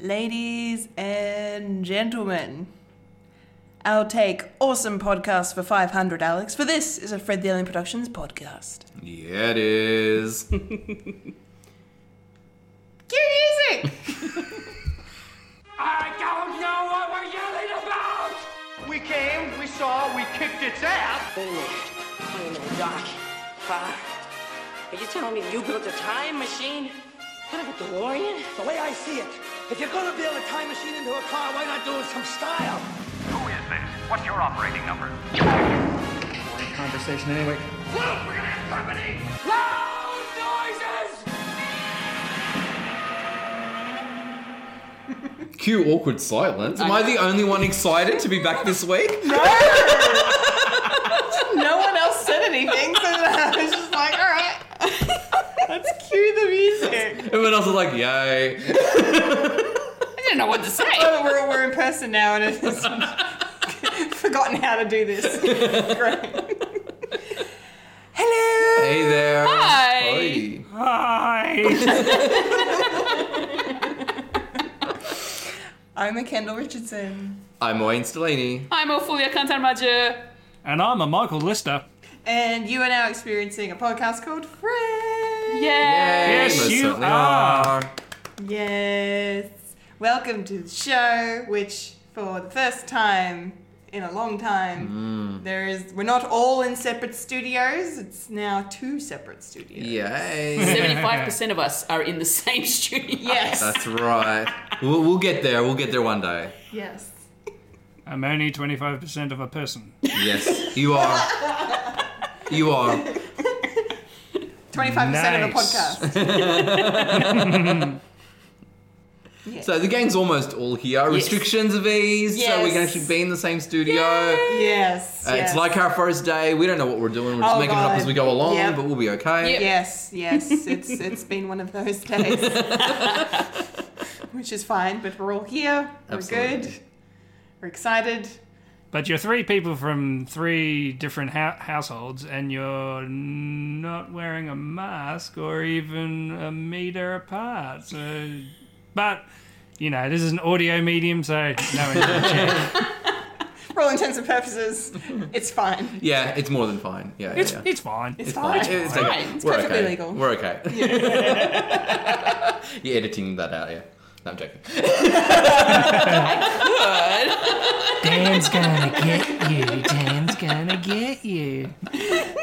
Ladies and gentlemen, I'll take awesome podcast for 500, Alex, for this is a Fred the Alien Productions podcast. Yeah, it is. Cue music! I don't know what we're yelling about! We came, we saw, we kicked its ass. Wait a minute. Wait a minute, Doc. Uh, are you telling me you built a time machine? Kind of a DeLorean? The way I see it, if you're gonna build a time machine into a car, why not do it some style? Who is this? What's your operating number? Boring conversation anyway. Look, we're gonna have company! Loud noises! Cue awkward silence. Am I the only one excited to be back this week? No! no one else said anything, the music. Everyone else is like, yay. I didn't know what to say. Oh, we're, we're in person now and it's forgotten how to do this. Great. Hello. Hey there. Hi. Hi. I'm a Kendall Richardson. I'm Wayne Stellini. I'm Ophelia Kantarmaja. And I'm a Michael Lister. And you are now experiencing a podcast called Friends. Yay! Yes, Most you certainly are. Yes. Welcome to the show, which for the first time in a long time, mm. there is we're not all in separate studios. It's now two separate studios. Yay. 75% of us are in the same studio. Yes. That's right. We'll, we'll get there. We'll get there one day. yes. I'm only 25% of a person. Yes, you are. You are. Twenty-five percent of the Nice. podcast. Yeah. So the gang's almost all here. Restrictions have eased, so we can Yes. actually be in the same studio. yes. Uh, yes. It's like our first day. We don't know what we're doing. We're just Oh, making it up God. as we go along, Yep. but we'll be okay. Yep. Yes, yes, it's it's been one of those days, which is fine. But we're all here. We're Absolutely. good. We're excited. But you're three people from three different hou- households, and you're not wearing a mask or even a meter apart. So, but you know, this is an audio medium, so no one's gonna check. For all intents and purposes, it's fine. Yeah, it's more than fine. Yeah, yeah, It's yeah. it's fine. It's, fine. fine. It's, fine. okay. It's We're perfectly okay. legal. We're okay. Yeah. You're editing that out, yeah. No, I'm joking. Dan's gonna get you. Dan's gonna get you.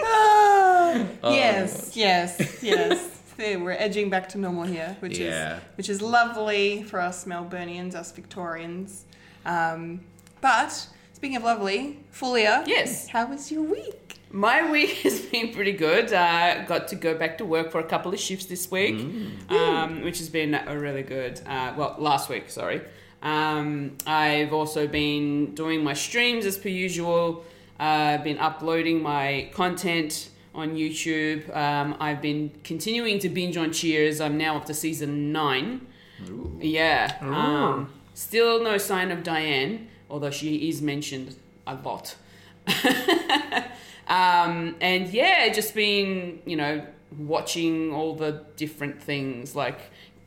Ah, yes, yes, yes. There, we're edging back to normal here, which Yeah. is which is lovely for us Melburnians, us Victorians. Um, but speaking of lovely, Fulia. Yes. How was your week? My week has been pretty good. Uh, got to go back to work for a couple of shifts this week, um, which has been a really good. Uh, well, last week, sorry. Um, I've also been doing my streams as per usual. Uh, been uploading my content on YouTube. Um, I've been continuing to binge on Cheers. I'm now up to season nine. Yeah. Um, still no sign of Diane, although she is mentioned a lot. um, and yeah, just been, you know, watching all the different things like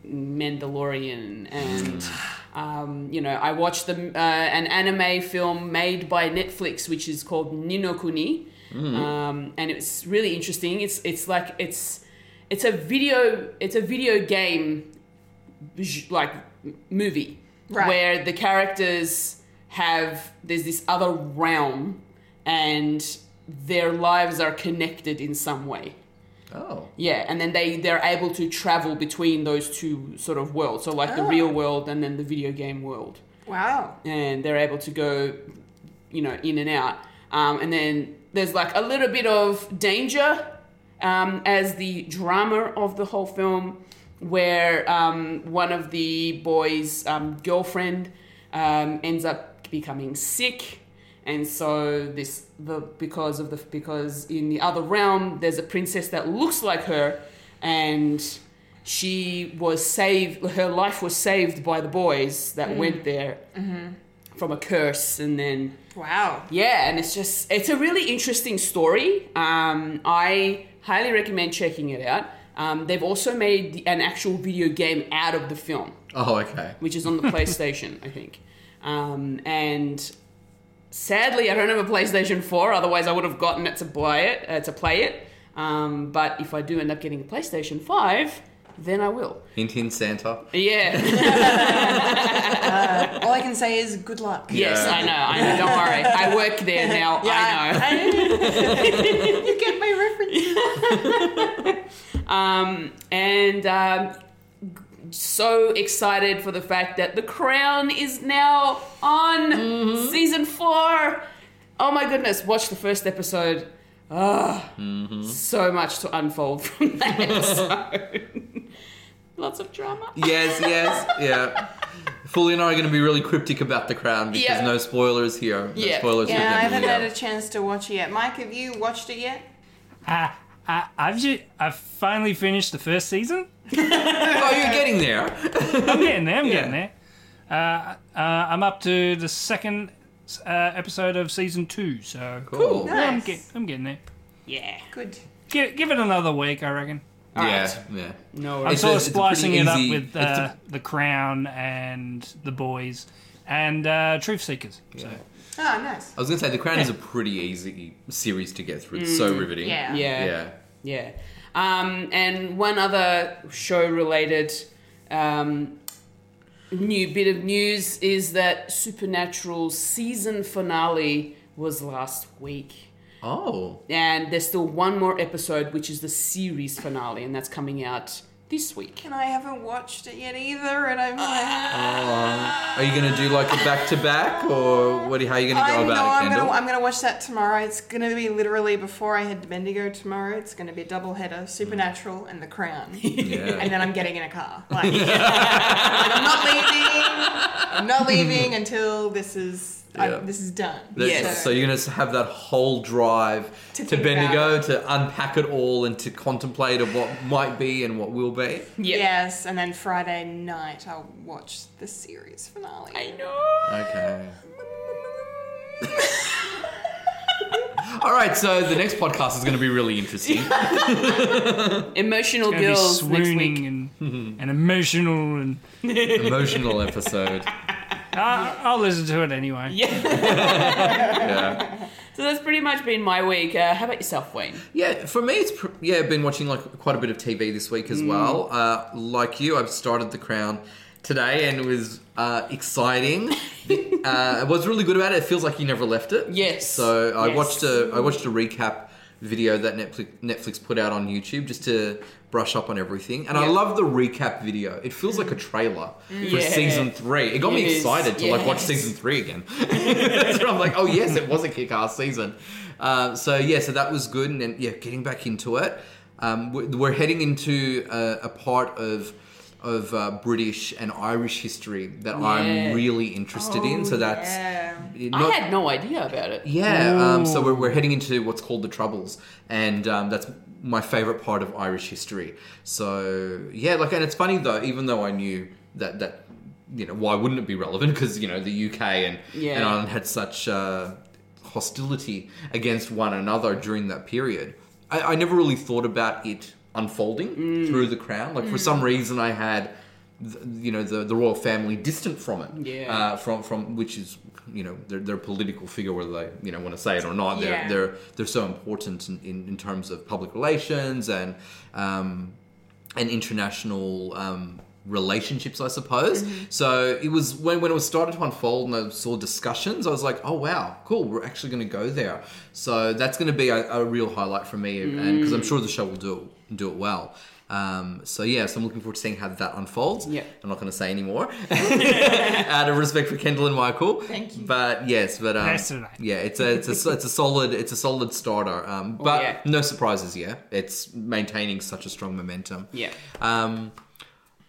Mandalorian and. Um, you know, I watched the, uh, an anime film made by Netflix, which is called Ni no Kuni, um, and it's really interesting. It's it's like it's it's a video it's a video game like movie Right. where the characters have there's this other realm and their lives are connected in some way. Oh. Yeah, and then they they're able to travel between those two sort of worlds. So like the Oh. real world and then the video game world Wow. and they're able to go, you know, in and out. Um, and then there's like a little bit of danger um, as the drama of the whole film, where um, one of the boys' um, girlfriend um, ends up becoming sick. And so this the because of the because in the other realm there's a princess that looks like her, and she was saved. Her life was saved by the boys that went there from a curse, and then Wow. yeah, and it's just it's a really interesting story. Um, I highly recommend checking it out. Um, they've also made the- an actual video game out of the film, Oh, okay. which is on the PlayStation, I think. Um, and sadly, I don't have a PlayStation 4. Otherwise, I would have gotten it to buy it uh, to play it. Um, but if I do end up getting a PlayStation 5, then I will. Hint, hint, Santa. Yeah. All I can say is good luck. yes, Yeah. I know. I know. Don't worry. I work there now. I know. you get my reference. Um, and um, so excited for the fact that The Crown is now on season four. Oh my goodness! Watch the first episode. Ah, so much to unfold from that episode. Lots of drama. Yes, yes, yeah. Fully and I are going to be really cryptic about the crown because Yeah. no spoilers here. No Yeah. spoilers Yeah, I haven't had a chance to watch it yet. Mike, have you watched it yet? Uh, uh, I've just, I've finally finished the first season. Oh, you're getting there. I'm getting there. I'm Yeah. getting there. Uh, uh, I'm up to the second uh, episode of season two. So Cool. Yeah, I'm, Nice. get, I'm getting there. Yeah. Good. Give, give it another week, I reckon. Yeah, Alright. yeah. No. I'm worries. It's sort of a splicing it up easy- with it's uh, The Crown and The Boys and uh, Truth Seekers. So. Oh, nice. I was going to say, The Crown is a pretty easy series to get through. It's so riveting. Yeah. Yeah. Yeah. Yeah. Um, and one other show related um, new bit of news is that Supernatural season finale was last week. Oh. And there's still one more episode, which is the series finale, and that's coming out this week. And I haven't watched it yet either, and I'm. Like. Are you going to do like a back to back or what? How are you going to go I'm, no, about I'm it, Kendall? gonna, I'm gonna watch that tomorrow. It's gonna be literally before I head to Bendigo tomorrow. It's gonna be a double header: mm. Supernatural and The Crown. yeah. and then I'm getting in a car. Like, and I'm not leaving. I'm not leaving until this is I, Yeah. this is done. That's- Yes. So you're going to have that whole drive To to, Bendigo about to unpack it all and to contemplate of what might be and what will be. Yeah. Yes, and then Friday night I'll watch the series finale. I know. Okay. All right, so the next podcast is going to be really interesting. Emotional Gonna be girls next week. and, and emotional, and Emotional episode. I, I'll listen to it anyway. Yeah. Yeah. So that's pretty much been my week. Uh, how about yourself, Wayne? Yeah, for me, it's pr- yeah. I've been watching like quite a bit of TV this week as well. Uh, like you, I've started The Crown today, and it was uh, exciting. The- uh, what's really good about it, it feels like you never left it. Yes. So I Yes. watched a I watched a recap video that Netflix Netflix put out on YouTube just to brush up on everything. And I love the recap video. It feels like a trailer for season three. It got me Yes, excited to like watch season three again. so I'm like, oh yes, it was a kick-ass season. Uh, so yeah, so that was good, and then yeah, getting back into it. Um, we're, we're heading into a, a part of of uh, British and Irish history that Yeah. I'm really interested in. So that's yeah. not- I had no idea about it. yeah, um, so we're, we're heading into what's called the Troubles, and um, that's my favorite part of Irish history. So yeah, like, and it's funny though, even though I knew that that you know why wouldn't it be relevant? Because you know the UK and Yeah. and Ireland had such uh, hostility against one another during that period. I, I never really thought about it unfolding through the Crown. Like for some reason, I had. th- You know the, the royal family distant from it, Yeah. uh, from from which is you know they're, they're a political figure whether they you know want to say it or not. They're Yeah. they're they're so important in, in, in terms of public relations and um, and international um, relationships, I suppose. So it was when when it was started to unfold and I saw discussions, I was like, oh wow, cool, we're actually going to go there. So that's going to be a, a real highlight for me, and because I'm sure the show will do it, do it well. Um, so yeah, so I'm looking forward to seeing how that unfolds. Yeah. I'm not going to say anymore out of respect for Kendall and Michael. Thank you. But yes, but um, That's yeah, it's a it's a it's a solid it's a solid starter. Um, but yeah. no surprises. Yeah, it's maintaining such a strong momentum. Yeah. Um,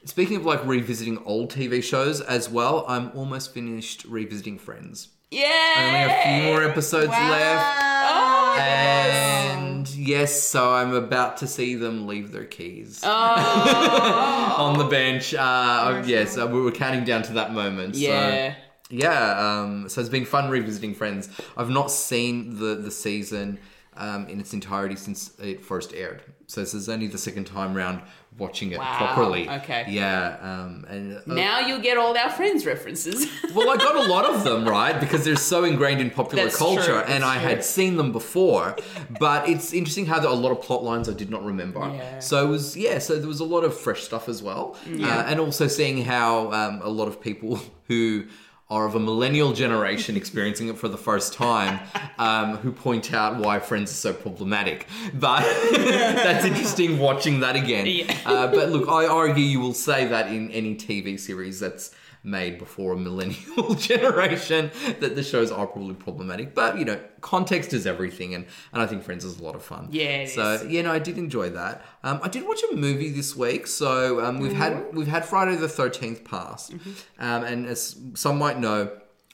speaking of like revisiting old TV shows as well, I'm almost finished revisiting Friends. Yeah. Only a few more episodes left. Oh, And yes, so I'm about to see them leave their keys Oh. on the bench. Uh, yes, uh, we were counting down to that moment. Yeah. So, yeah. Um, so it's been fun revisiting Friends. I've not seen the the season um, in its entirety since it first aired. So this is only the second time round watching it Wow, properly. okay. Yeah. Um, and uh, Now you'll get all our friends' references. well, I got a lot of them right because they're so ingrained in popular That's culture, and I had seen them before. But it's interesting how there are a lot of plot lines I did not remember. Yeah. So it was yeah. So there was a lot of fresh stuff as well, uh, and also seeing how um, a lot of people who are of a millennial generation experiencing it for the first time, um, who point out why Friends are so problematic. But that's interesting watching that again. Yeah. Uh, but look, I argue you will say that in any TV series that's made before a millennial generation that the shows are probably problematic. But you know, context is everything, and, and I think Friends is a lot of fun. Yeah, so is. yeah, no, I did enjoy that. Um, I did watch a movie this week, so um, we've had we've had Friday the Thirteenth pass, um, and as some might know,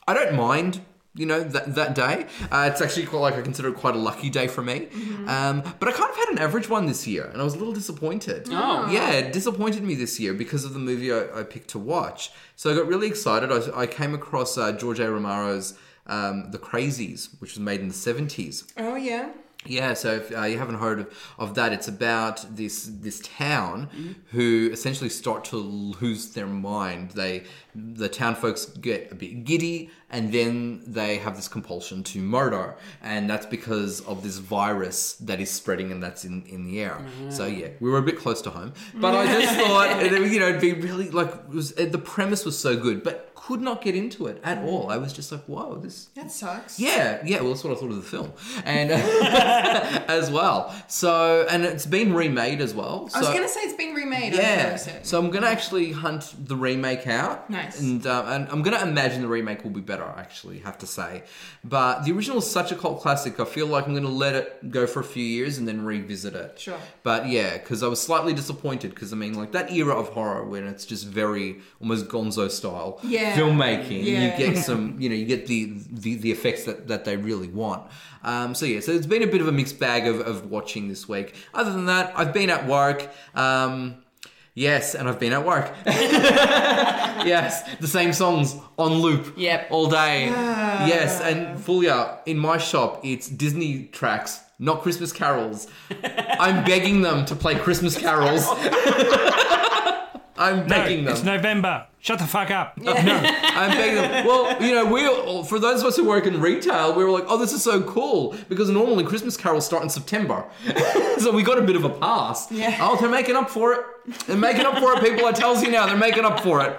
I don't mind. You know that that day, uh, it's actually quite like I consider it quite a lucky day for me. Um, but I kind of had an average one this year, and I was a little disappointed. Oh. yeah, it disappointed me this year because of the movie I, I picked to watch. So I got really excited. I, I came across uh, George A. Romero's um, The Crazies, which was made in the seventies. Oh yeah. Yeah, so if uh, you haven't heard of, of that, it's about this this town who essentially start to lose their mind. They the town folks get a bit giddy, and then they have this compulsion to murder, and that's because of this virus that is spreading, and that's in, in the air. So mm. yeah, we were a bit close to home, but I just thought it, you know it'd be really like it was, the premise was so good, but could not get into it at mm. all. I was just like, whoa, this That sucks. yeah, yeah. Well, that's what I thought of the film, and as well. So, and it's been remade as well. So, I was gonna say it's been remade. Yeah. So I'm gonna actually hunt the remake out. Nice. And uh, and I'm gonna imagine the remake will be better. I actually have to say, but the original is such a cult classic. I feel like I'm gonna let it go for a few years and then revisit it. Sure. But yeah, because I was slightly disappointed because I mean, like that era of horror when it's just very almost Gonzo style Yeah. filmmaking. Yeah. You get some, you know, you get the the, the effects that, that they really want. Um, so yeah, so it's been a bit of a mixed bag of, of watching this week. Other than that, I've been at work. Um, yes, and I've been at work. yes, the same songs on loop. Yep. all day. Yes, and Fulia in my shop, it's Disney tracks. Not Christmas carols. I'm begging them to play Christmas carols. I'm No, begging them. it's November. Shut the fuck up. No. I'm begging them. Well, you know, we for those of us who work in retail, we were like, oh, this is so cool because normally Christmas carols start in September, so we got a bit of a pass. Yeah. Oh, they're making up for it. They're making up for it, people. I tells you now, they're making up for it.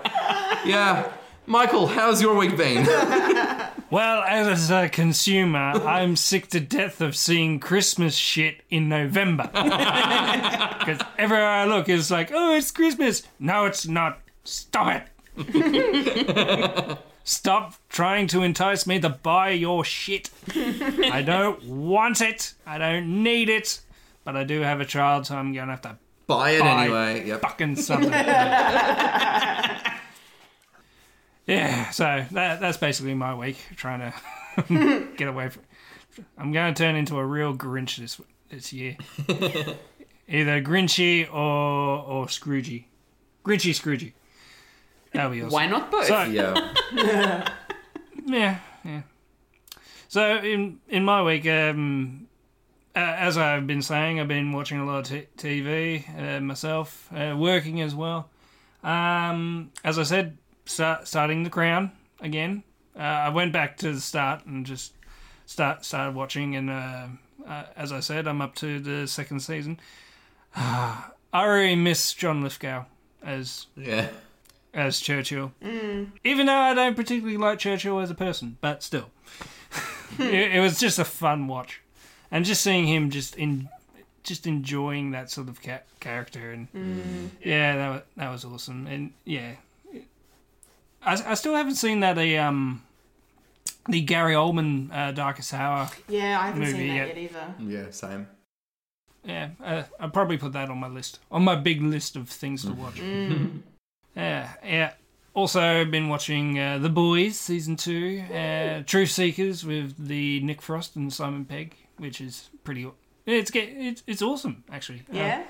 Yeah. Michael, how's your week been? Well, as a consumer, I'm sick to death of seeing Christmas shit in November. Because everywhere I look is like, oh, it's Christmas. No, it's not. Stop it. Stop trying to entice me to buy your shit. I don't want it. I don't need it. But I do have a child, so I'm going to have to Buy it Bye. anyway. Yep. fucking something. Yeah, so that, that's basically my week, trying to get away from. I'm going to turn into a real Grinch this this year. Either Grinchy or or Scroogey. Grinchy Scroogey. That'll be awesome. Why not both? So, Yeah. yeah, yeah. So in in my week, um, uh, as I've been saying, I've been watching a lot of t- TV uh, myself, uh, working as well. Um, as I said, start, starting The Crown again. Uh, I went back to the start and just start started watching, and uh, uh, as I said, I'm up to the second season. I really miss John Lithgow as Yeah. as Churchill. Even though I don't particularly like Churchill as a person, but still. it, it was just a fun watch. And just seeing him just in just enjoying that sort of ca- character and yeah, that was, that was awesome. And yeah. I, I still haven't seen that the um the Gary Oldman uh, Darkest Hour. Yeah, I haven't Movie seen that yet. yet either. Yeah. Same. Yeah, uh, I'll probably put that on my list, on my big list of things to watch. yeah, yeah. Also, been watching uh, The Boys season two, uh, Truth Seekers with the Nick Frost and Simon Pegg, which is pretty. It's get it's, it's awesome actually. Uh, Yeah.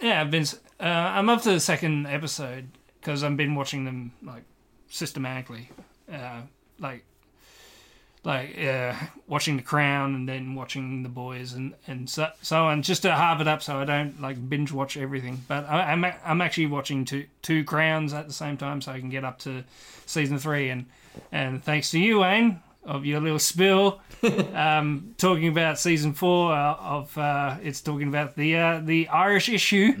yeah, I've been. Uh, I'm up to the second episode because I've been watching them like systematically, uh, like like uh, watching The Crown and then watching The Boys and and so, so on, just to halve it up so I don't like binge watch everything. But I, I'm a- I'm actually watching two two Crowns at the same time so I can get up to season three and and thanks to you, Wayne. Of your little spill, um, talking about season four uh, of uh, it's talking about the uh, the Irish issue.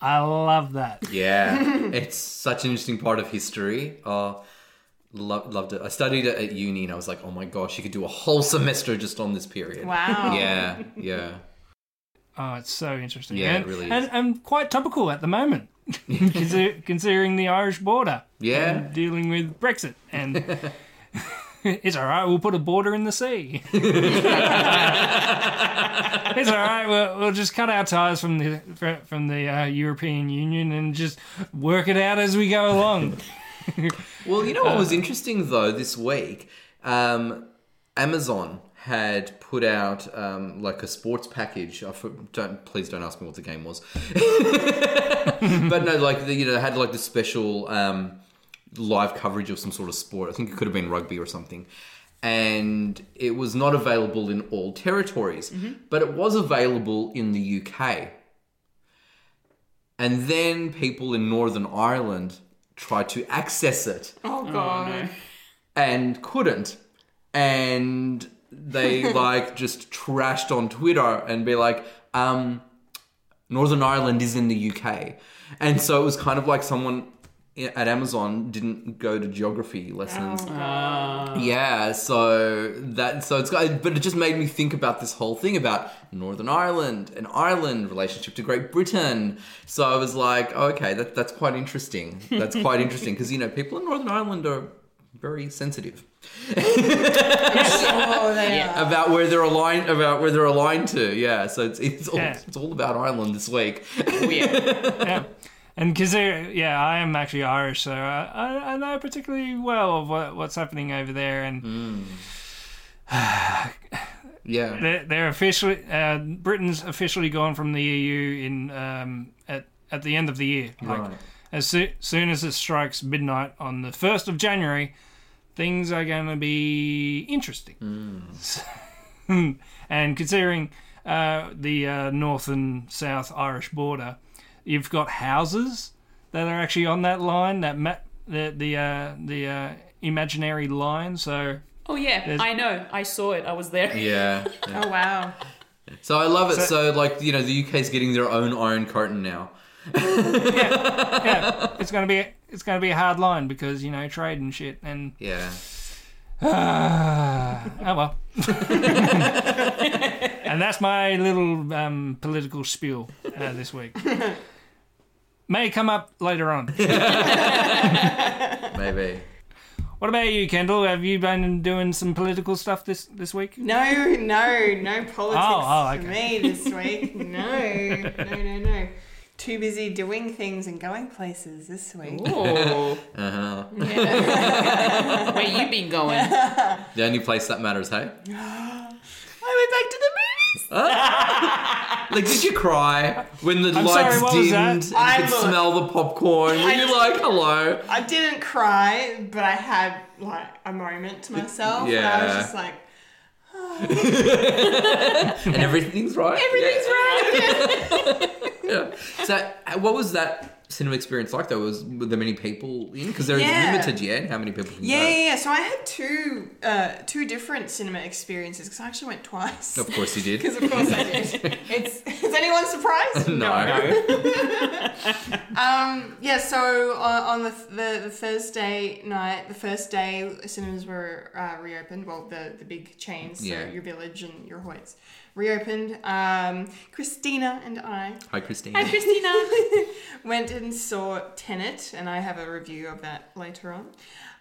I love that. Yeah, it's such an interesting part of history. Uh, lo- loved it. I studied it at uni, and I was like, oh my gosh, you could do a whole semester just on this period. Wow. Yeah, yeah. Oh, it's so interesting. Yeah, it and, really is. and, and quite topical at the moment, considering the Irish border. Yeah. And dealing with Brexit. And it's all right, we'll put a border in the sea. It's all right, we'll, we'll just cut our ties from the from the uh, European Union and just work it out as we go along. Well, you know what was interesting though this week? Um, Amazon had put out um, like a sports package. I don't please don't ask me what the game was, but no, like the, you know, had like the special um, live coverage of some sort of sport. I think it could have been rugby or something. And it was not available in all territories, but it was available in the UK. And then people in Northern Ireland tried to access it Oh god. and couldn't. And they like just trashed on Twitter and be like, um, Northern Ireland is in the UK. And so it was kind of like someone at Amazon didn't go to geography lessons. Oh, ah. Yeah, so that so it's got, but it just made me think about this whole thing about Northern Ireland and Ireland relationship to Great Britain. So I was like, okay, that that's quite interesting. That's quite interesting because you know people in Northern Ireland are very sensitive Oh, they are. about where they're aligned about where they're aligned to. Yeah, so it's it's all, Yeah. it's all about Ireland this week. Oh, yeah. And because yeah, I am actually Irish, so I, I, I know particularly well of what, what's happening over there. And Yeah, they're, they're officially uh, Britain's officially gone from the EU in um, at at the end of the year. Like, right. As soo- soon as it strikes midnight on the first of January, things are going to be interesting. and considering uh, the uh, north and south Irish border, you've got houses that are actually on that line, that ma- the the uh, the uh, imaginary line. So Oh yeah, There's- I know. I saw it. I was there. Yeah. Oh wow. So I love it. So, like you know, the UK's getting their own Iron Curtain now. yeah, it's gonna be it's gonna be a hard line because you know trade and shit and Yeah. Ah, oh well. and that's my little um, political spiel uh, this week. May come up later on. Maybe. What about you, Kendall? Have you been doing some political stuff this this week? No, no, no politics Oh, oh, for okay. me this week. No, no, no, no. Too busy doing things and going places this week. Oh, Uh-huh. where you been going? The only place that matters, hey? I went back to the movies. Like, did you cry when the I'm lights sorry, what was that? dimmed and I you could look- smell the popcorn? Were you like, hello? I didn't cry, but I had like a moment to myself. And I was just like, And everything's right? everything's right. Yeah. So, uh, what was that cinema experience like, though? Was were there many people in? Because they're Yeah. limited, yeah? How many people can Yeah, go? yeah, yeah. So I had two, uh, two different cinema experiences because I actually went twice. Of course you did. Because of course I did. It's is anyone surprised? no. Um, yeah, so on, on the, the the Thursday night, the first day, cinemas were uh, reopened. Well, the the big chains, so Yeah. your Village and your Hoyts, reopened. Um, Christina and I Hi, Christina. Hi, Christina. went and saw Tenet, and I have a review of that later on.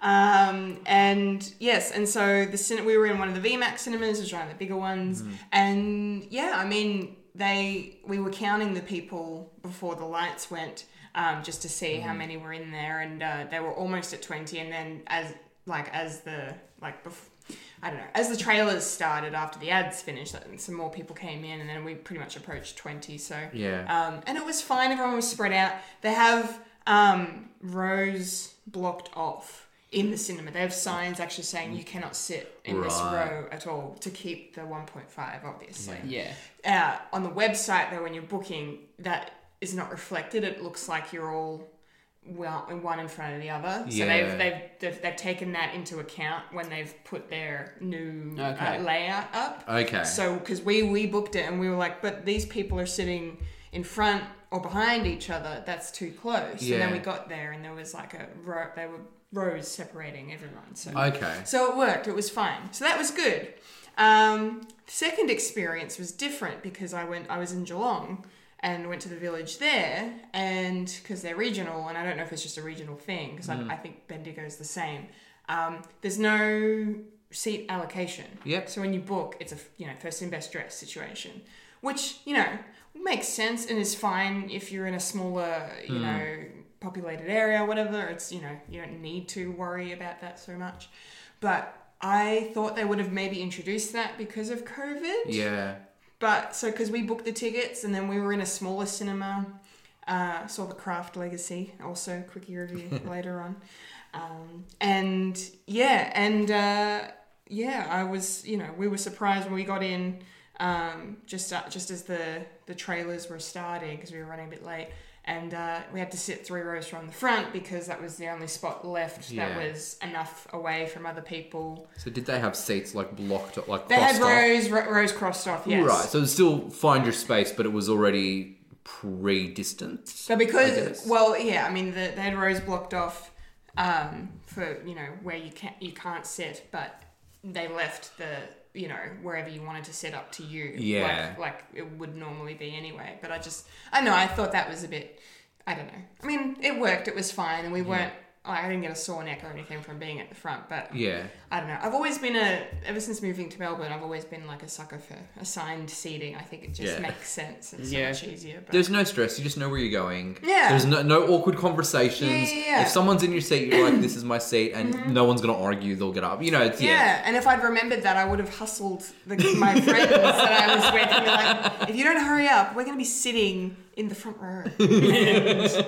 Um, and yes, and so the cin- we were in one of the VMAX cinemas, which are one of the bigger ones, and yeah, I mean they we were counting the people before the lights went. Um, just to see how many were in there, and uh, they were almost at twenty. And then, as like as the like bef- I don't know, as the trailers started after the ads finished, and some more people came in, and then we pretty much approached twenty. So Yeah. um, and it was fine. Everyone was spread out. They have um, rows blocked off in the cinema. They have signs actually saying you cannot sit in this row at all to keep the 1.5, obviously. Yeah. Uh, on the website, though, when you're booking, that is not reflected. It looks like you're all well, one in front of the other. So Yeah. they've, they've, they've, they've taken that into account when they've put their new Okay. uh, layout up. Okay. So, because we, we booked it and we were like, but these people are sitting in front or behind each other. That's too close. And Yeah. then we got there and there was like a row, they were rows separating everyone. So, Okay. so it worked. It was fine. So that was good. Um, second experience was different because I went. I was in Geelong and went to the village there, and because they're regional, and I don't know if it's just a regional thing because I, I think Bendigo's the same. Um, there's no seat allocation. Yep. So when you book, it's a you know first in best dress situation, which you know makes sense and is fine if you're in a smaller you know populated area, whatever. It's you know you don't need to worry about that so much, but. I thought they would have maybe introduced that because of COVID. Yeah. But so because we booked the tickets and then we were in a smaller cinema, uh, saw the Craft Legacy, also quickie review later on, um, and yeah, and uh, yeah, I was you know we were surprised when we got in um, just uh, just as the the trailers were starting because we were running a bit late. And uh, we had to sit three rows from the front because that was the only spot left Yeah. that was enough away from other people. So did they have seats like blocked, like They had crossed off? rows, ro- rows crossed off. Yes. Right. So still find your space, but it was already pre-distant. So I because, guess. well, yeah, I mean, the, they had rows blocked off um, for you know where you can't you can't sit, but they left the you know wherever you wanted to set up to you, Yeah. like, like it would normally be anyway. But I just, I know, I thought that was a bit, I don't know. I mean, it worked, it was fine, and we weren't. Like, I didn't get a sore neck or anything from being at the front, but Yeah. I don't know. I've always been a ever since moving to Melbourne. I've always been like a sucker for assigned seating. I think it just Yeah. makes sense and so much easier. But There's no stress. You just know where you're going. Yeah. There's no, no awkward conversations. Yeah, yeah, yeah. If someone's in your seat, you're like, "This is my seat," and mm-hmm. no one's gonna argue. They'll get up. You know. It's, Yeah. yeah. and if I'd remembered that, I would have hustled the, my friends that I was with and be like, if you don't hurry up, we're going to be sitting in the front row.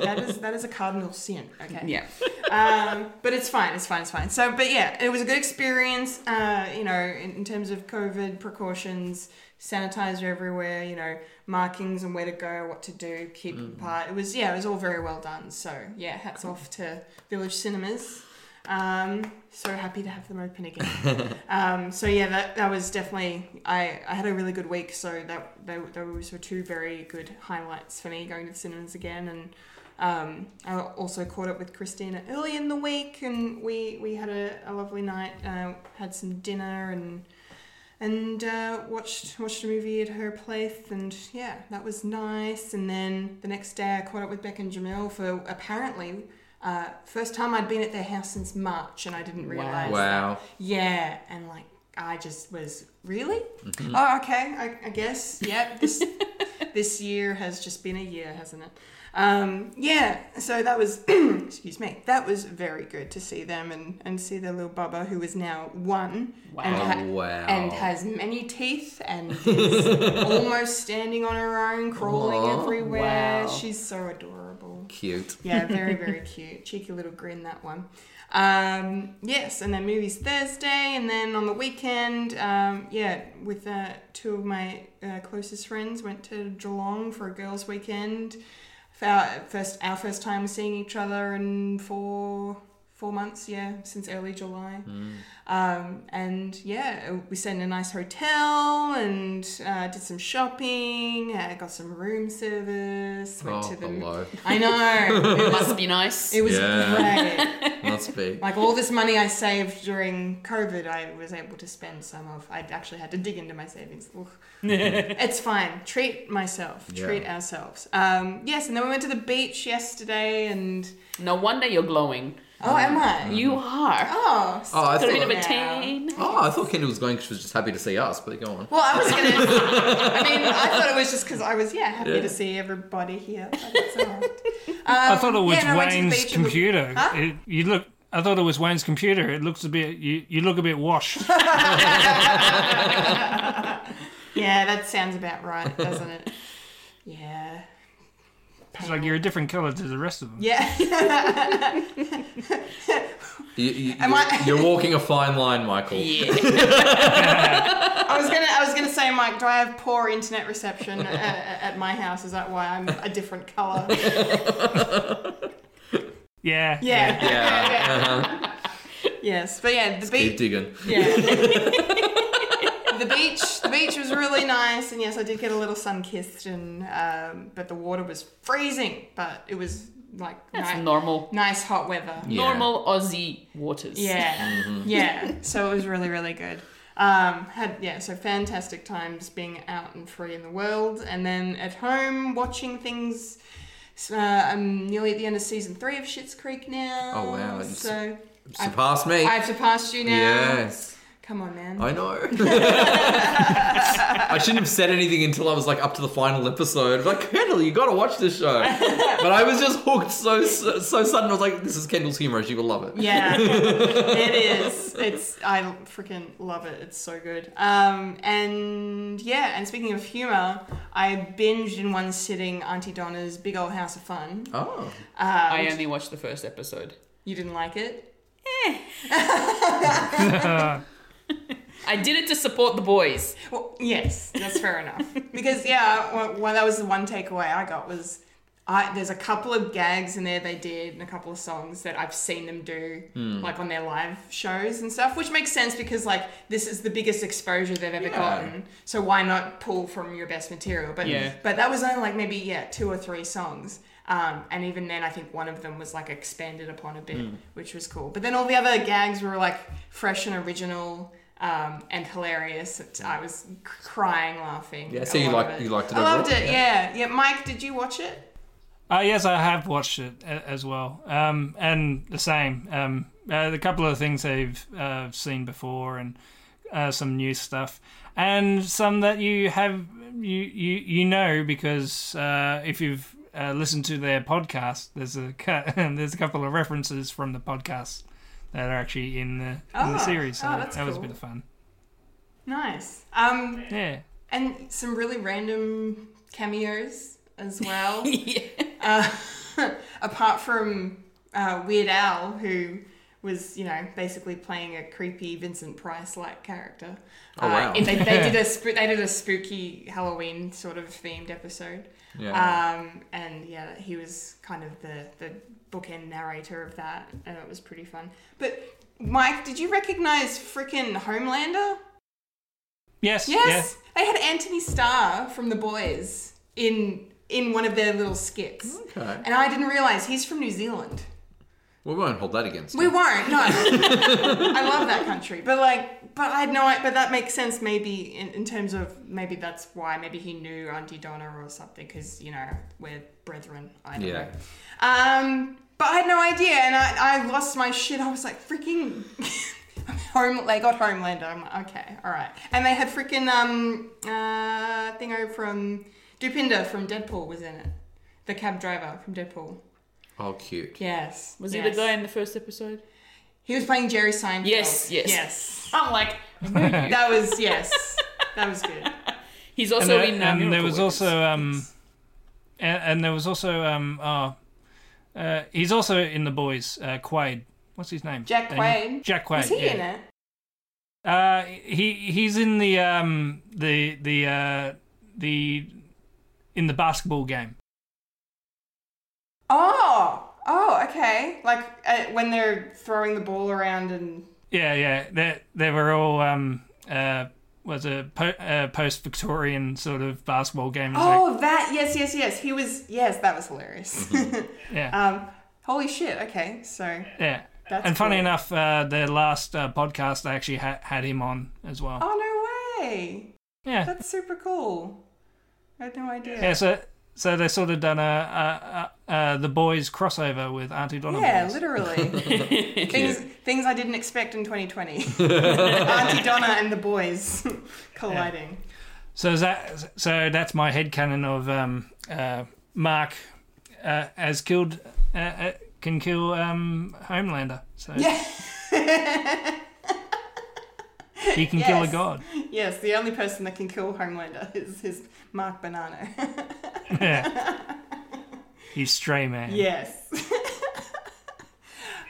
That is that is a cardinal sin. Okay. Yeah. Um, but it's fine. It's fine. It's fine. So, but yeah, it was a good experience. Uh, you know, in, in terms of COVID precautions, sanitizer everywhere. You know, markings and where to go, what to do, keep apart. It was yeah, it was all very well done. So yeah, hats off to Village Cinemas. Um, so happy to have them open again. um, so yeah, that, that was definitely I, I had a really good week. So that they, those were two very good highlights for me going to the cinemas again. And um, I also caught up with Christina early in the week, and we we had a, a lovely night. Uh, had some dinner and and uh, watched watched a movie at her place, and yeah, that was nice. And then the next day, I caught up with Beck and Jamil for apparently. Uh, first time I'd been at their house since March, and I didn't realize. Wow. That. Yeah, and like I just was really. Oh, okay. I, I guess. Yep. This this year has just been a year, hasn't it? Um, yeah. So that was. excuse me. That was very good to see them and and see their little Bubba, who is now one and, ha- Wow. and has many teeth and is almost standing on her own, crawling Aw, everywhere. wow. She's so adorable. Cute. Yeah, very, very cute. Cheeky little grin, that one. Um, yes, and then movies Thursday, and then on the weekend, um, yeah, with uh, two of my uh, closest friends, went to Geelong for a girls' weekend. Our first, our first time seeing each other in four four months, yeah, since early July. Um, and yeah, we stayed in a nice hotel and uh, did some shopping. Uh, got some room service. Went Oh, to the. hello. I know. It Must be nice. it was Yeah. great. Must be. Like all this money I saved during COVID, I was able to spend some of. I actually had to dig into my savings. It's fine. Treat myself. Yeah. Treat ourselves. Um, yes, and then we went to the beach yesterday, and no wonder you're glowing. Oh, am I? You are. Oh, Oh, I Got a thought, bit of a now. tan. oh, I thought Kendall was going because she was just happy to see us. But go on. Well, I was gonna. I mean, I thought it was just because I was yeah happy Yeah. to see everybody here. But it's all right. I Um, thought it was yeah, and I went to the Wayne's beach and- computer. Huh? It, you look. I thought it was Wayne's computer. It looks a bit. You, you look a bit washed. Yeah, that sounds about right, doesn't it? Yeah. It's like you're a different color to the rest of them. Yeah. You, you, Am you're, I- you're walking a fine line, Michael. Yeah. I was gonna, I was gonna say, Mike, do I have poor internet reception at, at my house? Is that why I'm a different color? Yeah. Yeah. Yeah. Uh-huh. Yes, but yeah, the Keep beach. digging. Yeah. the beach. The beach was really nice, and yes, I did get a little sun kissed, and um, but the water was freezing, but it was like That's ni- normal. nice hot weather. Yeah. Normal Aussie waters. Yeah, yeah. So it was really, really good. Um, had yeah, so fantastic times being out and free in the world, and then at home watching things. Uh, I'm nearly at the end of season three of Schitt's Creek now. Oh, wow. You So Surpassed me. I've surpassed you now. Yes. Come on, man. I know. I shouldn't have said anything until I was like up to the final episode. Like, Kendall, you gotta watch this show. But I was just hooked so so, so sudden. I was like, this is Kendall's humor. She will love it. Yeah, it is. It's I freaking love it. It's so good. Um, and yeah, and speaking of humor, I binged in one sitting Aunty Donna's Big Old House of Fun. Oh. I only watched the first episode. You didn't like it? I did it to support the boys. Well, yes, that's fair enough. Because yeah, well, well, that was the one takeaway I got was. I, there's a couple of gags in there they did and a couple of songs that I've seen them do hmm. like on their live shows and stuff which makes sense because like this is the biggest exposure they've ever Yeah. gotten so why not pull from your best material but Yeah. but that was only like maybe yeah two or three songs um, and even then I think one of them was like expanded upon a bit which was cool. But then all the other gags were like fresh and original um, and hilarious. I was crying laughing Yeah, a so you lot of liked- you liked it I loved it yeah. yeah. Mike did you watch it? Uh, yes, I have watched it a- as well, um, and the same. Um, uh, the couple of things I've uh, seen before, and uh, some new stuff, and some that you have you you, you know because uh, if you've uh, listened to their podcast, there's a there's a couple of references from the podcast that are actually in the in the Oh, series. So oh, that's that was a bit of fun. nice um, Yeah. and some really random cameos as well. yeah. uh, apart from uh, Weird Al, who was, you know, basically playing a creepy Vincent Price-like character. Oh, wow. Uh, they, they did a sp- they did a spooky Halloween sort of themed episode. Yeah. Um, and yeah, he was kind of the the bookend narrator of that, and it was pretty fun. But Mike, did you recognize frickin' Homelander? Yes. Yes, they had Anthony Starr from The Boys in in one of their little skits, Okay. and I didn't realize he's from New Zealand. We won't hold that against We you. won't. No, I love that country, but like, but I had no. Idea but that makes sense, maybe in, in terms of maybe that's why maybe he knew Aunty Donna or something, because you know we're brethren. I don't Yeah. know. Um, but I had no idea, and I, I lost my shit. I was like, freaking. Home, they got Homelander. I'm like, okay, all right. And they had freaking um uh thingo from Dopinder from Deadpool was in it. The cab driver from Deadpool. Oh, cute. Yes. Was he the guy in the first episode? He was playing Jerry Seinfeld. Yes, yes. Yes. I'm like, That was yes. That was good. he's And, also there, in. Uh, and there was also um, and, and there was also um, oh, uh, he's also in the boys. Uh, Quaid, what's his name? Jack Uh, Quaid. Jack Quaid. Was he yeah. in it? Uh, he he's in the um the the uh the in the basketball game. Oh. Oh, okay. Like uh, when they're throwing the ball around and Yeah, yeah. They they were all um uh was a po- uh, post Victorian sort of basketball game. It's like- Oh, that. Yes, yes, yes. He was yes, that was hilarious. yeah, um holy shit. Okay. So yeah. that's and funny cool. enough, uh, their last uh, podcast I actually ha- had him on as well. Oh no way. yeah, That's super cool. I had no idea. yeah. So so they sort of done a, a, a, a the boys crossover with Aunty Donna. Yeah, boys. literally. things things I didn't expect in 2020. Aunty Donna and the boys colliding. So is that so that's my head headcanon of um, uh, Mark uh, as killed uh, uh, can kill um, Homelander. So Yeah. He can kill a god. Yes, the only person that can kill Homelander is, is Mark Bonanno. Yeah. He's stray man. yes.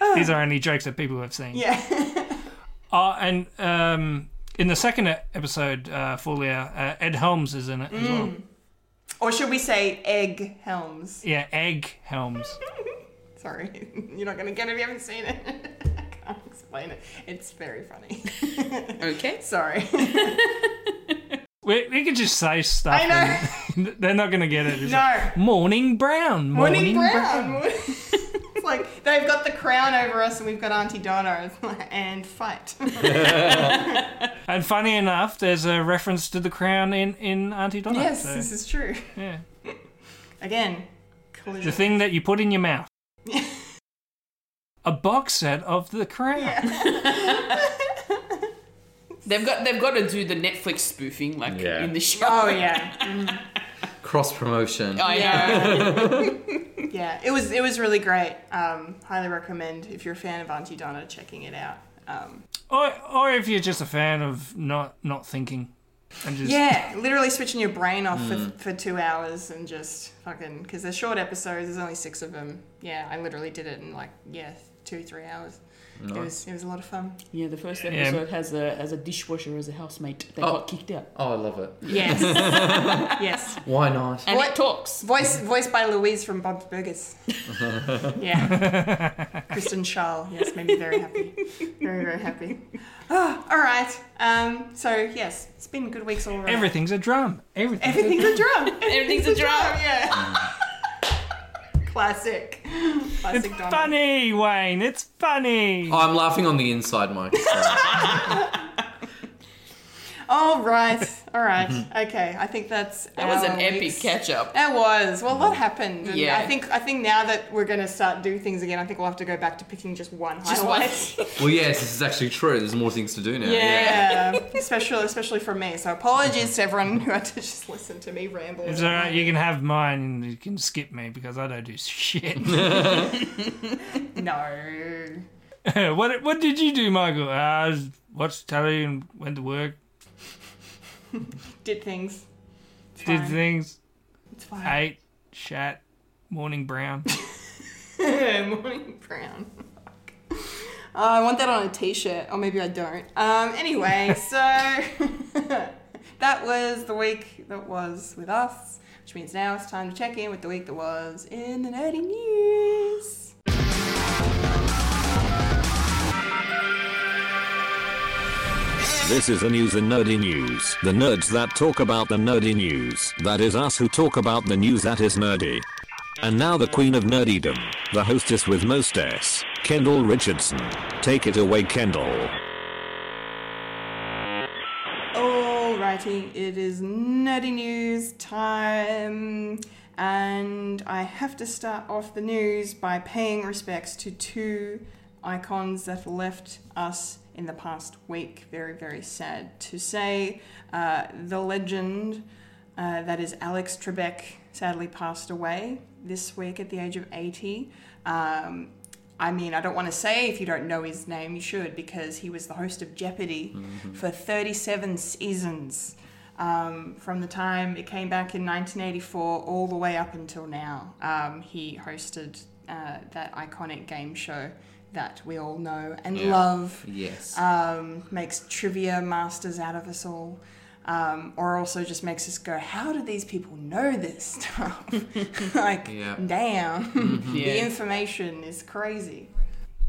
uh, these are only jokes that people have seen. Yeah. Oh, and um, in the second episode, uh, Folia, uh, Ed Helms is in it as well. or should we say Egg Helms? Yeah, Egg Helms. Sorry, you're not going to get it if you haven't seen it. Explain it. It's very funny. Okay. Sorry. We, we could just say stuff. I know. and they're not going to get it. It's No. like, Morning Brown. Morning, Morning Brown. it's like they've got the crown over us and we've got Aunty Donna like, and fight. And funny enough, there's a reference to the crown in, in Aunty Donna. yes, so, this is true. yeah. Again, The thing that you put in your mouth. A box set of the crown. They've got they've got to do the Netflix spoofing like Yeah. in the show. Oh yeah, Cross promotion. I know. yeah, yeah. It was it was really great. Um, highly recommend if you're a fan of Aunty Donna checking it out. Um, Or, or if you're just a fan of not not thinking. And just, yeah, literally switching your brain off for, for two hours and just fucking because they're short episodes. There's only six of them. Yeah, I literally did it in like yeah two three hours. It was it was a lot of fun. Yeah, the first episode has a has a dishwasher as a housemate They Oh. got kicked out. Oh, I love it. Yes, yes. Why not? And What- it talks. Voice voiced by Louise from Bob's Burgers. yeah. Kristen Schaal. Yes, made me very happy. Very, very happy. Oh, all right. Um, so, yes, it's been good weeks all around. Everything's a drum. Everything. Everything's a drum. Everything's a drum. Yeah. Classic. Classic It's Donna. funny, Wayne. It's funny. Oh, I'm laughing on the inside, Mike. Sorry. All right. All right. Okay. I think that's That was our an epic week's- catch up. That was well. what happened. And Yeah. I think I think now that we're going to start doing things again, I think we'll have to go back to picking just one Just one. highlight. well, yes, this is actually true. There's more things to do now. Yeah, especially especially for me. So apologies to everyone who had to just listen to me ramble. It's alright. You can have mine and you can skip me because I don't do shit. No. what What did you do, Michael? I Uh, watched telly and went to work. Did things. It's Did fine. things. It's fine. Ate. Shat. Morning brown. Morning brown. Oh, I want that on a t-shirt, or maybe I don't. Um, anyway, so that was the week that was with us, which means now it's time to check in with the week that was in the nerdy news. This is the news in nerdy news. The nerds that talk about the nerdy news. That is us who talk about the news that is nerdy. And now the queen of nerdydom, the hostess with most S, Kendall Richardson. Take it away, Kendall. Alrighty, it is nerdy news time, and I have to start off the news by paying respects to two icons that left us in the past week. Very, very sad to say. Uh, the legend uh, that is Alex Trebek sadly passed away this week at the age of 80. Um, I mean, I don't want to say if you don't know his name, you should, because he was the host of Jeopardy for 37 seasons. Um, from the time it came back in 1984 all the way up until now. Um, he hosted uh, that iconic game show that we all know and Yeah. love Yes. um, makes trivia masters out of us all, um, or also just makes us go, how do these people know this stuff? like, Yeah. damn, the Yeah. information is crazy.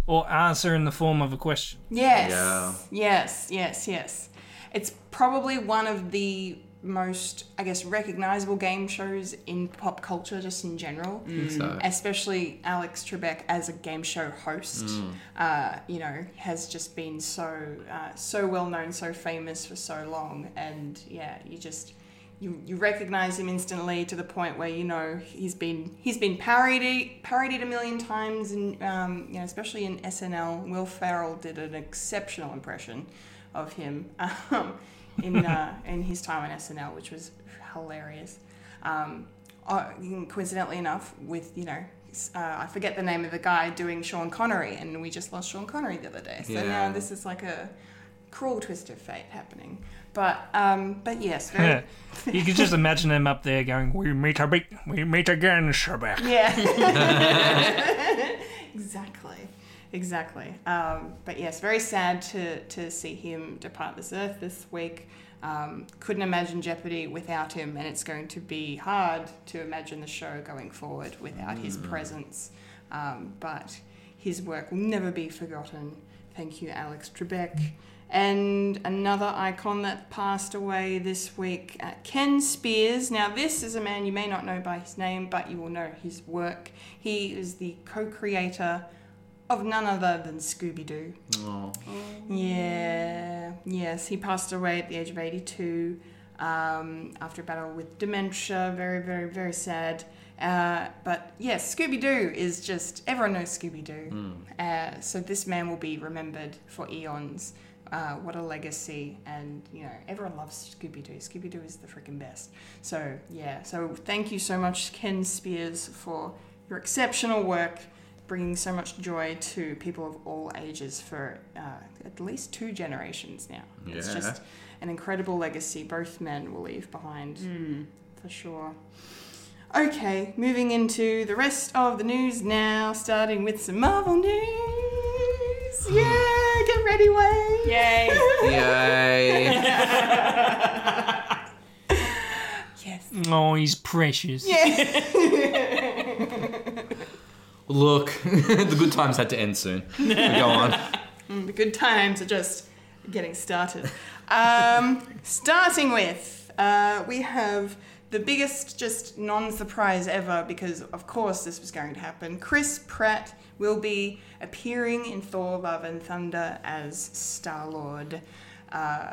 or answer in the form of a question. Yes, Yeah. yes, yes, yes. It's probably one of the most, I guess, recognizable game shows in pop culture, just in general. so. Especially Alex Trebek as a game show host, uh, you know, has just been so uh, so well known, so famous for so long, and yeah, you just you, you recognize him instantly to the point where you know he's been he's been parodied parodied a million times, and um, you know, especially in SNL. Will Ferrell did an exceptional impression of him um, in uh, in his time on SNL, which was hilarious. Um, uh, coincidentally enough, with you know, uh, I forget the name of the guy doing Sean Connery, and we just lost Sean Connery the other day. So Yeah. now this is like a cruel twist of fate happening. But um, but yes, very, you can just imagine him up there going, "We meet a we meet again, Sherbak." yeah, exactly, exactly. Um, but yes, very sad to, to see him depart this earth this week. Um, couldn't imagine Jeopardy without him, and it's going to be hard to imagine the show going forward without his presence. Um, but his work will never be forgotten. Thank you, Alex Trebek. And another icon that passed away this week, uh, Ken Spears. Now, this is a man you may not know by his name, but you will know his work. He is the co creator of none other than Scooby Doo. Oh. Yeah, yes, he passed away at the age of 82 um, after a battle with dementia. Very, very, very sad. Uh, but yes, Scooby Doo is just, everyone knows Scooby Doo. Uh, so this man will be remembered for eons. Uh, what a legacy. And, you know, everyone loves Scooby Doo. Scooby Doo is the freaking best. So, yeah, so thank you so much, Ken Spears, for your exceptional work bringing so much joy to people of all ages for uh, at least two generations now. Yeah. It's just an incredible legacy both men will leave behind, for sure. Okay, moving into the rest of the news now, starting with some Marvel news. Yeah, get ready, Wayne. Yay! Yay! Yes. Oh, he's precious. Look, the good times had to end soon. Go on. The good times are just getting started. Um, starting with, uh, we have the biggest, just non surprise ever because, of course, this was going to happen. Chris Pratt will be appearing in Thor Love and Thunder as Star Lord. Uh,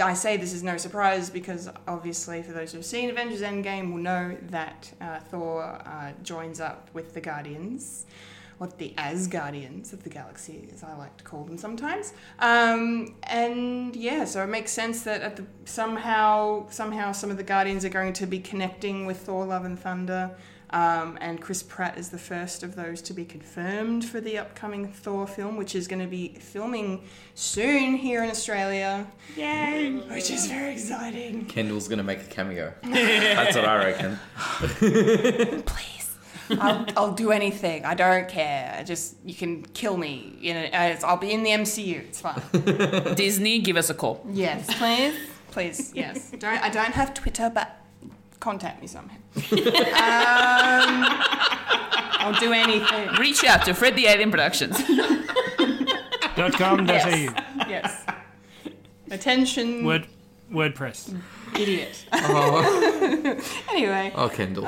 I say this is no surprise because obviously, for those who've seen Avengers Endgame, will know that uh, Thor uh, joins up with the Guardians, or the Asgardians of the galaxy, as I like to call them sometimes. Um, and yeah, so it makes sense that at the, somehow, somehow, some of the Guardians are going to be connecting with Thor: Love and Thunder. Um, and Chris Pratt is the first of those to be confirmed for the upcoming Thor film, which is going to be filming soon here in Australia. Yay! Which is very exciting. Kendall's gonna make a cameo. That's what I reckon. Please. I'll, I'll do anything. I don't care. Just you can kill me. You know, I'll be in the MCU. It's fine. Disney, give us a call. yes, please, please, yes. Don't I don't have Twitter, but contact me somehow. um, I'll do anything. Reach out to Fred the Alien Productions. Dot com. Dot Yes. Yes. Attention, Word, WordPress. idiot. Oh, Anyway. oh Kendall.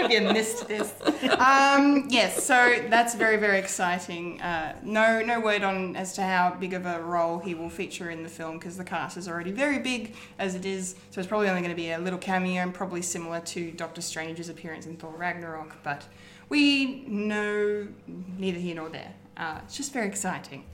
Hope you missed this. Um, yes, so that's very, very exciting. Uh, no, no word on as to how big of a role he will feature in the film because the cast is already very big as it is. So it's probably only going to be a little cameo and probably similar to Doctor Strange's appearance in Thor Ragnarok. But we know neither here nor there. Uh, it's just very exciting,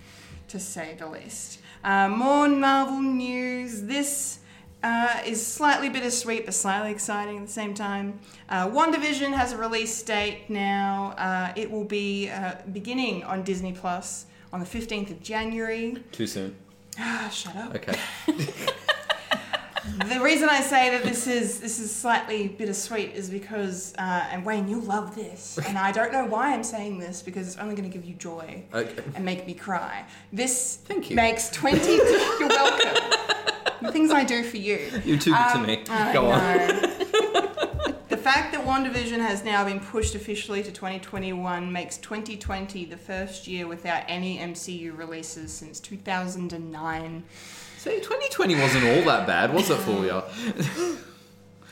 to say the least. Uh, more Marvel news. This uh, is slightly bittersweet but slightly exciting at the same time. Uh, WandaVision has a release date now. Uh, it will be uh, beginning on Disney Plus on the 15th of January. Too soon. Ah, shut up. Okay. The reason I say that this is this is slightly bittersweet is because, uh, and Wayne, you'll love this, and I don't know why I'm saying this because it's only going to give you joy Okay. and make me cry. This Thank you. makes 20. you're welcome. The things I do for you. You're too good to Um, me. I Go on. the fact that WandaVision has now been pushed officially to 2021 makes 2020 the first year without any MCU releases since 2009. See, 2020 wasn't all that bad, was it for you?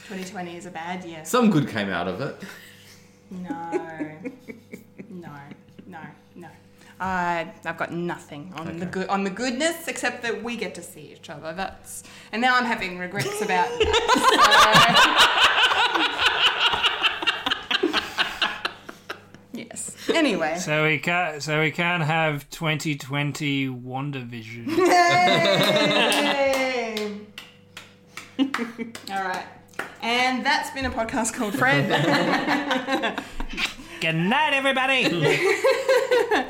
2020 is a bad year. Some good came out of it. No. No. No. No. I I've got nothing on the Okay. good on the goodness except that we get to see each other. That's and now I'm having regrets about that. yes. Anyway. So we can't. So we can't have 2020 WandaVision. Yay! All right. And that's been a podcast called Fred. Good night, everybody.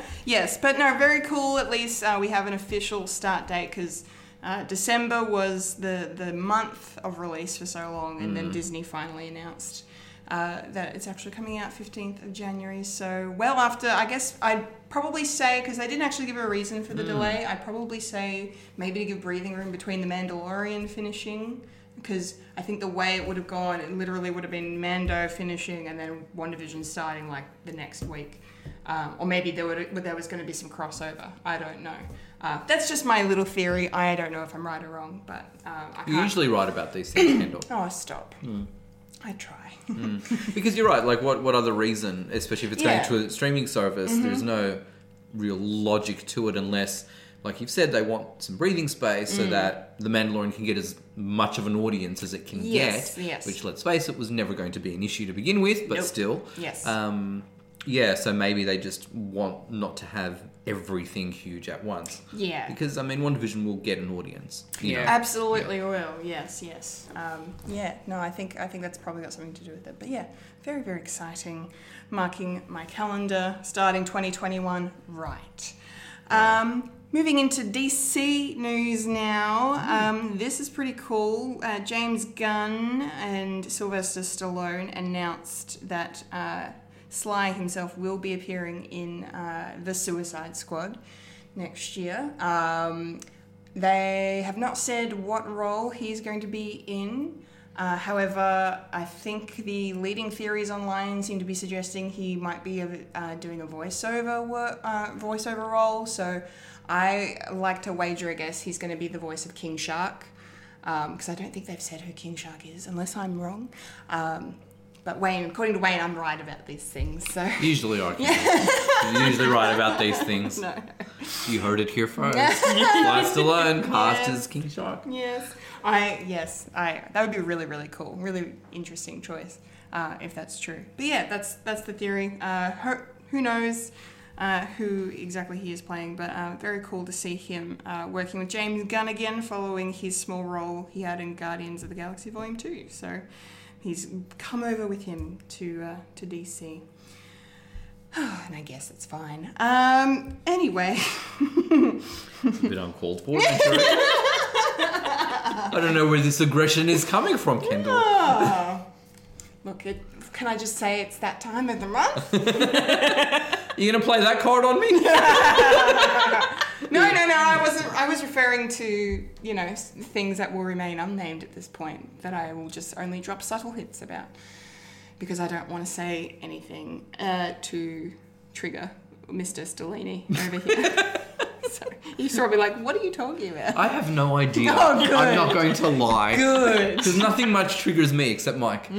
Yes, but no, very cool. At least uh, we have an official start date because uh, December was the the month of release for so long, and then Disney finally announced uh, that it's actually coming out 15th of January. So, well after, I guess I'd probably say, because they didn't actually give a reason for the delay, I'd probably say maybe to give breathing room between The Mandalorian finishing. Because I think the way it would have gone, it literally would have been Mando finishing and then WandaVision starting like the next week. Um, or maybe there, would, there was going to be some crossover. I don't know. Uh, that's just my little theory. I don't know if I'm right or wrong, but um, I You're can't. usually right about these things, Kendall. Oh, stop. I try. Because you're right. Like, what what other reason, especially if it's Yeah. Mm-hmm. going to a streaming service, there's no real logic to it unless, like you've said, they want some breathing space Mm. so that the Mandalorian can get as much of an audience as it can Yes, get. yes. Which, let's face it, was never going to be an issue to begin with, but Nope. still. Yes. Um, yeah. So maybe they just want not to have everything huge at once. Yeah. Because I mean, WandaVision will get an audience. you Yeah. know. Absolutely will. Yes, yes. Um, yeah. No, I think I think that's probably got something to do with it. But yeah, very very exciting. Marking my calendar, starting 2021 right. Um, moving into DC news now. Um, this is pretty cool. Uh, James Gunn and Sylvester Stallone announced that uh, Sly himself will be appearing in uh, the Suicide Squad next year. Um, they have not said what role he's going to be in. Uh, however, I think the leading theories online seem to be suggesting he might be uh, doing a voiceover wor- uh, voiceover role. So I like to wager, I guess, he's going to be the voice of King Shark. Because I don't think they've said who King Shark is, unless I'm wrong. Um, but Wayne, according to Wayne, I'm right about these things. So Usually, I can. You're usually right about these things. no. You heard it here first. Sly Stallone cast Yes. as King Shark. Yes, I yes I that would be really really cool, really interesting choice uh, if that's true. But yeah, that's that's the theory. Uh, who, who knows uh, who exactly he is playing, but uh, very cool to see him uh, working with James Gunn again, following his small role he had in Guardians of the Galaxy Volume Two. So he's come over with him to uh, to DC. and I guess it's fine. Um, anyway. It's a bit uncalled for. I don't know where this aggression is coming from, Kendall. Oh. Look, it, can I just say it's that time of the month? You gonna play that card on me? No, no, no. I wasn't. I was referring to you know things that will remain unnamed at this point that I will just only drop subtle hints about because I don't want to say anything uh, to trigger Mr. Stellini over here. so he's probably be like, "What are you talking about?" I have no idea. Oh, good. I'm not going to lie. Good. Because nothing much triggers me except Mike.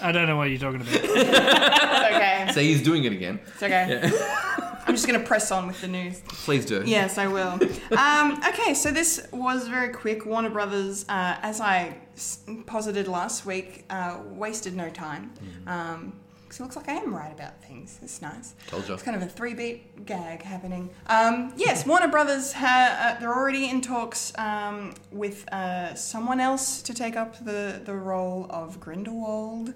I don't know what you're talking about. It's okay. Say he's doing it again. It's okay. I'm just gonna press on with the news. Please do. Yes, I will. um, okay, so this was very quick. Warner Brothers, uh, as I s- posited last week, uh, wasted no time. Um, 'cause it looks like I am right about things. It's nice. Told ya. It's kind of a three-beat gag happening. Um, yes, Warner Brothers, ha- uh, they're already in talks um, with uh, someone else to take up the, the role of Grindelwald.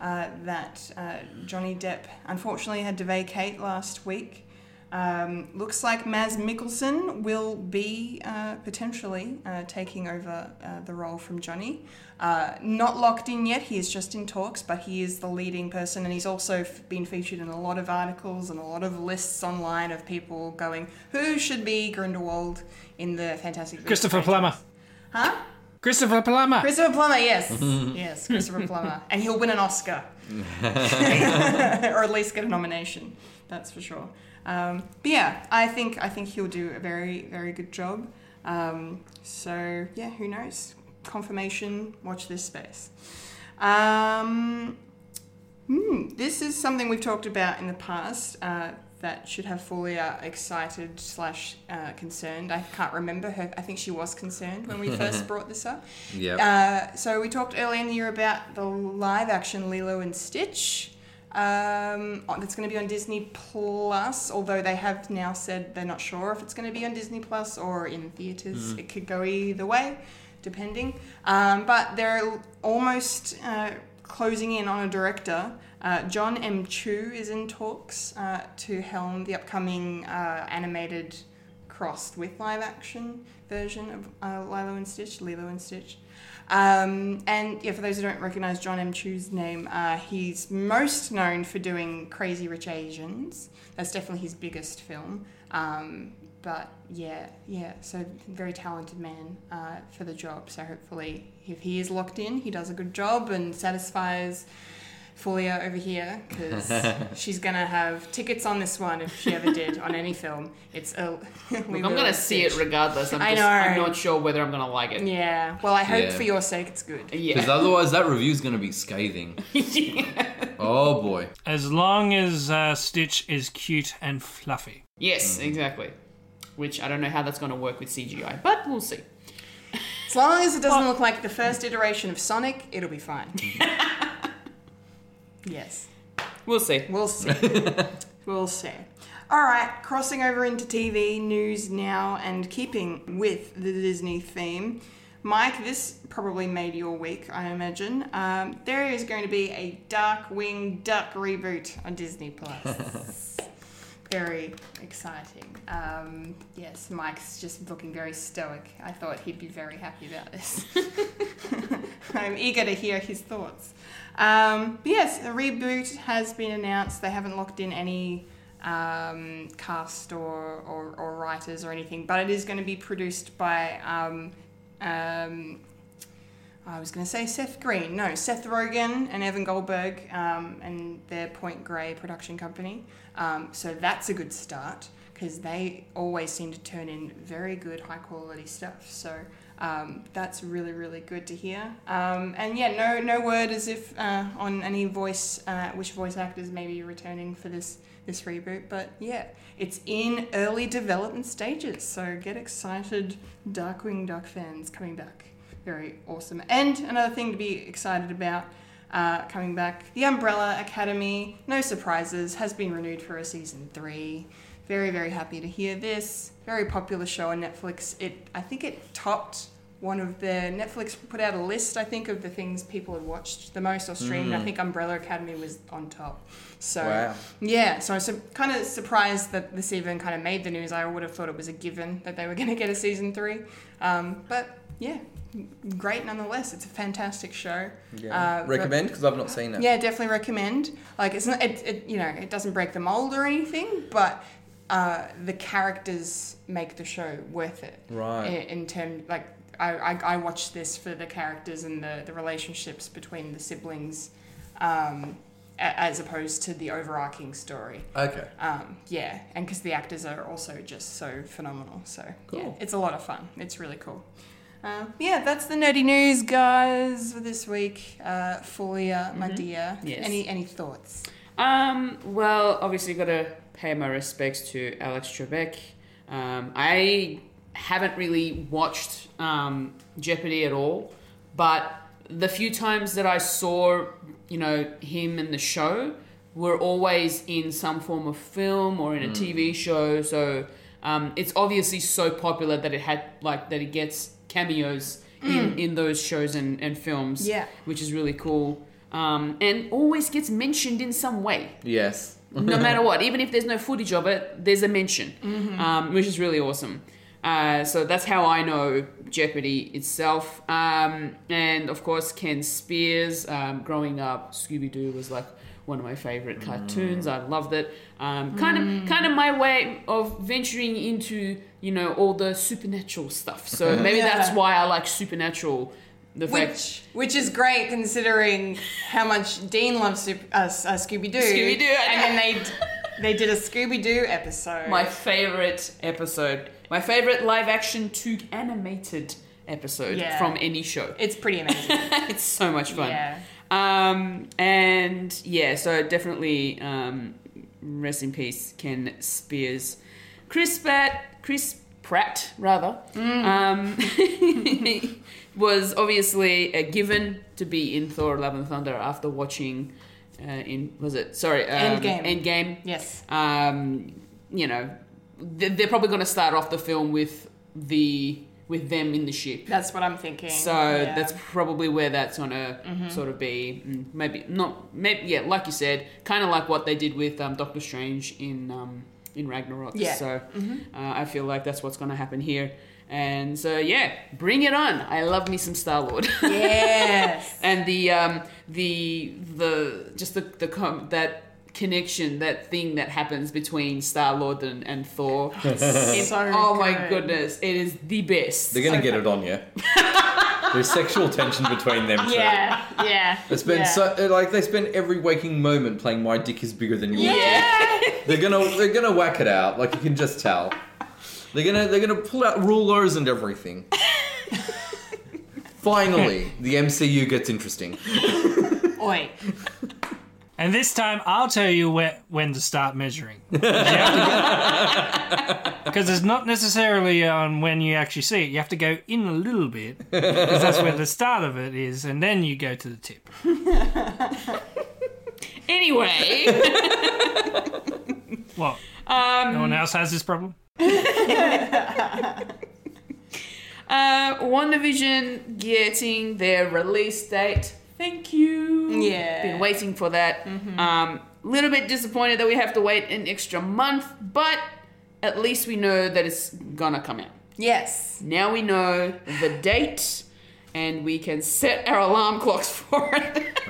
Uh, that uh, Johnny Depp unfortunately had to vacate last week. Um, looks like Mads Mikkelsen will be uh, potentially uh, taking over uh, the role from Johnny. Uh, not locked in yet, he is just in talks, but he is the leading person, and he's also f- been featured in a lot of articles and a lot of lists online of people going, who should be Grindelwald in the Fantastic Christopher? Plummer. Huh? Christopher Plummer. Christopher Plummer, yes. yes, Christopher Plummer. And he'll win an Oscar. or at least get a nomination. That's for sure. Um, but yeah, I think I think he'll do a very, very good job. Um, so yeah, who knows? Confirmation, watch this space. Um, hmm, this is something we've talked about in the past uh, that should have Fulia excited slash uh, concerned. I can't remember her. I think she was concerned when we first brought this up. Yeah. Uh, so we talked earlier in the year about the live action Lilo and Stitch. Um, oh, that's going to be on Disney Plus. Although they have now said they're not sure if it's going to be on Disney Plus or in theaters. It could go either way, depending. Um, but they're almost uh, closing in on a director. Uh, John M. Chu is in talks uh, to helm the upcoming uh, animated crossed with live action version of uh, Lilo and Stitch, Lilo and Stitch. Um, and yeah, for those who don't recognize John M. Chu's name, uh, he's most known for doing Crazy Rich Asians. That's definitely his biggest film. Um, but yeah, yeah, so very talented man uh, for the job. So hopefully, if he is locked in, he does a good job and satisfies Fulia over here because she's gonna have tickets on this one if she ever did on any film. It's a. Look, I'm gonna see it regardless. I'm I just, know. I'm not sure whether I'm gonna like it. Yeah. Well, I hope Yeah. for your sake it's good. Yeah. Because otherwise, that review's going to be scathing. Oh boy. As long as uh, Stitch is cute and fluffy. yes, Mm-hmm. exactly. Which I don't know how that's gonna work with CGI, but we'll see. As long as it doesn't look like the first iteration of Sonic, it'll be fine. Yes. We'll see. We'll see. we'll see. All right, crossing over into TV news now and keeping with the Disney theme. Mike, this probably made your week, I imagine. Um, there is going to be a Darkwing Duck reboot on Disney Plus. very exciting. Um, yes, Mike's just looking very stoic. I thought he'd be very happy about this. I'm eager to hear his thoughts. Um, but yes, a reboot has been announced. They haven't locked in any um, cast or, or, or writers or anything, but it is going to be produced by. Um, um, I was going to say Seth Green. No, Seth Rogen and Evan Goldberg um, and their Point Grey production company. Um, so that's a good start because they always seem to turn in very good, high quality stuff. So um, that's really, really good to hear. Um, and yeah, no, no word as if uh, on any voice, uh, which voice actors may be returning for this this reboot. But yeah, it's in early development stages. So get excited, Darkwing Duck fans coming back very awesome. And another thing to be excited about uh, coming back The Umbrella Academy, no surprises, has been renewed for a season three. Very, very happy to hear this. Very popular show on Netflix. It, I think it topped one of the Netflix put out a list. I think of the things people had watched the most or streamed. I think Umbrella Academy was on top. So Wow. yeah, so I'm su- kind of surprised that this even kind of made the news. I would have thought it was a given that they were going to get a season three. Um, but yeah, great nonetheless. It's a fantastic show. Uh, Recommend because I've not seen it. yeah, definitely recommend. Like it's not, it, it you know, it doesn't break the mold or anything, but uh, the characters make the show worth it. Right. In, in terms, like I, I, I watched this for the characters and the, the relationships between the siblings, um, a- as opposed to the overarching story. Okay. Um, yeah, and because the actors are also just so phenomenal. So yeah, it's a lot of fun. It's really cool. Uh, yeah, that's the nerdy news, guys, for this week. Uh, Folia, my dear. Yes. Any any thoughts? Um, well, obviously, got to pay my respects to Alex Trebek. Um, I haven't really watched um, Jeopardy at all, but the few times that I saw, you know, him in the show were always in some form of film or in a TV show. So um, it's obviously so popular that it had like that it gets cameos in, in those shows and, and films. Yeah. which is really cool. Um, and always gets mentioned in some way Yes. No matter what. Even if there's no footage of it, there's a mention, um, which is really awesome. Uh, so that's how I know Jeopardy itself. Um, and of course, Ken Spears. Um, growing up, Scooby Doo was like one of my favorite cartoons. I loved it. Um, kind of, kind of my way of venturing into you know all the supernatural stuff. So maybe Yeah. that's why I like supernatural. The fact Which which is great considering how much Dean loves Sup- uh, uh, Scooby Doo. Scooby-Doo, and then they d- they did a Scooby Doo episode. my favorite episode, my favorite live action to animated episode Yeah. from any show. it's pretty amazing. it's so much fun. Yeah. Um, and yeah, so definitely um, rest in peace, Ken Spears. Chris Pratt, Chris Pratt rather, um, was obviously a given to be in Thor: Love and Thunder after watching. Uh, in was it sorry um, Endgame. Endgame yes. um, you know, they're, they're probably going to start off the film with the with them in the ship. That's what I'm thinking. So Yeah. Mm-hmm. that's probably where that's gonna sort of be. Mm, Maybe not. Maybe yeah, like you said, kind of like what they did with um, Doctor Strange in um, in Ragnarok. Yeah. Mm-hmm. So uh, I feel like that's what's gonna happen here. And so yeah, bring it on. I love me some Star Lord. Yes. and the um the the just the the com- that connection that thing that happens between Star Lord and, and Thor. It's- So oh my good. goodness, it is the best. They're gonna get it on you. There's sexual tension between them two. yeah, yeah. They spend yeah. so like they spend every waking moment playing "My dick is bigger than yours." yeah. They're gonna they're gonna whack it out. Like you can just tell. They're gonna they're gonna pull out rulers and everything. Finally, the MCU gets interesting. Oi. And this time, I'll tell you where, when to start measuring. Because it's not necessarily on when you actually see it. You have to go in a little bit, because that's where the start of it is, and then you go to the tip. Anyway, What? um, No one else has this problem? uh, WandaVision getting their release date. Thank you. Yeah. Been waiting for that. Um, little bit disappointed that we have to wait an extra month, but at least we know that it's gonna come out. Yes. Now we know the date, and we can set our alarm clocks for it.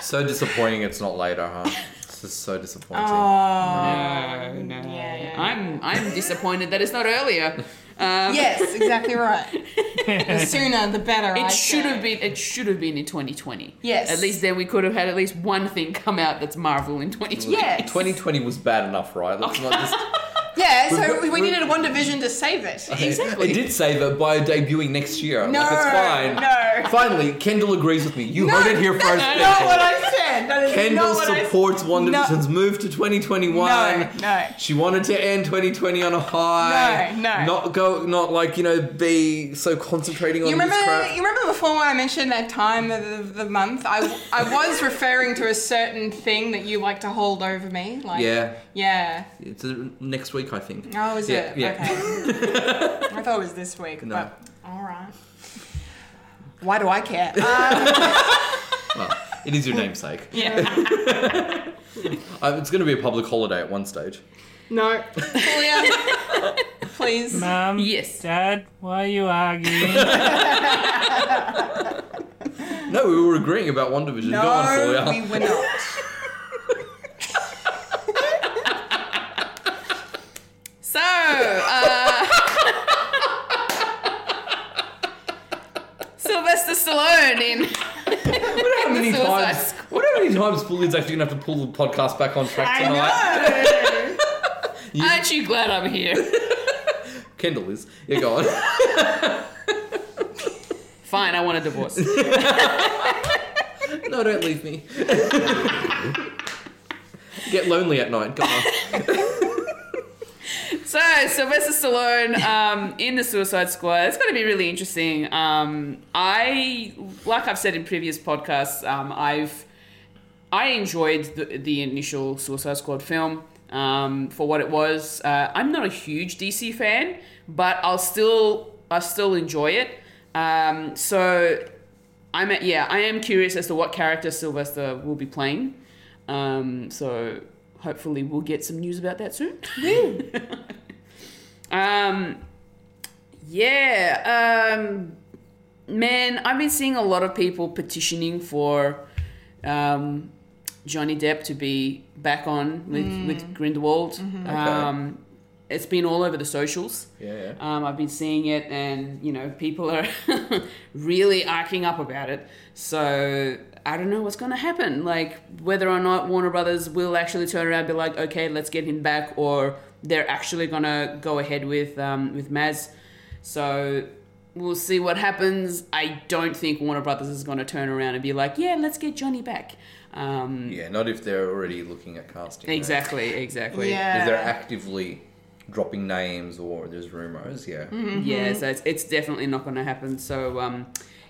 So disappointing it's not later, huh? It's just so disappointing. Oh. no, no. Yeah, yeah. I'm I'm disappointed that it's not earlier. Um, Yes, exactly right. The sooner the better. It I should say. have been. It should have been in 2020. Yes. At least then we could have had at least one thing come out that's Marvel in 2020. Yes. 2020 was bad enough, right? Let's not just. Yeah, so got- we we've- needed WandaVision to save it. Exactly. It did save it by debuting next year. No, like, it's fine. no. Finally, Kendall agrees with me. You heard it here first. That's not what I said. That is Kendall not what I supports said. WandaVision's move to 2021. No, no. She wanted to end 2020 on a high. No, no. Not go, not like you know, be so concentrating on You this remember? crap. You remember before when I mentioned that time of the, the month? I I was referring to a certain thing that you like to hold over me. Like Yeah, yeah. it's uh, next week, I think. Oh, is Yeah, it? yeah. Okay. I thought it was this week. No. But all right. Why do I care? Um, Well, it is your namesake. yeah. Uh, it's going to be a public holiday at one stage. No. Julia, please. Mum, Yes. Dad, why are you arguing? No, we were agreeing about WandaVision. Go on, No, Fulia. we were not. So, uh, Sylvester Stallone in. How many times? Squad. What how many times Fulia's actually going to have to pull the podcast back on track I tonight? know. Aren't you glad I'm here? Kendall is. Yeah, go on. Fine, I want a divorce. no, don't leave me. Get lonely at night. Go on. So Sylvester Stallone um, in the Suicide Squad. It's going to be really interesting. Um, I, like I've said in previous podcasts, um, I've I enjoyed the, the initial Suicide Squad film um, for what it was. Uh, I'm not a huge DC fan, but I'll still I still enjoy it. Um, so I'm at, yeah I am curious as to what character Sylvester will be playing. Um, so hopefully we'll get some news about that soon. um, yeah, um, man, I've been seeing a lot of people petitioning for um, Johnny Depp to be back on with, with Grindelwald. Um, it's been all over the socials. Yeah, yeah. Um, I've been seeing it, and you know, people are really arcing up about it. So I don't know what's going to happen. Like whether or not Warner Brothers will actually turn around and be like, okay, let's get him back, or they're actually going to go ahead with um, with Mads. So we'll see what happens. I don't think Warner Brothers is going to turn around and be like, yeah, let's get Johnny back. Um, Yeah, not if they're already looking at casting. right? Exactly, exactly. Yeah. If they're actively dropping names or there's rumors, yeah. Yeah, so it's, it's definitely not going to happen. So, um,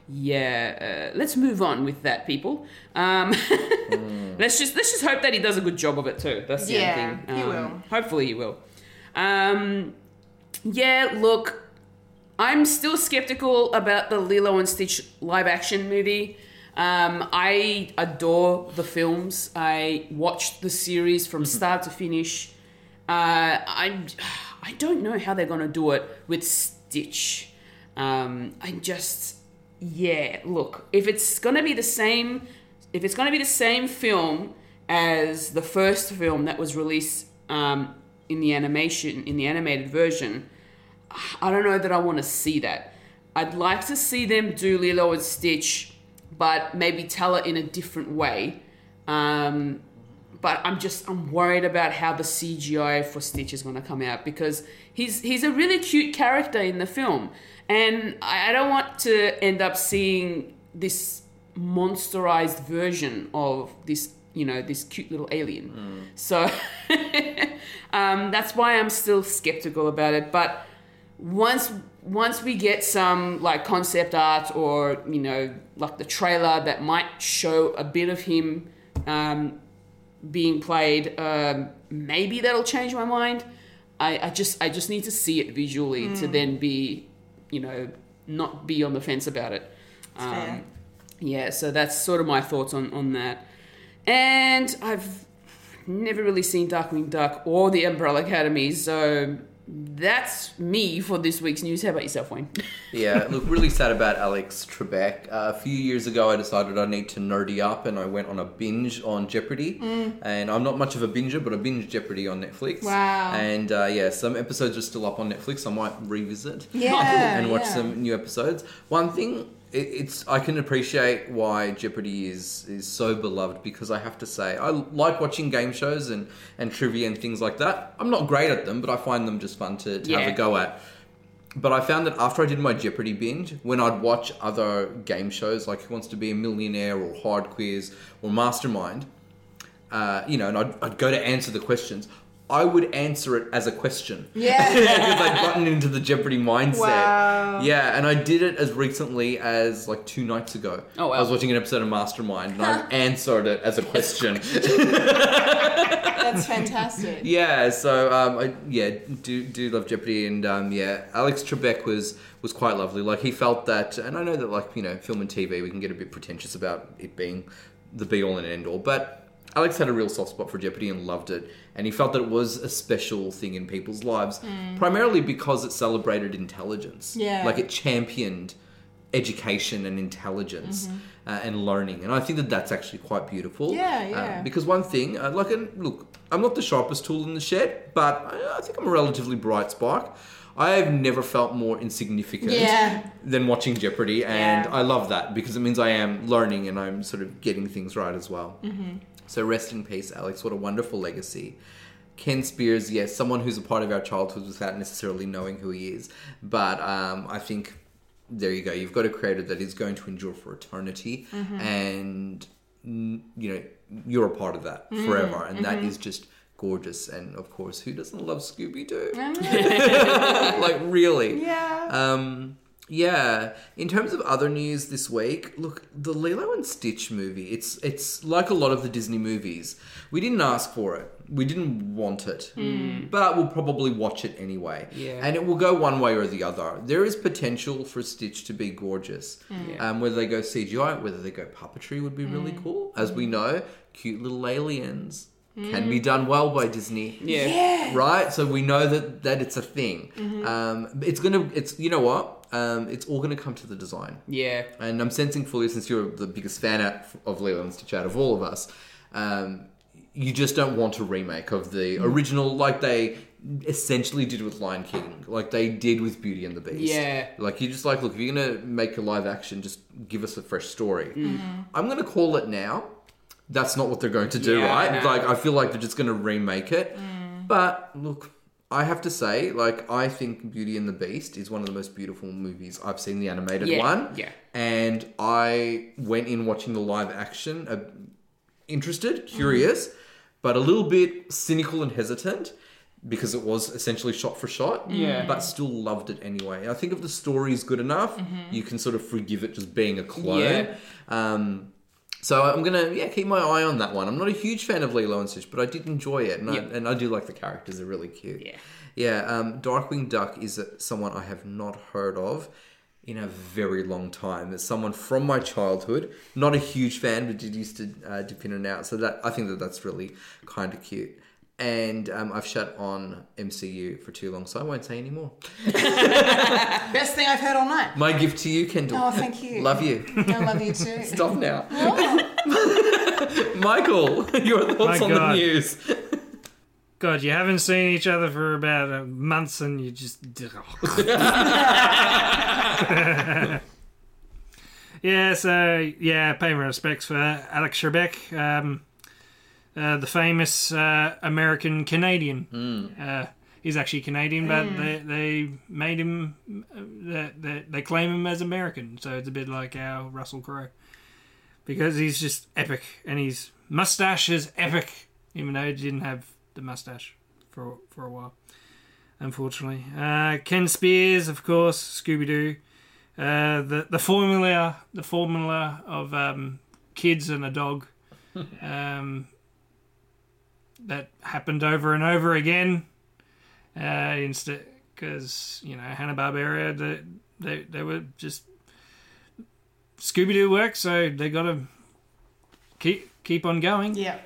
yeah, uh, let's move on with that, people. Um, Let's just let's just hope that he does a good job of it too. That's the Yeah, only thing. he Um, will. Hopefully, he will. Um, yeah, look, I'm still skeptical about the Lilo and Stitch live action movie. Um, I adore the films. I watched the series from start to finish. Uh, I I don't know how they're gonna do it with Stitch. Um, I just, yeah, look, if it's gonna be the same, if it's gonna be the same film as the first film that was released um, in the animation, in the animated version, I don't know that I want to see that. I'd like to see them do Lilo and Stitch, but maybe tell it in a different way. Um, but I'm just I'm worried about how the CGI for Stitch is going to come out because he's he's a really cute character in the film, and I I don't want to end up seeing this monsterized version of this you know this cute little alien. So um, that's why I'm still skeptical about it. But once once we get some like concept art or you know like the trailer that might show a bit of him um, being played, um, maybe that'll change my mind. I, I just I just need to see it visually to then be you know not be on the fence about it. Um, yeah, so that's sort of my thoughts on on that. And I've never really seen Darkwing Duck or the Umbrella Academy, so that's me for this week's news. How about yourself, Wayne? Yeah, look, really sad about Alex Trebek. Uh, a few years ago, I decided I need to nerdy up, and I went on a binge on Jeopardy. And I'm not much of a binger, but I binge Jeopardy on Netflix. Wow. And uh, yeah, some episodes are still up on Netflix. I might revisit Yeah, and watch yeah. some new episodes. One thing. It- It's I can appreciate why Jeopardy is is so beloved because I have to say I like watching game shows and, and trivia and things like that. I'm not great at them, but I find them just fun to, to have a go at. But I found that after I did my Jeopardy binge, when I'd watch other game shows like Who Wants to Be a Millionaire or Hard Quiz or Mastermind, uh, you know, and I'd, I'd go to answer the questions, I would answer it as a question. Yeah. Because I'd gotten into the Jeopardy mindset. Wow. Yeah, and I did it as recently as like two nights ago. Oh, wow. I was watching an episode of Mastermind and I answered it as a question. That's fantastic. Yeah, so um, I yeah do do love Jeopardy, and um, yeah, Alex Trebek was was quite lovely. Like he felt that, and I know that like you know film and TV we can get a bit pretentious about it being the be all and end all, but Alex had a real soft spot for Jeopardy and loved it, and he felt that it was a special thing in people's lives, primarily because it celebrated intelligence. Yeah. like it championed education and intelligence uh, and learning, and I think that that's actually quite beautiful. Yeah, Uh, yeah. because one thing, uh, like, and look, I'm not the sharpest tool in the shed, but I, I think I'm a relatively bright spark. I have never felt more insignificant Yeah. than watching Jeopardy, and Yeah. I love that because it means I am learning and I'm sort of getting things right as well. Mm-hmm. So rest in peace, Alex. What a wonderful legacy. Ken Spears, yes, someone who's a part of our childhood without necessarily knowing who he is, but um, I think there you go. You've got a creator that is going to endure for eternity, Mm-hmm. and you know you're a part of that Mm-hmm. forever, and that is just gorgeous. And of course, who doesn't love Scooby Doo? like really? Yeah. Um, yeah. In terms of other news this week, look, the Lilo and Stitch movie. It's it's like a lot of the Disney movies. We didn't ask for it. We didn't want it, but we'll probably watch it anyway. Yeah. And it will go one way or the other. There is potential for Stitch to be gorgeous. Um, whether they go CGI, whether they go puppetry would be really cool. As we know, cute little aliens can be done well by Disney Yeah. right? So we know that that it's a thing. Um, it's gonna, it's you know what? Um, it's all gonna come to the design. Yeah. And I'm sensing fully, since you're the biggest fan at- of Lilo and Stitch out of all of us, um, you just don't want a remake of the original, like they essentially did with Lion King, like they did with Beauty and the Beast. Yeah. Like you just like, look, if you're gonna make a live action, just give us a fresh story. I'm gonna call it now. That's not what they're going to do, Yeah, right? no. Like I feel like they're just gonna remake it. But look, I have to say, like, I think Beauty and the Beast is one of the most beautiful movies I've seen, the animated Yeah, one. yeah. And I went in watching the live action, uh, interested, curious, but a little bit cynical and hesitant because it was essentially shot for shot. Yeah. But still loved it anyway. I think if the story is good enough, you can sort of forgive it just being a clone. Yeah. Um, so I'm gonna yeah keep my eye on that one. I'm not a huge fan of Lilo and Stitch, but I did enjoy it, and, Yep. I, and I do like the characters. They're really cute. Yeah. yeah. Um, Darkwing Duck is someone I have not heard of in a very long time. It's someone from my childhood. Not a huge fan, but did used to uh, dip in and out. So that I think that that's really kind of cute. And um, I've shut on MCU for too long, so I won't say any more. Best thing I've heard all night. My gift to you, Kendall. Oh, thank you. Love you. I love you too. Stop now. Michael, your thoughts My on the news? God, you haven't seen each other for about uh, months, and you just. yeah, so yeah, pay my respects for Alex Trebek, um, the famous uh, American Canadian. Uh, he's actually Canadian, but they they made him. Uh, they, they, they claim him as American, so it's a bit like our Russell Crowe because he's just epic, and his mustache is epic, even though he didn't have the mustache for for a while. Unfortunately, uh, Ken Spears, of course, Scooby Doo, uh, the the formula the formula of um, kids and a dog, um, that happened over and over again. Uh, instead, because you know Hanna Barbera, they, they they were just Scooby Doo work, so they got to keep keep on going. Yeah.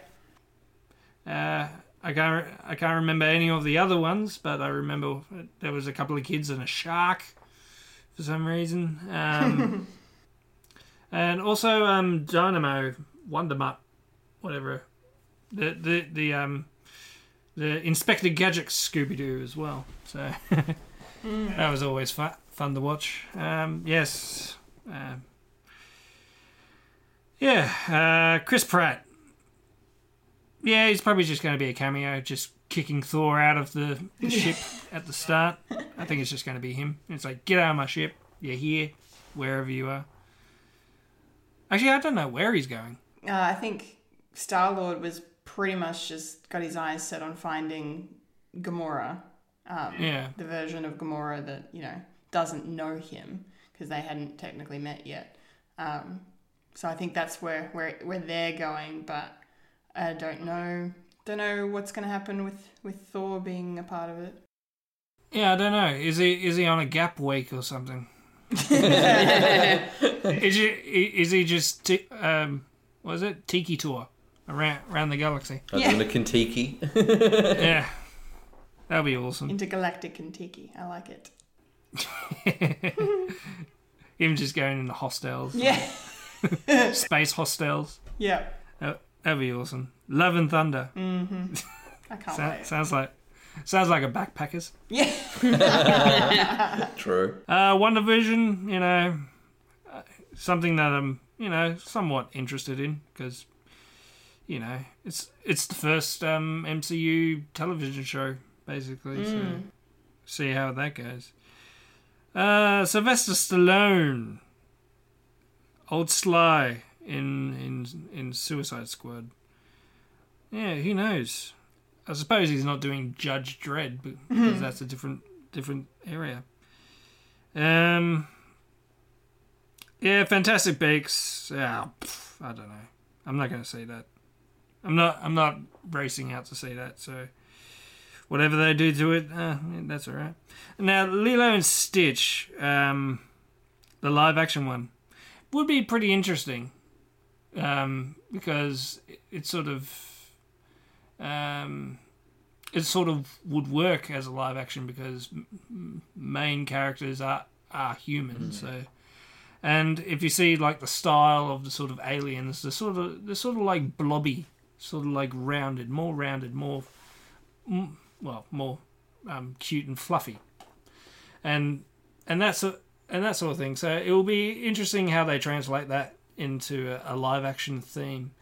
Uh, I can't I can't remember any of the other ones, but I remember there was a couple of kids and a shark for some reason. Um, and also um, Dynamo, Wonder Mutt, whatever. The the the um the Inspector Gadget Scooby Doo as well. So that was always fun fun to watch. Um, yes. Uh, yeah, uh, Chris Pratt. Yeah, he's probably just going to be a cameo, just kicking Thor out of the, the ship at the start. I think it's just going to be him. It's like, get out of my ship. You're here, wherever you are. Actually, I don't know where he's going. Uh, I think Star Lord was pretty much just got his eyes set on finding Gamora. Um, Yeah. The version of Gamora that, you know, doesn't know him because they hadn't technically met yet. Um, so I think that's where, where, where they're going, but I don't know. Don't know what's going to happen with, with Thor being a part of it. Yeah, I don't know. Is he is he on a gap week or something? is he is he just t- um what is it tiki tour around around the galaxy? I'm Yeah. doing a Kentucky. Yeah, that'd be awesome. Intergalactic Kentucky. I like it. Him just going in the hostels, Yeah. space hostels. Yeah. That, that'd be awesome. Love and Thunder. I can't Sa- wait. sounds like sounds like a backpackers. Yeah. True. Uh, WandaVision, you know, uh, something that I'm, you know, somewhat interested in because, you know, it's it's the first um, MCU television show basically. So see how that goes. Uh, Sylvester Stallone, old Sly in in in Suicide Squad. Yeah, who knows? I suppose he's not doing Judge Dredd but- because that's a different different area. Um. Yeah, Fantastic Beasts. Yeah, I don't know. I'm not going to say that. I'm not. I'm not racing out to see that. So, whatever they do to it, uh, that's all right. Now, Lilo and Stitch, um, the live action one, would be pretty interesting. Um, because it, it sort of. Um, it sort of would work as a live action because m- main characters are are human. So, and if you see like the style of the sort of aliens, they're sort of they're sort of like blobby, sort of like rounded, more rounded, more mm, well, more um, cute and fluffy, and and that's a and that sort of thing. So it will be interesting how they translate that into a, a live action theme.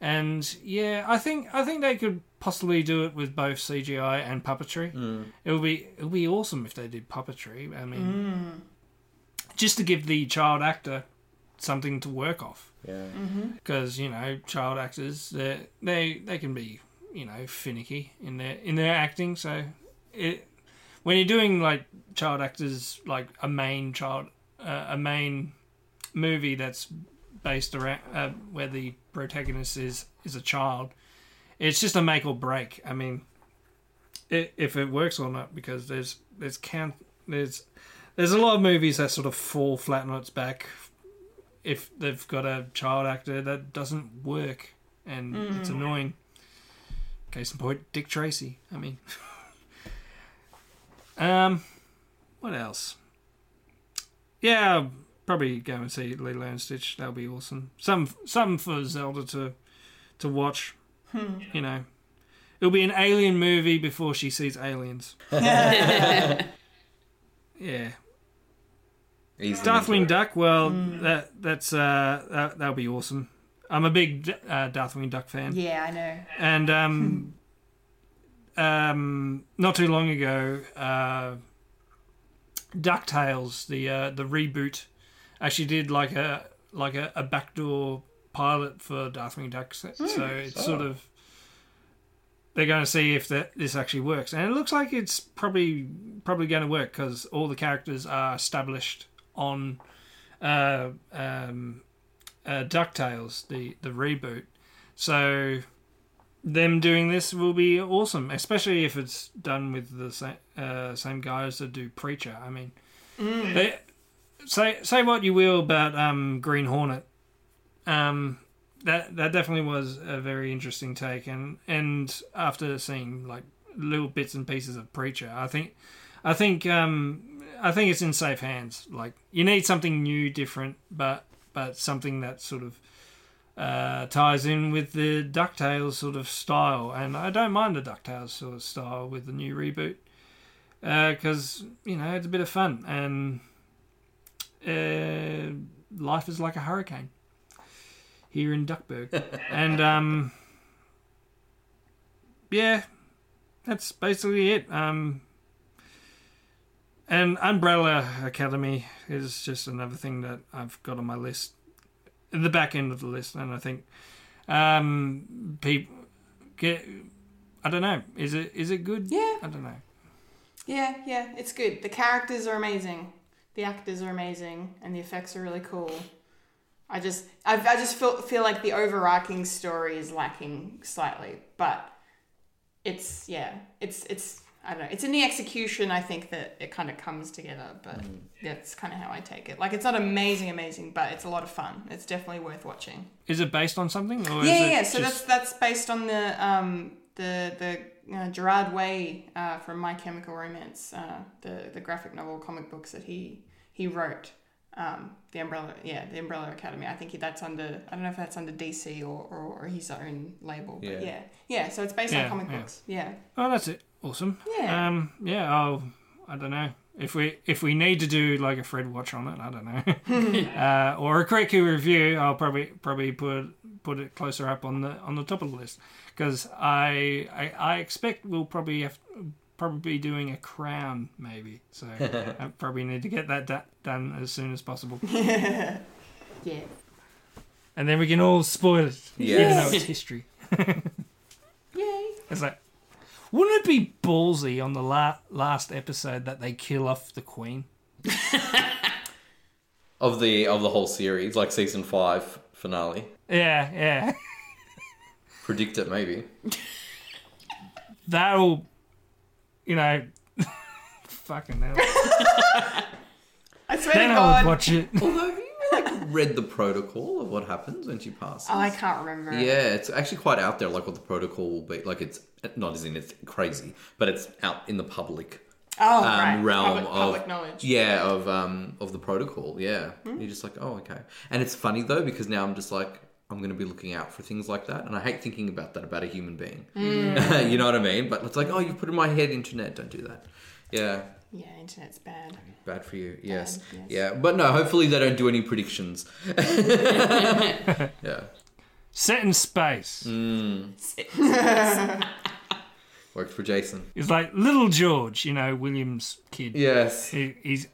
And yeah, I think I think they could possibly do it with both CGI and puppetry. It would be it would be awesome if they did puppetry. I mean, just to give the child actor something to work off. Yeah. Because you know, child actors they they they can be you know finicky in their in their acting. So it when you're doing like child actors like a main child uh, a main movie that's based around uh, where the protagonist is is a child it's just a make or break i mean i if it works or not because there's there's count there's there's a lot of movies that sort of fall flat on its back if they've got a child actor that doesn't work and it's annoying case in point, Dick Tracy. I mean, um, what else? Yeah, I'll probably go and see Lilo and Stitch. That'll be awesome. Some some for Zelda to to watch. You know, it'll be an alien movie before she sees aliens. yeah. Easily Darkwing. Duck. Well, that that's uh that, that'll be awesome. I'm a big uh, Darkwing Duck fan. Yeah, I know. And um, um, not too long ago, uh, Ducktales, the uh, the reboot, actually did like a like a, a backdoor pilot for Darkwing Duck. So, so it's sort of they're going to see if that this actually works, and it looks like it's probably probably going to work because all the characters are established on uh, um, uh, Ducktales, the the reboot. So them doing this will be awesome, especially if it's done with the same uh, same guys that do Preacher. I mean, they, say say what you will about um, Green Hornet, um, that that definitely was a very interesting take, and and after seeing like little bits and pieces of Preacher, I think I think um, I think it's in safe hands. Like you need something new, different, but but something that sort of uh, ties in with the Ducktales sort of style, and I don't mind the Ducktales sort of style with the new reboot because you know it's a bit of fun and uh, life is like a hurricane here in Duckburg, and um, yeah, that's basically it. Um, and Umbrella Academy is just another thing that I've got on my list, in the back end of the list, and I think um, people get. I don't know. Is it is it good? Yeah. I don't know. Yeah, yeah, it's good. The characters are amazing. The actors are amazing, and the effects are really cool. I just, I, I just feel feel like the overarching story is lacking slightly, but it's yeah, it's it's I don't know. It's in the execution. I think that it kind of comes together, but that's kind of how I take it. Like it's not amazing, amazing, but it's a lot of fun. It's definitely worth watching. Is it based on something? Or Yeah, is it yeah. So just- that's that's based on the um the the uh, Gerard Way uh, from My Chemical Romance, uh, the the graphic novel comic books that he he wrote. Um, the Umbrella, yeah, the Umbrella Academy. I think he, that's under. I don't know if that's under DC or, or, or his own label. But Yeah. yeah, yeah. So it's based Yeah, on comic yeah. books. Yeah. Oh, that's it. Awesome. Yeah. Um. Yeah. I'll. I don't know if we if we need to do like a Fred watch on it. I don't know. uh, or a quickie review. I'll probably probably put put it closer up on the on the top of the list because I, I I expect we'll probably have probably be doing a crown maybe. So I probably need to get that da- done as soon as possible, Yeah. and then we can all spoil it, even though it's history. Yay. It's like, wouldn't it be ballsy on the la- last episode that they kill off the queen? of the of the whole series, like season five finale. Yeah, yeah. Predict it, maybe. That'll, you know, fucking hell. I swear Then to I would God. watch it. Although, have you like read the protocol of what happens when she passes? Oh, I can't remember. Yeah, it's actually quite out there, like what the protocol will be. Like it's not as in it's crazy, but it's out in the public Oh, um, right. realm public, of public knowledge. Yeah, of um of the protocol. Yeah, you're just like, oh, okay. And it's funny though because now I'm just like. I'm going to be looking out for things like that, and I hate thinking about that about a human being. you know what I mean? But it's like, oh, you put in my head, internet, don't do that. Yeah, Yeah, internet's bad. bad for you. Yes, yes. yeah, but no. Hopefully, they don't do any predictions. yeah, Set in space. Mm. worked for Jason. It's like little George, you know, William's kid. Yes. He, he's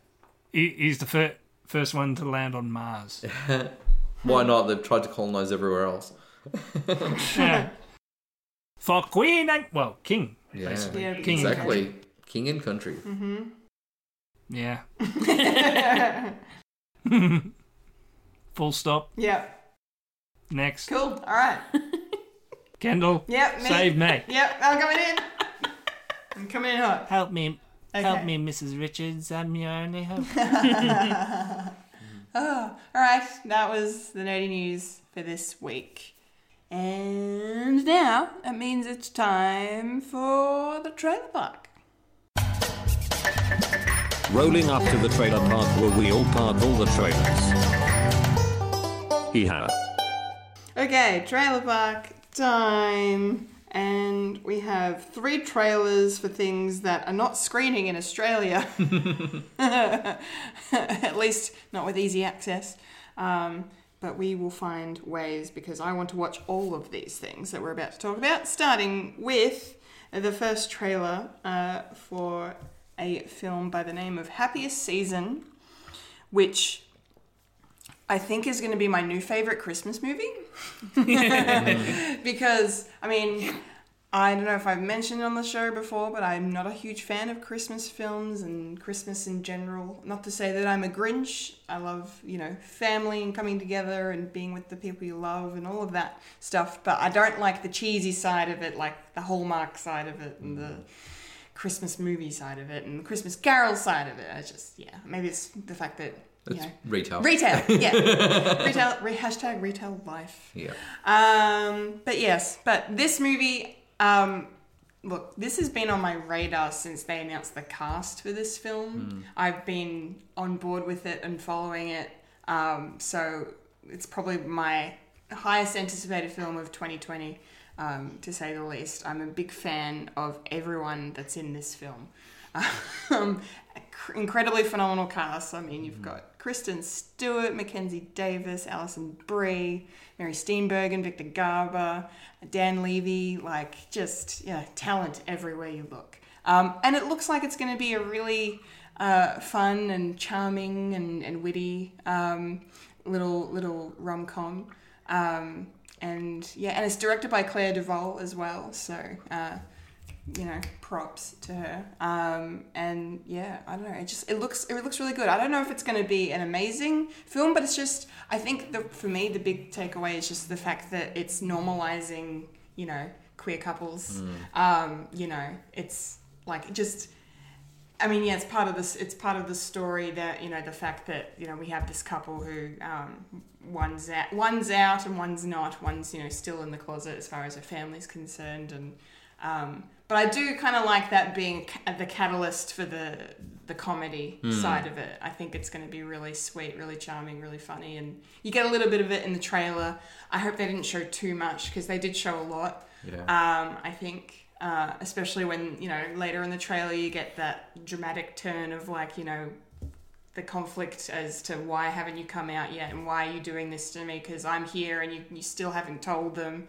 he, he's the fir- first one to land on Mars. Why not? They've tried to colonize everywhere else. Yeah. For queen and well, king. Yeah, Basically. Yeah, king and exactly. King and country. Mm-hmm. Yeah. Full stop. Yep. Next. Cool. All right. Kendall. Yep. Me. Save me. Yep. I'm coming in. I'm coming in hot. Help me. Help me, Mrs. Richards. I'm your only hope. oh, All right. That was the nerdy news for this week. And now it means it's time for the trailer park. Rolling up to the trailer park where we all park all the trailers. Hee. Okay, trailer park time. And we have three trailers for things that are not screening in Australia. At least not with easy access. Um, but we will find ways because I want to watch all of these things that we're about to talk about, starting with the first trailer uh, for a film by the name of Happiest Season, which I think is going to be my new favorite Christmas movie. because, I mean, I don't know if I've mentioned on the show before, but I'm not a huge fan of Christmas films and Christmas in general. Not to say that I'm a Grinch. I love, you know, family and coming together and being with the people you love and all of that stuff. But I don't like the cheesy side of it, like the Hallmark side of it and the mm. Christmas movie side of it and the Christmas Carol side of it. I just, yeah, maybe it's the fact that. You It's know, retail. Retail, yeah. retail, re- hashtag retail life. Yeah. Um, but yes, but this movie, um, look, this has been on my radar since they announced the cast for this film. I've been on board with it and following it. Um, so it's probably my highest anticipated film of 2020, um, to say the least. I'm a big fan of everyone that's in this film. Um, incredibly phenomenal cast. I mean, you've got Kristen Stewart, Mackenzie Davis, Alison Brie, Mary Steenburgen, Victor Garber, Dan Levy. Like, just yeah, talent everywhere you look. Um, and it looks like it's going to be a really uh, fun and charming and, and witty um, little little rom com. Um, and yeah, and it's directed by Clea DuVall as well. So. Uh, you know, props to her. Um, and yeah, I don't know. It just it looks it looks really good. I don't know if it's going to be an amazing film, but it's just I think the for me the big takeaway is just the fact that it's normalizing you know queer couples. Um, you know, it's like just. I mean, yeah, it's part of this. It's part of the story that you know the fact that you know we have this couple who um, one's out, one's out and one's not. One's you know still in the closet as far as her family's concerned, and um, but I do kind of like that being ca- the catalyst for the the comedy side of it. I think it's going to be really sweet, really charming, really funny, and you get a little bit of it in the trailer. I hope they didn't show too much because they did show a lot. Yeah. Um, I think, uh, especially when you know later in the trailer you get that dramatic turn of like you know the conflict as to why haven't you come out yet and why are you doing this to me because I'm here and you, you still haven't told them,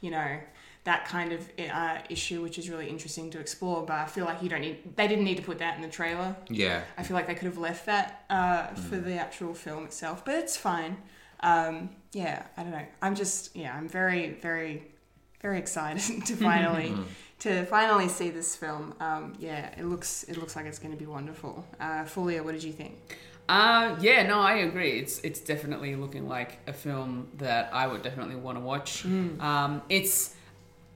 you know that kind of uh, issue, which is really interesting to explore. But I feel like you don't need they didn't need to put that in the trailer. Yeah. I feel like they could have left that uh, for the actual film itself, but it's fine. Um, yeah, I don't know. I'm just yeah, I'm very very very excited to finally to finally see this film. Um, yeah, it looks it looks like it's going to be wonderful. Uh, Fulia, what did you think? Uh, yeah, no, I agree. It's it's definitely looking like a film that I would definitely want to watch. Um, it's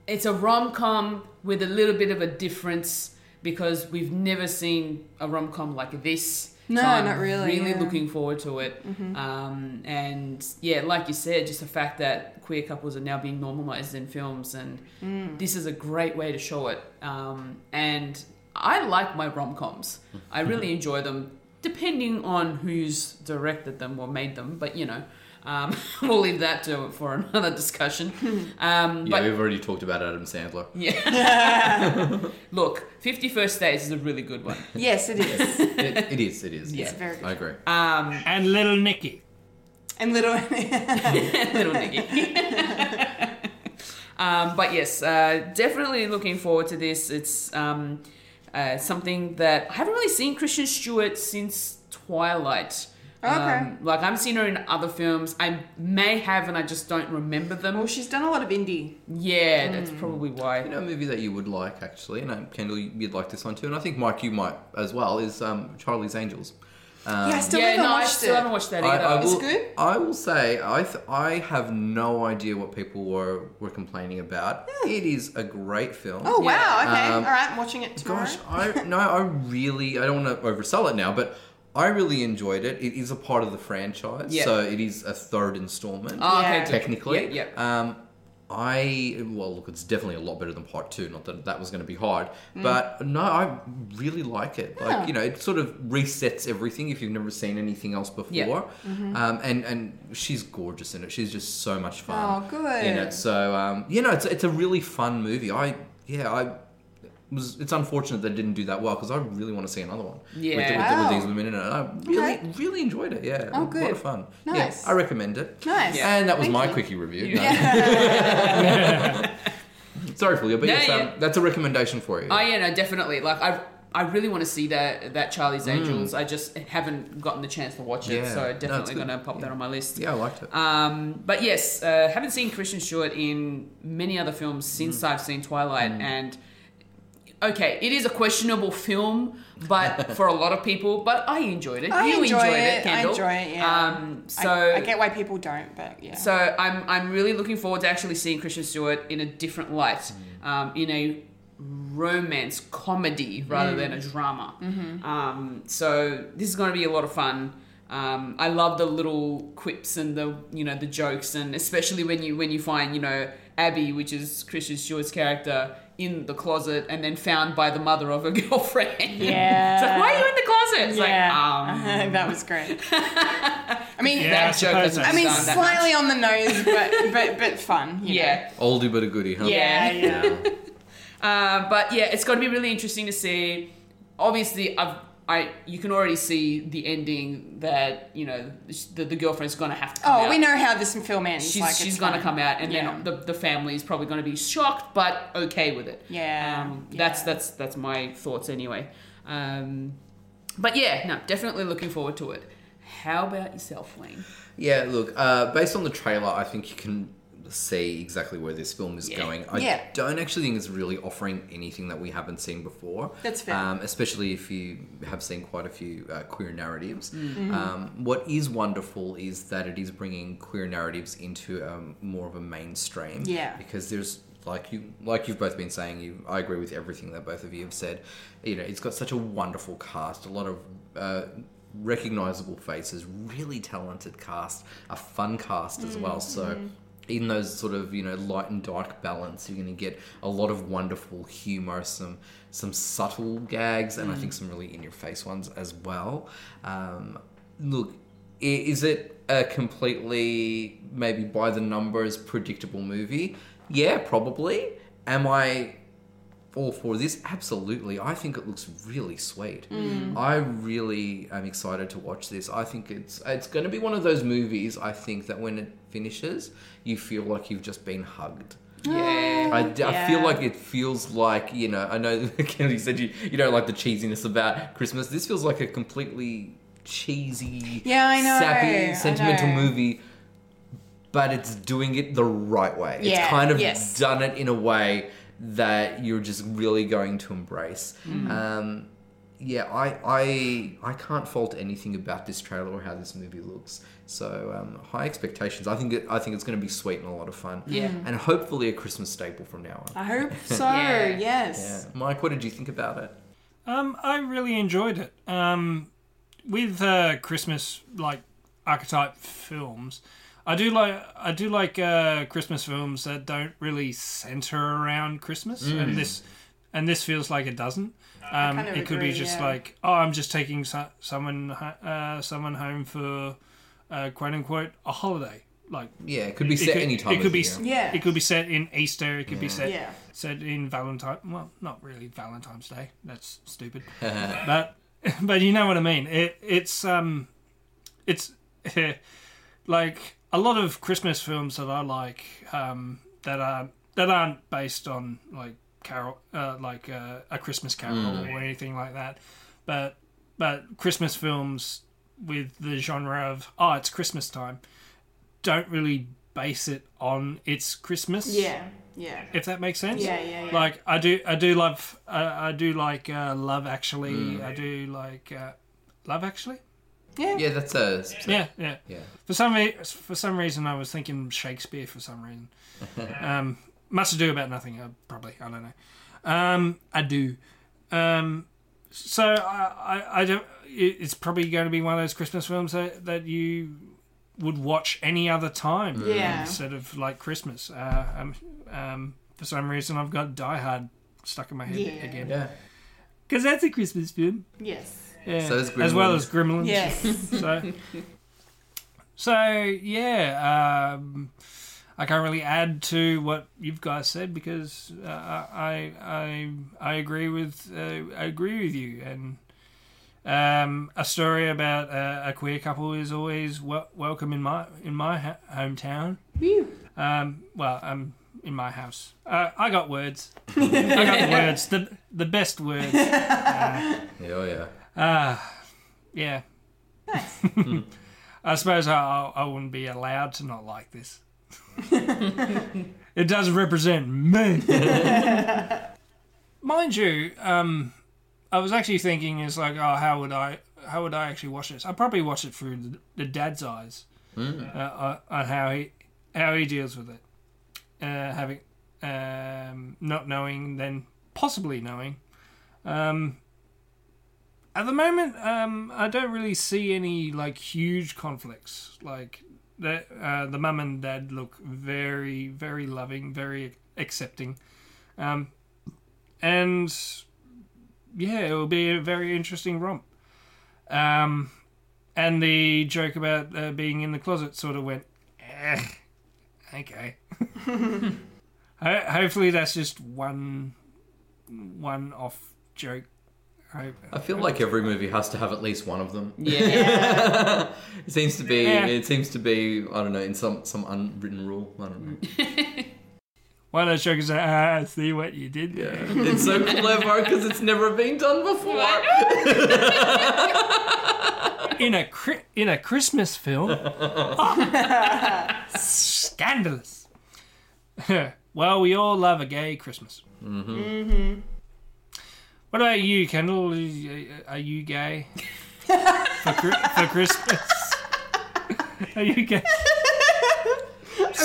it's a rom com with a little bit of a difference because we've never seen a rom com like this. No, So I'm not really, Really yeah. Mm-hmm. looking forward to it. Um, and yeah, like you said, just the fact that queer couples are now being normalized in films, and Mm. this is a great way to show it. Um, and I like my rom coms. I really enjoy them, depending on who's directed them or made them. But you know, um, we'll leave that to for another discussion. Um, Yeah, but we've already talked about Adam Sandler. yeah, look, Fifty First Dates is a really good one. Yes, it is. It, it is, it is. Yeah. very good. I agree. Um, And Little Nicky. and little little Nicky. um, but yes, uh, definitely looking forward to this. It's um, uh, something that I haven't really seen Kristen Stewart since Twilight. Okay. Um, like I've seen her in other films. I may have, and I just don't remember them. well, she's done a lot of indie. yeah, that's probably why. You know, a movie that you would like, actually, and um, Kendall, you'd like this one too, and I think Mike, you might as well, is um, Charlie's Angels. Um, yeah, I still yeah, haven't no, I watched still it. haven't watched that either. I Is will, it good? I will say I th- I have no idea what people were were complaining about. It is a great film. Oh wow! Okay, Um, all right. I'm watching it tomorrow. Gosh, I no, I really I don't want to oversell it now, but I really enjoyed it. It is a part of the franchise, Yeah. so it is a third installment. Oh, okay, Yeah. good. technically. Yeah, yeah. Um, I well, look, it's definitely a lot better than part two. Not that that was going to be hard, Mm. but no, I really like it. Like you know, it sort of resets everything if you've never seen anything else before. Yeah. Um, and and she's gorgeous in it. She's just so much fun. Oh, good. In it, so um, you know, it's it's a really fun movie. I yeah, I. Was, it's unfortunate they didn't do that well because I really want to see another one. with, the- Yeah. with, the- with these women in it. And I really, Okay. really enjoyed it. Yeah, Oh, a lot good. of fun. Nice. Yeah, I recommend it. Nice. Yeah. And that was Thank my you. quickie review. No. Sorry, Fulio, but No, yes, um, that's a recommendation for you. Oh yeah, no, definitely. Like I, I really want to see that that Charlie's Mm. Angels. I just haven't gotten the chance to watch it, Yeah. so definitely good. gonna pop that on my list. yeah, I liked it. Um, but yes, uh, haven't seen Kristen Stewart in many other films since Mm. I've seen Twilight, and okay, it is a questionable film, but for a lot of people, but I enjoyed it. I you enjoy enjoyed it. I Kendall. enjoy it, yeah. Um, so I, I get why people don't, but yeah. so I'm I'm really looking forward to actually seeing Kristen Stewart in a different light, um, in a romance comedy rather than a drama. Um, so this is going to be a lot of fun. Um, I love the little quips and the you know the jokes, and especially when you when you find you know Abby, which is Kristen Stewart's character, in the closet and then found by the mother of her girlfriend. Yeah. it's like, why are you in the closet? It's yeah, like, um, that was great. I mean, Yeah, I that joke suppose doesn't so. I mean, slightly on the nose, but but but fun. you know. Yeah. Oldie but a goodie, huh? Yeah, yeah. Uh, but yeah, it's going to be really interesting to see. Obviously, I've, I you can already see the ending that you know the, the girlfriend's going to have to come Oh, out. we know how this film ends. She's, like, she's it's going to fine. come out, and Yeah. then the, the family is probably going to be shocked, but okay with it. Yeah, um, that's yeah. that's that's my thoughts anyway. Um, but yeah, no, definitely looking forward to it. How about yourself, Wayne? Yeah, look, uh, based on the trailer, I think you can see exactly where this film is Yeah. going. I Yeah. don't actually think it's really offering anything that we haven't seen before. That's fair. Um, especially if you have seen quite a few uh, queer narratives. Mm-hmm. Um, what is wonderful is that it is bringing queer narratives into um, more of a mainstream. Yeah. Because there's like you like you've both been saying you I agree with everything that both of you have said you know it's got such a wonderful cast a lot of uh, recognizable faces really talented cast a fun cast as well so in those sort of you know light and dark balance you're going to get a lot of wonderful humor some some subtle gags and i think some really in your face ones as well. Um, look is it a completely maybe by the numbers predictable movie? Yeah probably. Am i all for this? Absolutely. I think it looks really sweet. I really am excited to watch this. I think it's it's going to be one of those movies i think that when it finishes you feel like you've just been hugged Yeah. I, I feel like it feels like you know. I know Kennedy said you you don't like the cheesiness about Christmas. This feels like a completely cheesy, Yeah, I know, sappy, I sentimental know. movie, but it's doing it the right way. Yeah, it's kind of yes. done it in a way that you're just really going to embrace. Mm. Um, yeah, I, I I can't fault anything about this trailer or how this movie looks. So um, high expectations. I think it, I think it's going to be sweet and a lot of fun. Yeah. and hopefully a Christmas staple from now on. I hope so. Yeah. Yeah, Yes. Mike, what did you think about it? Um, I really enjoyed it. Um, with uh, Christmas like archetype films, I do like I do like uh, Christmas films that don't really center around Christmas, and this and this feels like it doesn't. Um, kind of it could be just yeah. like, oh, I'm just taking so- someone uh, someone home for uh, quote unquote a holiday. Like Yeah, it could be it set could, any time. It could of be year. Yeah. It could be set in Easter. It could be set Yeah. set in Valentine. Well, not really Valentine's Day. That's stupid. but but you know what I mean. It it's um it's like a lot of Christmas films that I like um that are that aren't based on like carol uh, like uh, a Christmas Carol or anything like that. But but Christmas films with the genre of oh it's Christmas time don't really base it on it's Christmas. Yeah. Yeah. If that makes sense. Yeah, yeah, yeah. Like I do, I do love, I, I do like uh, Love Actually. I do like uh, Love Actually. Yeah. Yeah, that's a Yeah, yeah. yeah. For some re- for some reason, I was thinking Shakespeare. For some reason, um, Much Ado About Nothing. Uh, probably, I don't know. Um, I do. Um, so I, I, I don't. It- It's probably going to be one of those Christmas films that, that you would watch any other time Yeah. instead of like Christmas. Uh, um, um, for some reason, I've got Die Hard stuck in my head Yeah. again Yeah. because that's a Christmas film. Yes. Yeah. So as well as Gremlins. Yes. so, so yeah, um, I can't really add to what you've guys said because uh, I I I agree with uh, I agree with you and. Um, a story about uh, a queer couple is always wel- welcome in my in my ha- hometown. Um, well, um, in my house. Uh, I got words. I got the words. The the best words. Yeah, oh, yeah. Ah, yeah. Nice. I suppose I, I I wouldn't be allowed to not like this. it doesn't represent me. Mind you, um, I was actually thinking, it's like, oh, how would I, how would I actually watch this? I probably watch it through the, the dad's eyes, uh, uh, on how he, how he deals with it, uh, having, um, not knowing, then possibly knowing. Um, at the moment, um, I don't really see any like huge conflicts. Like the uh, the mum and dad look very, very loving, very accepting, um, and yeah, it will be a very interesting romp. Um, and the joke about uh, being in the closet sort of went, eh, okay. Hopefully, that's just one one off joke. Hope. I feel like every movie has to have at least one of them. Yeah. It seems to be. Yeah. It seems to be. I don't know. In some some unwritten rule. I don't know. One of those jokes is, ah, see what you did there. It's so clever because it's never been done before. in a cri- in a Christmas film. Scandalous. well, we all love a gay Christmas. Mm-hmm. What about you, Kendall? Are you- gay for, Chri- for Christmas? Are you gay?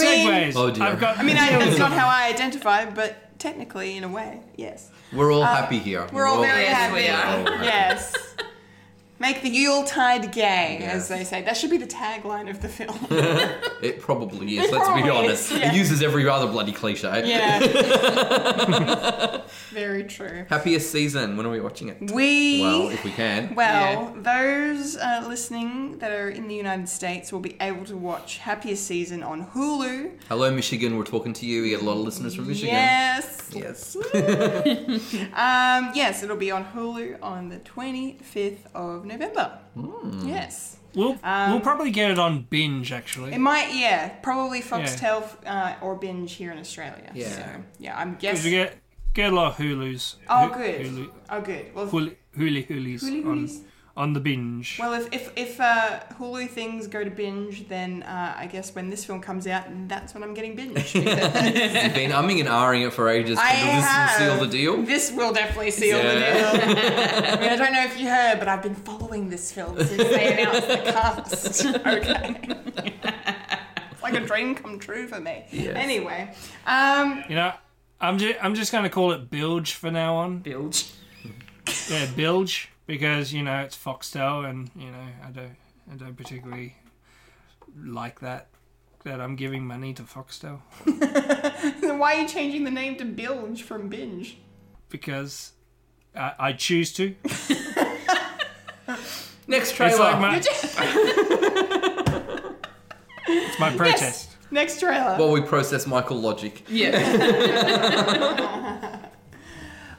Mean- Segways. Oh, dear. I've got. I mean, I, it's not how I identify, but technically, in a way, yes. We're all happy here. Uh, We're all very Yes, happy. we are. Yes. Make the Yuletide gay, Yes. as they say. That should be the tagline of the film. It probably is. It let's be honest. is, yeah. It uses every other bloody cliche. yeah. very true. Happiest season. When are we watching it? We. Well, if we can. Well, those uh, listening that are in the United States will be able to watch Happiest Season on Hulu. Hello, Michigan. We're talking to you. We get a lot of listeners from Michigan. Yes. Yes. Um, yes, it'll be on Hulu on the 25th of November. Hmm. Yes. We'll, we'll probably get it on binge, actually. It might, yeah, probably Foxtel uh, or Binge here in Australia. Yeah. So, yeah, I'm Because guessing. we get, get a lot of Hulus. Oh, Hu- good. Hulu, Oh, good. Well, huli, huli, hulis Huli on, hulis. On the binge. well, if if, if uh, Hulu things go to binge, then uh, I guess when this film comes out, that's when I'm getting binge. because You've been umming and ahhing it for ages. I Kendall. this have. will seal the deal. This will definitely seal Yeah. the deal. I mean, I don't know if you heard, but I've been following this film since they announced the cast. Okay. it's like a dream come true for me. Yes. Anyway, um, You know, I'm just I'm just gonna call it bilge for now on. Bilge. Yeah, bilge because you know it's Foxtel, and you know I don't I don't particularly like that that I'm giving money to Foxtel then why are you changing the name to Bilge from Binge? because I, I choose to. Next It's trailer. like my it's my protest. Next trailer. While we process Michael logic. Yeah.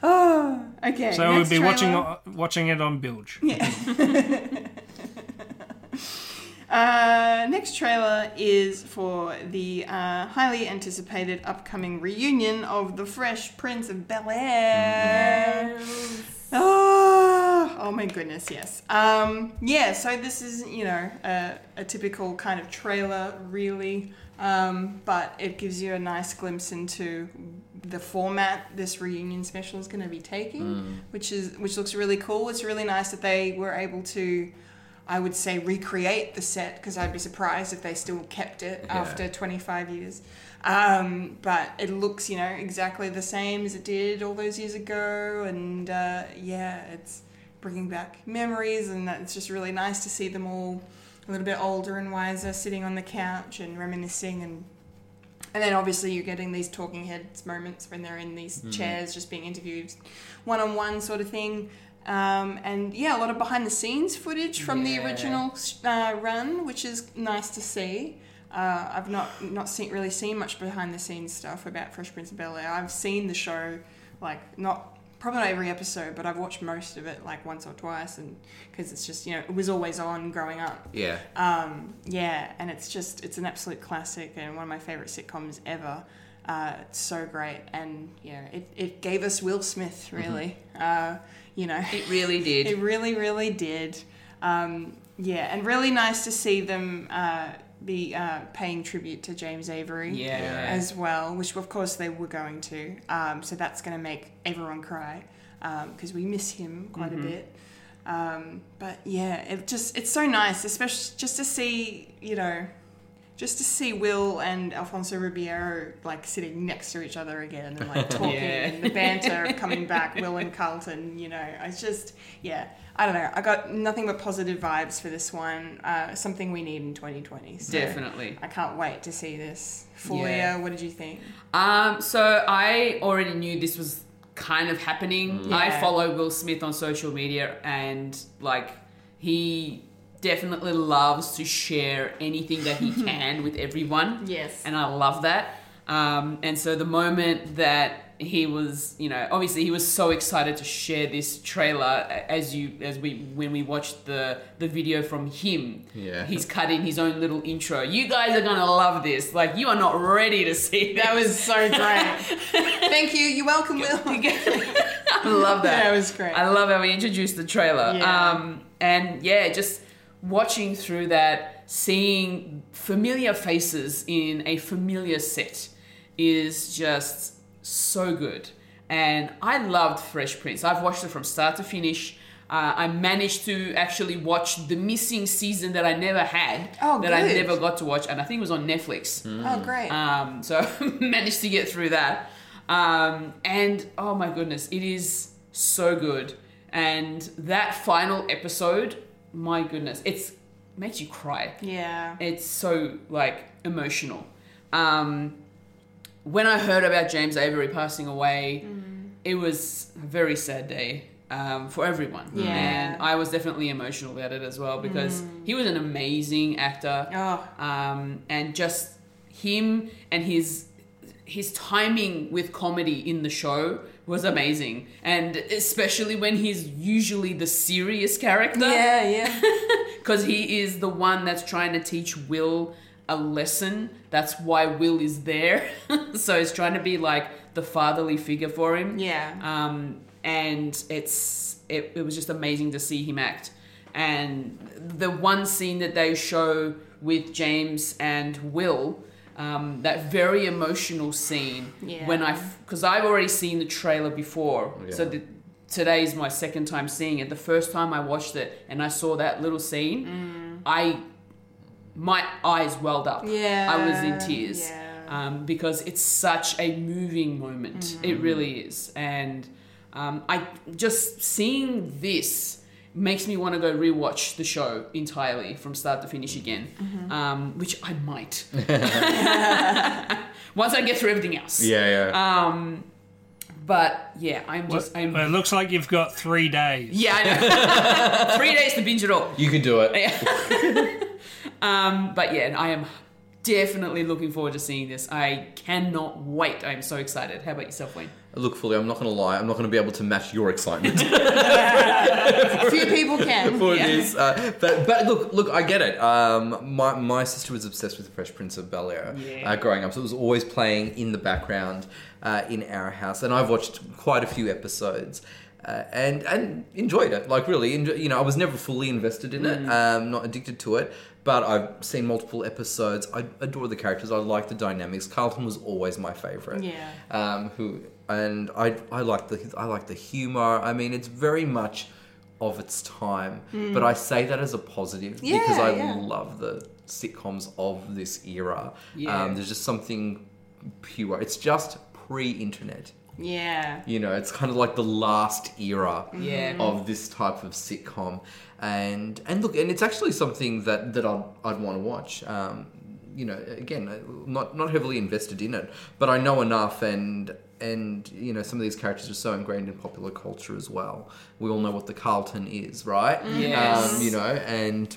oh, okay. So we'll next be watching trailer. watching it on bilge. Uh, next trailer is for the uh, highly anticipated upcoming reunion of the Fresh Prince of Bel Air. Yes. Oh, oh my goodness, yes. Um, yeah, so this is, you know, a, a typical kind of trailer, really, um, but it gives you a nice glimpse into the format this reunion special is going to be taking, which is which looks really cool. It's really nice that they were able to. I would say recreate the set because I'd be surprised if they still kept it after 25 years. Um, but it looks, you know, exactly the same as it did all those years ago, and uh, yeah, it's bringing back memories, and it's just really nice to see them all a little bit older and wiser, sitting on the couch and reminiscing and. And then obviously you're getting these talking heads moments when they're in these chairs just being interviewed one on one sort of thing. Um, and yeah, a lot of behind the scenes footage from the original uh, run, which is nice to see. Uh, I've not not seen really seen much behind the scenes stuff about Fresh Prince of Bel Air. I've seen the show, like not probably not every episode, but I've watched most of it like once or twice, and because it's just you know it was always on growing up. Yeah. Um, yeah, and it's just it's an absolute classic and one of my favorite sitcoms ever. Uh, it's so great, and yeah, it, it gave us Will Smith really. Uh, you know, It really did. it really, really did. Um, yeah, and really nice to see them uh, be uh, paying tribute to James Avery Yeah. as well, which of course they were going to. Um, so that's going to make everyone cry because we miss him quite a bit. Um, but yeah, it just it's so nice, especially just to see you know, just to see Will and Alfonso Ribeiro like sitting next to each other again and like talking Yeah. and the banter coming back, Will and Carlton. You know, I just yeah, I don't know. I got nothing but positive vibes for this one. Uh, something we need in 2020. So Definitely. I can't wait to see this. Fulia, Yeah. what did you think? Um, so I already knew this was kind of happening. I follow Will Smith on social media and like he definitely loves to share anything that he can with everyone. Yes. And I love that. Um, and so the moment that he was, you know, obviously he was so excited to share this trailer as you as we when we watched the the video from him. Yeah. He's cutting his own little intro. You guys are gonna love this. Like you are not ready to see this. That was so great. Thank you. You're welcome, Will. I love that. Yeah, was great. I love how we introduced the trailer. Yeah. Um, and yeah, just watching through that, seeing familiar faces in a familiar set is just so good. And I loved Fresh Prince. I've watched it from start to finish. Uh, I managed to actually watch the missing season that I never had, Oh, that I never got to watch, and I think it was on Netflix. Oh, great. Um, so managed to get through that. Um, and oh my goodness, it is so good. And that final episode, my goodness, it's makes you cry. yeah. It's so like emotional. Um, when I heard about James Avery passing away, it was a very sad day um, for everyone. Yeah. And I was definitely emotional about it as well because he was an amazing actor Oh, um, and just him and his his timing with comedy in the show was amazing and especially when he's usually the serious character yeah, yeah. because he is the one that's trying to teach will a lesson that's why will is there so he's trying to be like the fatherly figure for him Yeah. um, and it's it, it was just amazing to see him act. And the one scene that they show with James and Will, um, that very emotional scene Yeah. when I because I've already seen the trailer before, so the, today is my second time seeing it. The first time I watched it and I saw that little scene, I my eyes welled up. Yeah, I was in tears yeah. um, because it's such a moving moment. It really is, and um, I just seeing this makes me want to go rewatch the show entirely from start to finish again, um, which I might once I get through everything else. Yeah, yeah. Um, but yeah, I'm just I'm. Well, it looks like you've got three days. yeah, I know. Three days to binge it all. you can do it. Um, but yeah, and I am definitely looking forward to seeing this. I cannot wait. I'm so excited. How about yourself, Wayne? Look, fully, I'm not going to lie. I'm not going to be able to match your excitement A few people can. for Yeah. this. Uh, but but look, look, I get it. Um, my my sister was obsessed with the Fresh Prince of Bel Air Yeah. uh, growing up, so it was always playing in the background uh, in our house, and I've watched quite a few episodes. Uh, and and enjoyed it like really enjoy, you know I was never fully invested in it um, not addicted to it but I've seen multiple episodes I adore the characters I like the dynamics Carlton was always my favorite Yeah. um, who and I I like the I like the humor. I mean, it's very much of its time, but I say that as a positive because I. Yeah, yeah. love the sitcoms of this era. Yeah. Um, there's just something pure. It's just pre-internet. Yeah. You know, it's kind of like the last era Yeah. of this type of sitcom, and and look, and it's actually something that that I'd I'd want to watch. Um, you know, again, uh, not not heavily invested in it, but I know enough, and and you know, some of these characters are so ingrained in popular culture as well. We all know what the Carlton is, right? Yes. Um, you know, and.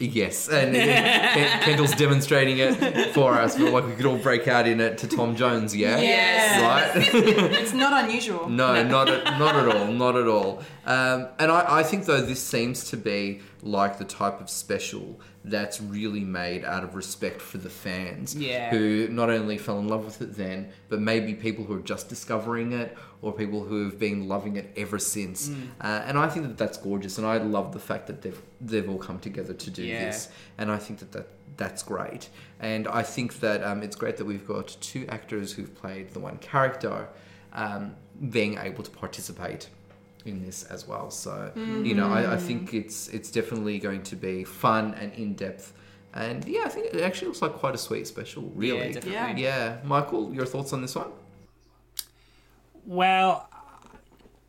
Yes, and again, Ken- Kendall's demonstrating it for us, but like we could all break out in it to Tom Jones, yeah? Yes. Right? It's not unusual. No, not at, not at all, not at all. Um, and I, I think though this seems to be like the type of special that's really made out of respect for the fans, Yeah. who not only fell in love with it then, but maybe people who are just discovering it or people who have been loving it ever since. Mm. Uh, and I think that that's gorgeous, and I love the fact that they've they've all come together to do Yeah. this, and I think that, that that's great. And I think that um, it's great that we've got two actors who've played the one character um, being able to participate in this as well. So mm. you know, I, I think it's it's definitely going to be fun and in depth. And yeah, I think it actually looks like quite a sweet special, really. definitely. Yeah. Michael, your thoughts on this one? Well,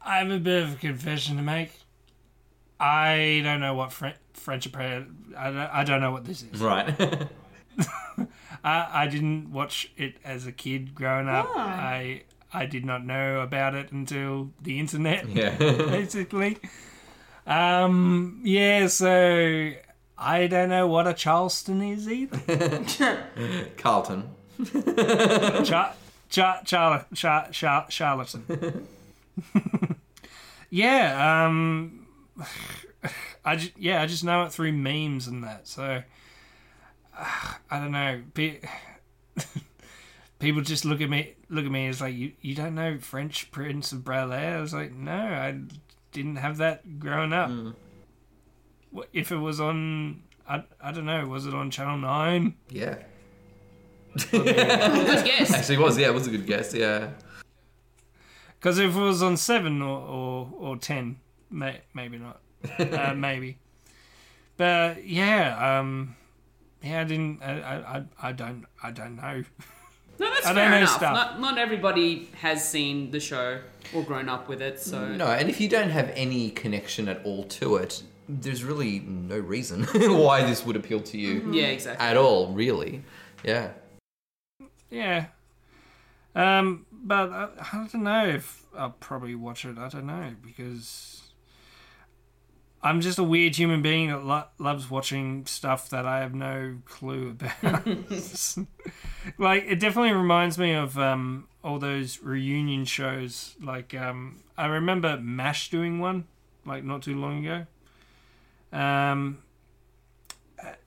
I have a bit of a confession to make. I don't know what Fre- French Apprentice. I don't, I don't know what this is. Right. I, I didn't watch it as a kid growing up. I I did not know about it until the internet, yeah. basically. Um, yeah, so I don't know what a Charleston is either. Carlton. Char- Char- Char- Char- Char- Charlatan. yeah, um, I ju- yeah, I just know it through memes and that. So I don't know. People just look at me, look at me as like you. You don't know French Prince of Bel Air. I was like, no, I didn't have that growing up. What If it was on, I, I don't know, was it on Channel Nine? Yeah. Good guess. Actually, it was. Yeah, it was a good guess. Yeah. Because if it was on seven or or, or ten, may, maybe not, uh, maybe. But yeah, um, yeah, I didn't. I, I, I- I don't. I don't know. No, that's I don't fair know enough. stuff. Not, not everybody has seen the show or grown up with it, so No, and if you don't have any connection at all to it, there's really no reason why this would appeal to you yeah, exactly. at all, really. Yeah. Yeah. Um, but I, I don't know if I'll probably watch it. I don't know because I'm just a weird human being that lo- loves watching stuff that I have no clue about. like it definitely reminds me of um, all those reunion shows. Like um, I remember Mash doing one like not too long ago. Um,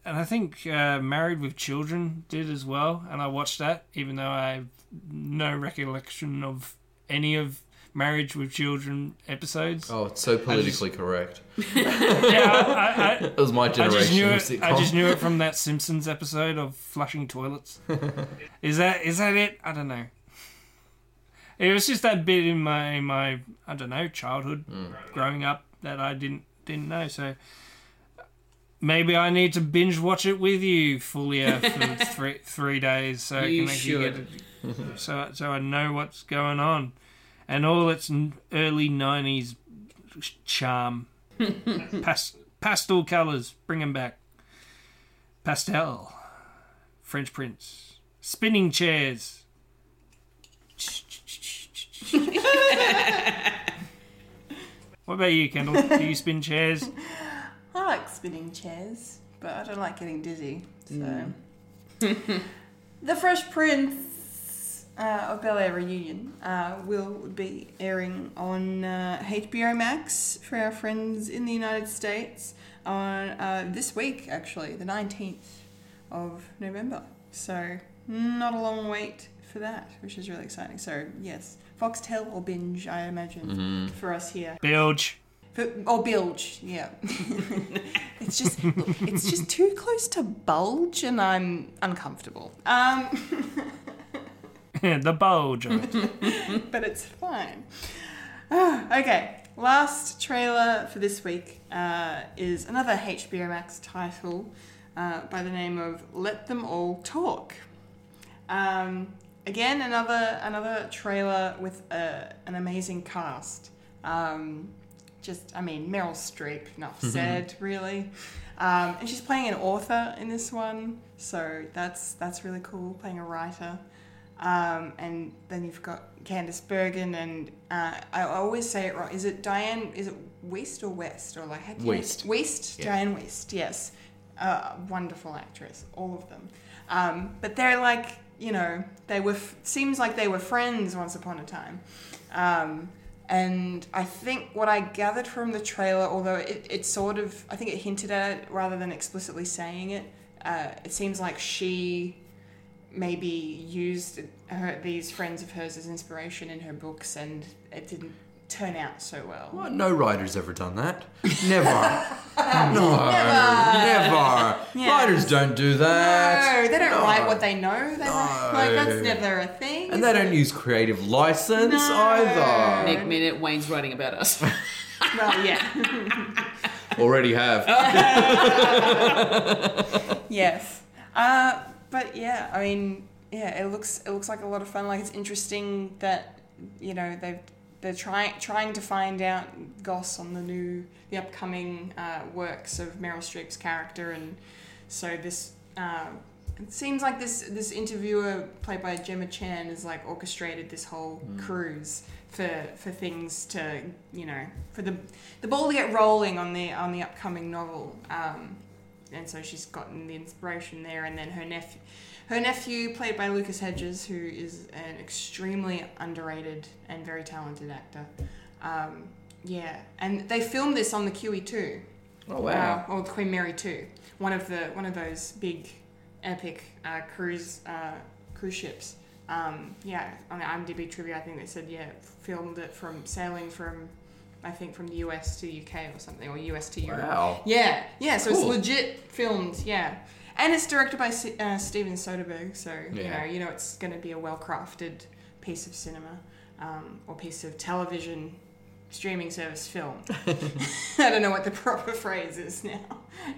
and I think uh, Married with Children did as well, and I watched that, even though I have no recollection of any of Marriage with Children episodes. Oh, it's so politically correct. Yeah, I, I, I, It was my I generation just knew it. I just knew it from that Simpsons episode of flushing toilets. is that is that it? I don't know. It was just that bit in my my I don't know childhood, hmm. growing up that I didn't didn't know. So maybe I need to binge watch it with you, Fulia, for three three days, so I You can actually should. get it, so so I know what's going on, and all its early '90s charm. Pas- pastel colors, bring them back. Pastel, French Prince, spinning chairs. what about you, Kendall? Do you spin chairs? I like spinning chairs, but I don't like getting dizzy. So, hmm. the Fresh Prince uh, of Bel Air reunion uh, will be airing on uh, HBO Max for our friends in the United States on uh, this week, actually, the nineteenth of November. So, not a long wait for that, which is really exciting. So, yes, Foxtel or binge, I imagine, for us here. Bilge. For, or bilge, yeah. it's just look, it's just too close to bulge, and I'm uncomfortable. Um, the bulge of it. but it's fine. Okay, last trailer for this week uh, is another HBO Max title uh, by the name of "Let Them All Talk." Um, again, another another trailer with a, an amazing cast. Um, just, I mean, Meryl Streep. Enough said, really. Um, and she's playing an author in this one, so that's that's really cool. Playing a writer. Um, and then you've got Candice Bergen, and uh, I always say it wrong. Is it Diane? Is it West or West or like how do you- West. West, Yeah. Diane West. Yes, uh, wonderful actress, all of them. Um, but they're like, you know, they were. F- seems like they were friends once upon a time. Um, and I think what I gathered from the trailer, although it, it sort of, I think it hinted at it rather than explicitly saying it. Uh, it seems like she maybe used her, these friends of hers as inspiration in her books, and it didn't turn out so well. What? No writer's ever done that. Never. no. Never. Yeah. Writers don't do that. No, they don't No. write what they know. They write, like that's never a thing. And they it? don't use creative license No. either. Nick Minute, Wayne's writing about us. Well, yeah. Already have. yes. Uh, but yeah, I mean, yeah, it looks it looks like a lot of fun. Like it's interesting that you know they've they're trying trying to find out goss on the new the upcoming uh, works of Meryl Streep's character, and so this. Uh, it seems like this this interviewer played by Gemma Chan has like orchestrated this whole cruise for for things to you know for the the ball to get rolling on the on the upcoming novel. Um, and so she's gotten the inspiration there. And then her nephew, her nephew, played by Lucas Hedges, who is an extremely underrated and very talented actor. Um, yeah, and they filmed this on the QE two. Oh, wow. Uh, or the Queen Mary two, one of the one of those big, epic uh, cruise uh, cruise ships. Um, yeah, on the IMDb trivia, I think they said yeah, filmed it from sailing from, I think from the US to UK or something, or US to Europe. Wow. Yeah, yeah. So Cool. it's legit filmed. Yeah, and it's directed by S- uh, Steven Soderbergh. So you know, you know, it's going to be a well-crafted piece of cinema um, or piece of television streaming service film. I don't know what the proper phrase is now.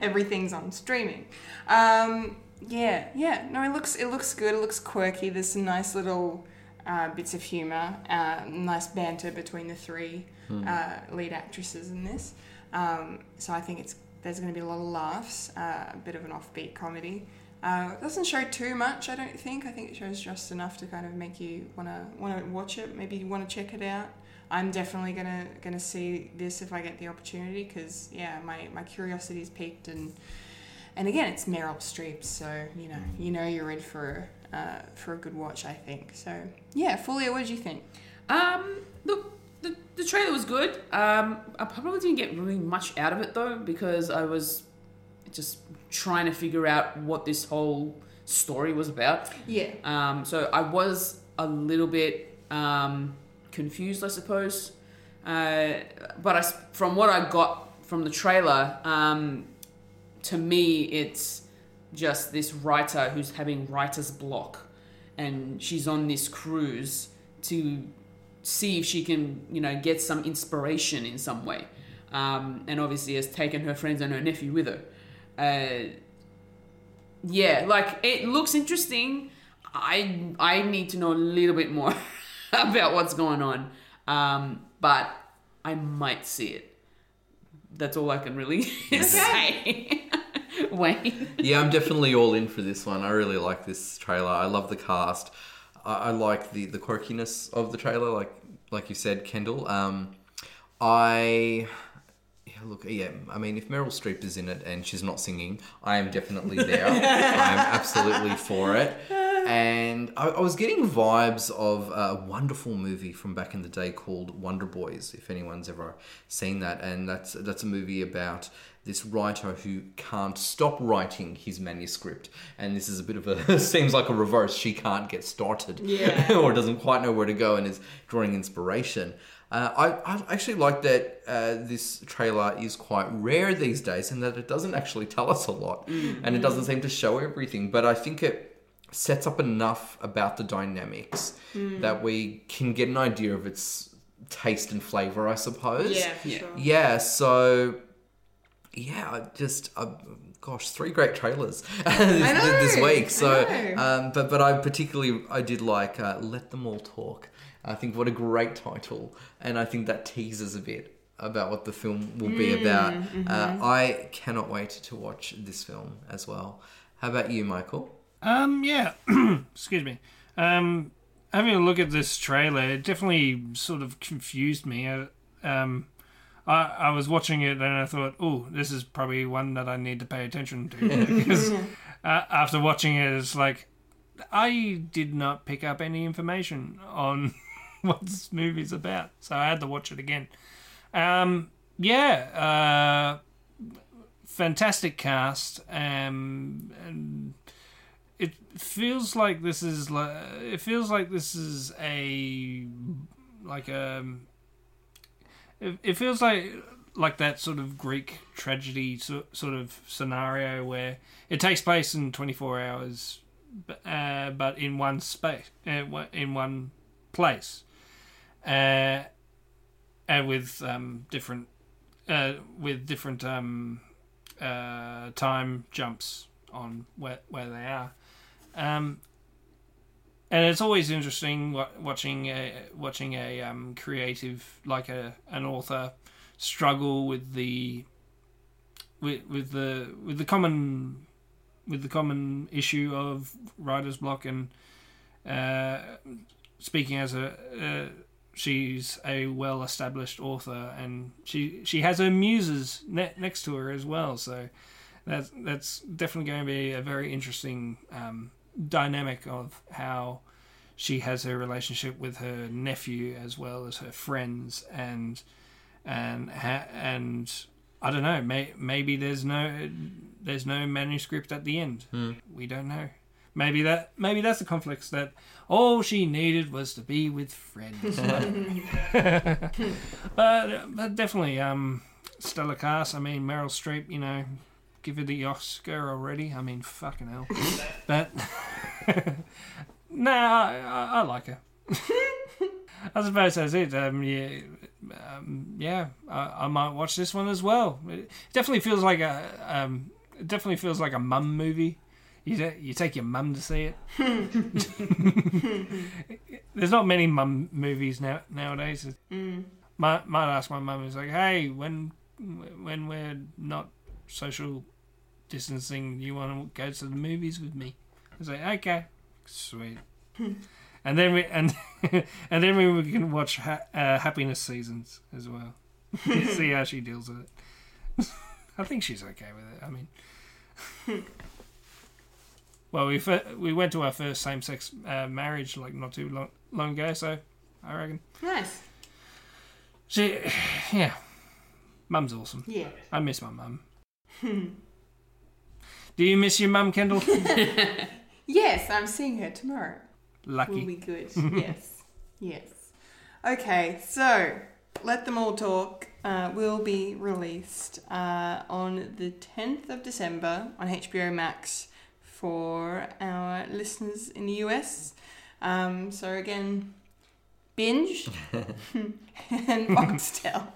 Everything's on streaming. Um, yeah, yeah. No, it looks it looks good. It looks quirky. There's some nice little uh, bits of humor, uh, nice banter between the three uh, lead actresses in this. Um, so I think it's there's going to be a lot of laughs, uh, a bit of an offbeat comedy. Uh, it doesn't show too much, I don't think. I think it shows just enough to kind of make you wanna wanna watch it. Maybe you wanna check it out. I'm definitely gonna gonna see this if I get the opportunity because yeah, my my curiosity is piqued and and again, it's Meryl Streep, so you know you know you're in for uh, for a good watch. I think so. Yeah, Fulia, what did you think? Um, look, the, the trailer was good. Um, I probably didn't get really much out of it though because I was just trying to figure out what this whole story was about. Yeah. Um, so I was a little bit um, confused, I suppose. Uh, but I from what I got from the trailer, um, to me, it's just this writer who's having writer's block, and she's on this cruise to see if she can, you know, get some inspiration in some way. Um, and obviously has taken her friends and her nephew with her. Uh, yeah, like it looks interesting. I I need to know a little bit more about what's going on, um, but I might see it. That's all I can really say. Wayne. yeah, I'm definitely all in for this one. I really like this trailer. I love the cast. I, I like the the quirkiness of the trailer, like like you said, Kendall. Um, I look, yeah. I mean, if Meryl Streep is in it and she's not singing, I am definitely there. I am absolutely for it. And I, I was getting vibes of a wonderful movie from back in the day called Wonder Boys. If anyone's ever seen that, and that's that's a movie about this writer who can't stop writing his manuscript, and this is a bit of a seems like a reverse. She can't get started, Yeah. or doesn't quite know where to go, and is drawing inspiration. Uh, I, I actually like that uh, this trailer is quite rare these days, and that it doesn't actually tell us a lot, and it doesn't seem to show everything. But I think it sets up enough about the dynamics that we can get an idea of its taste and flavor, I suppose. Yeah, for Yeah. sure. Yeah, so yeah, just uh, gosh, three great trailers this, know, this week. I So, know. um, but but I particularly I did like uh, "Let Them All Talk." I think what a great title, and I think that teases a bit about what the film will be Mm, about. mm-hmm. Uh, I cannot wait to watch this film as well. How about you, Michael? Um, yeah. Excuse me. Um, having a look at this trailer, it definitely sort of confused me. Uh, Um, I, I was watching it and I thought, oh, this is probably one that I need to pay attention to because uh, after watching it, it's like I did not pick up any information on what this movie's about, so I had to watch it again. Um, yeah, uh, fantastic cast. Um, and it feels like this is like it feels like this is a like a it, it feels like like that sort of Greek tragedy so, sort of scenario where it takes place in 24 hours uh, but in one space uh, in one place uh, and with um, different uh, with different um, uh, time jumps on where where they are. Um, and it's always interesting watching a, watching a um, creative like a an author struggle with the with with the with the common with the common issue of writer's block and uh, speaking as a uh, she's a well established author and she she has her muses ne- next to her as well so that's that's definitely going to be a very interesting um, dynamic of how she has her relationship with her nephew as well as her friends and and ha- and I don't know may, maybe there's no there's no manuscript at the end. We don't know maybe that maybe that's the conflicts that all she needed was to be with friends but but definitely um stellar cast I mean Meryl Streep you know give her the Oscar already I mean fucking hell but I, I, I like her I suppose that's it. Um, yeah, um, yeah. I, I might watch this one as well. It definitely feels like a um, it definitely feels like a mum movie. You you take your mum to see it. There's not many mum movies now nowadays. Might might ask my mum. It's like, hey, when when we're not social distancing, you want to go to the movies with me? I was like, okay, sweet. and then we and and then we can watch ha- uh, Happiness Seasons as well. See how she deals with it. I think she's okay with it. I mean, well, we we went to our first same sex uh, marriage like not too long long ago, so I reckon Nice. she, yeah, mum's awesome. Yeah. I miss my mum. Do you miss your mum, Kendall? Yes, I'm seeing her tomorrow. Lucky. Will be good. yes. Yes. Okay, so Let Them All Talk uh, will be released uh, on the 10th of December on HBO Max for our listeners in the US. Um, so again, binge and Foxtel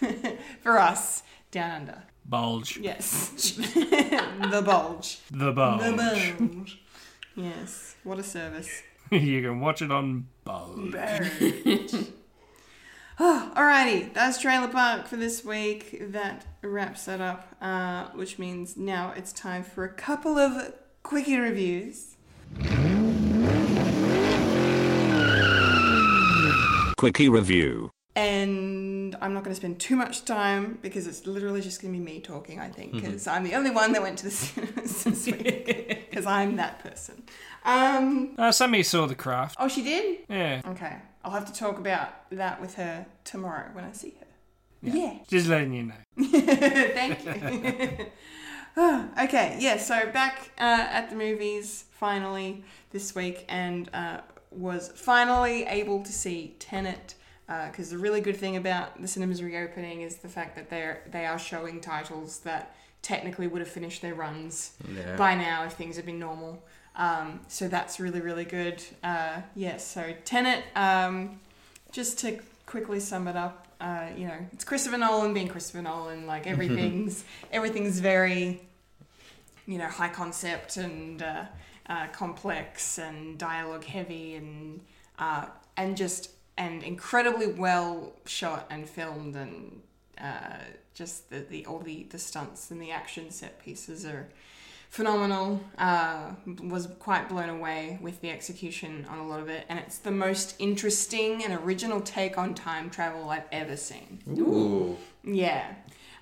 for us down under. Bulge. Yes. the bulge. The bulge. The bulge. Yes. What a service. you can watch it on Bulge. Alrighty, that's Trailer Park for this week. That wraps it up, uh, which means now it's time for a couple of quickie reviews. Quickie review. And I'm not going to spend too much time because it's literally just going to be me talking, I think, because I'm the only one that went to the cinemas this week. Because I'm that person. Um, Uh, Sammy saw The Craft. oh, she did? Yeah. Okay. I'll have to talk about that with her tomorrow when I see her. Yeah. Just letting you know. Thank you. Okay, yeah, so back uh, at the movies finally this week and uh, was finally able to see Tenet. Because the really good thing about the cinemas reopening is the fact that they're they are showing titles that technically would have finished their runs Yeah. by now if things had been normal. Um, so that's really really good. Uh, yes, so Tenet. Um, just to quickly sum it up, uh, you know, it's Christopher Nolan being Christopher Nolan. Like everything's everything's very, you know, high concept and uh, uh, complex and dialogue heavy and uh, and just and incredibly well shot and filmed and uh, just the, the all the the stunts and the action set pieces are phenomenal. Uh, was quite blown away with the execution on a lot of it, and it's the most interesting and original take on time travel I've ever seen. Ooh. Yeah.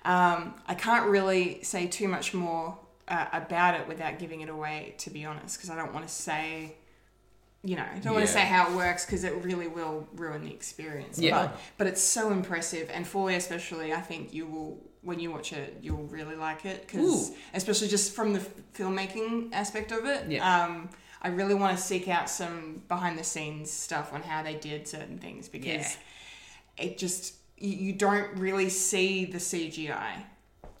Um, I can't really say too much more uh, about it without giving it away, to be honest, because I don't want to say, you know, I don't want to say how it works because it really will ruin the experience. Yeah. But, but it's so impressive, and Foley especially, I think you will, when you watch it, you'll really like it, because especially just from the filmmaking aspect of it. Yeah. Um, I really want to seek out some behind the scenes stuff on how they did certain things because Yeah. it just you, you don't really see the CGI.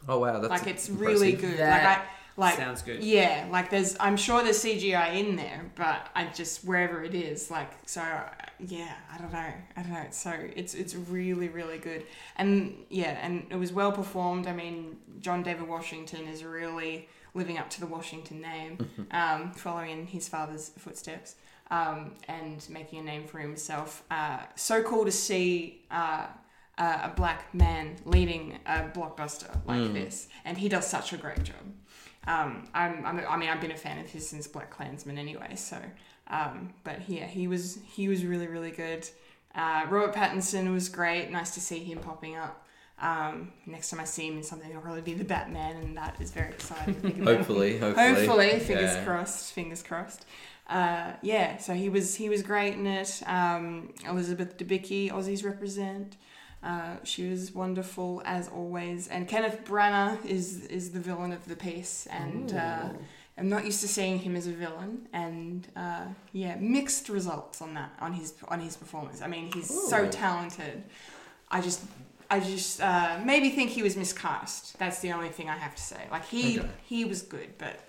Oh wow, that's like it's really good. That like I like sounds good. Yeah, like there's I'm sure there's CGI in there, but I just wherever it is, like so yeah, I don't know. I don't know. So it's it's really really good. And yeah, and it was well performed. I mean, John David Washington is really living up to the Washington name, um, following his father's footsteps. Um, and making a name for himself. Uh, so cool to see uh, uh, a black man leading a blockbuster like this, and he does such a great job. Um, I'm, I'm, I mean, I've been a fan of his since BlacKkKlansman anyway. So, um, but yeah, he was he was really really good. Uh, Robert Pattinson was great. Nice to see him popping up. Um, next time I see him in something, it'll probably be the Batman, and that is very exciting. to think about. Hopefully, hopefully. Hopefully, fingers Yeah. crossed. Fingers crossed. Uh, yeah, so he was he was great in it. Um, Elizabeth Debicki, Aussies represent. Uh, she was wonderful as always, and Kenneth Branagh is is the villain of the piece, and uh, I'm not used to seeing him as a villain, and uh, yeah, mixed results on that on his on his performance. I mean, he's so talented. I just I just uh, maybe think he was miscast. That's the only thing I have to say. Like he Okay. he was good, but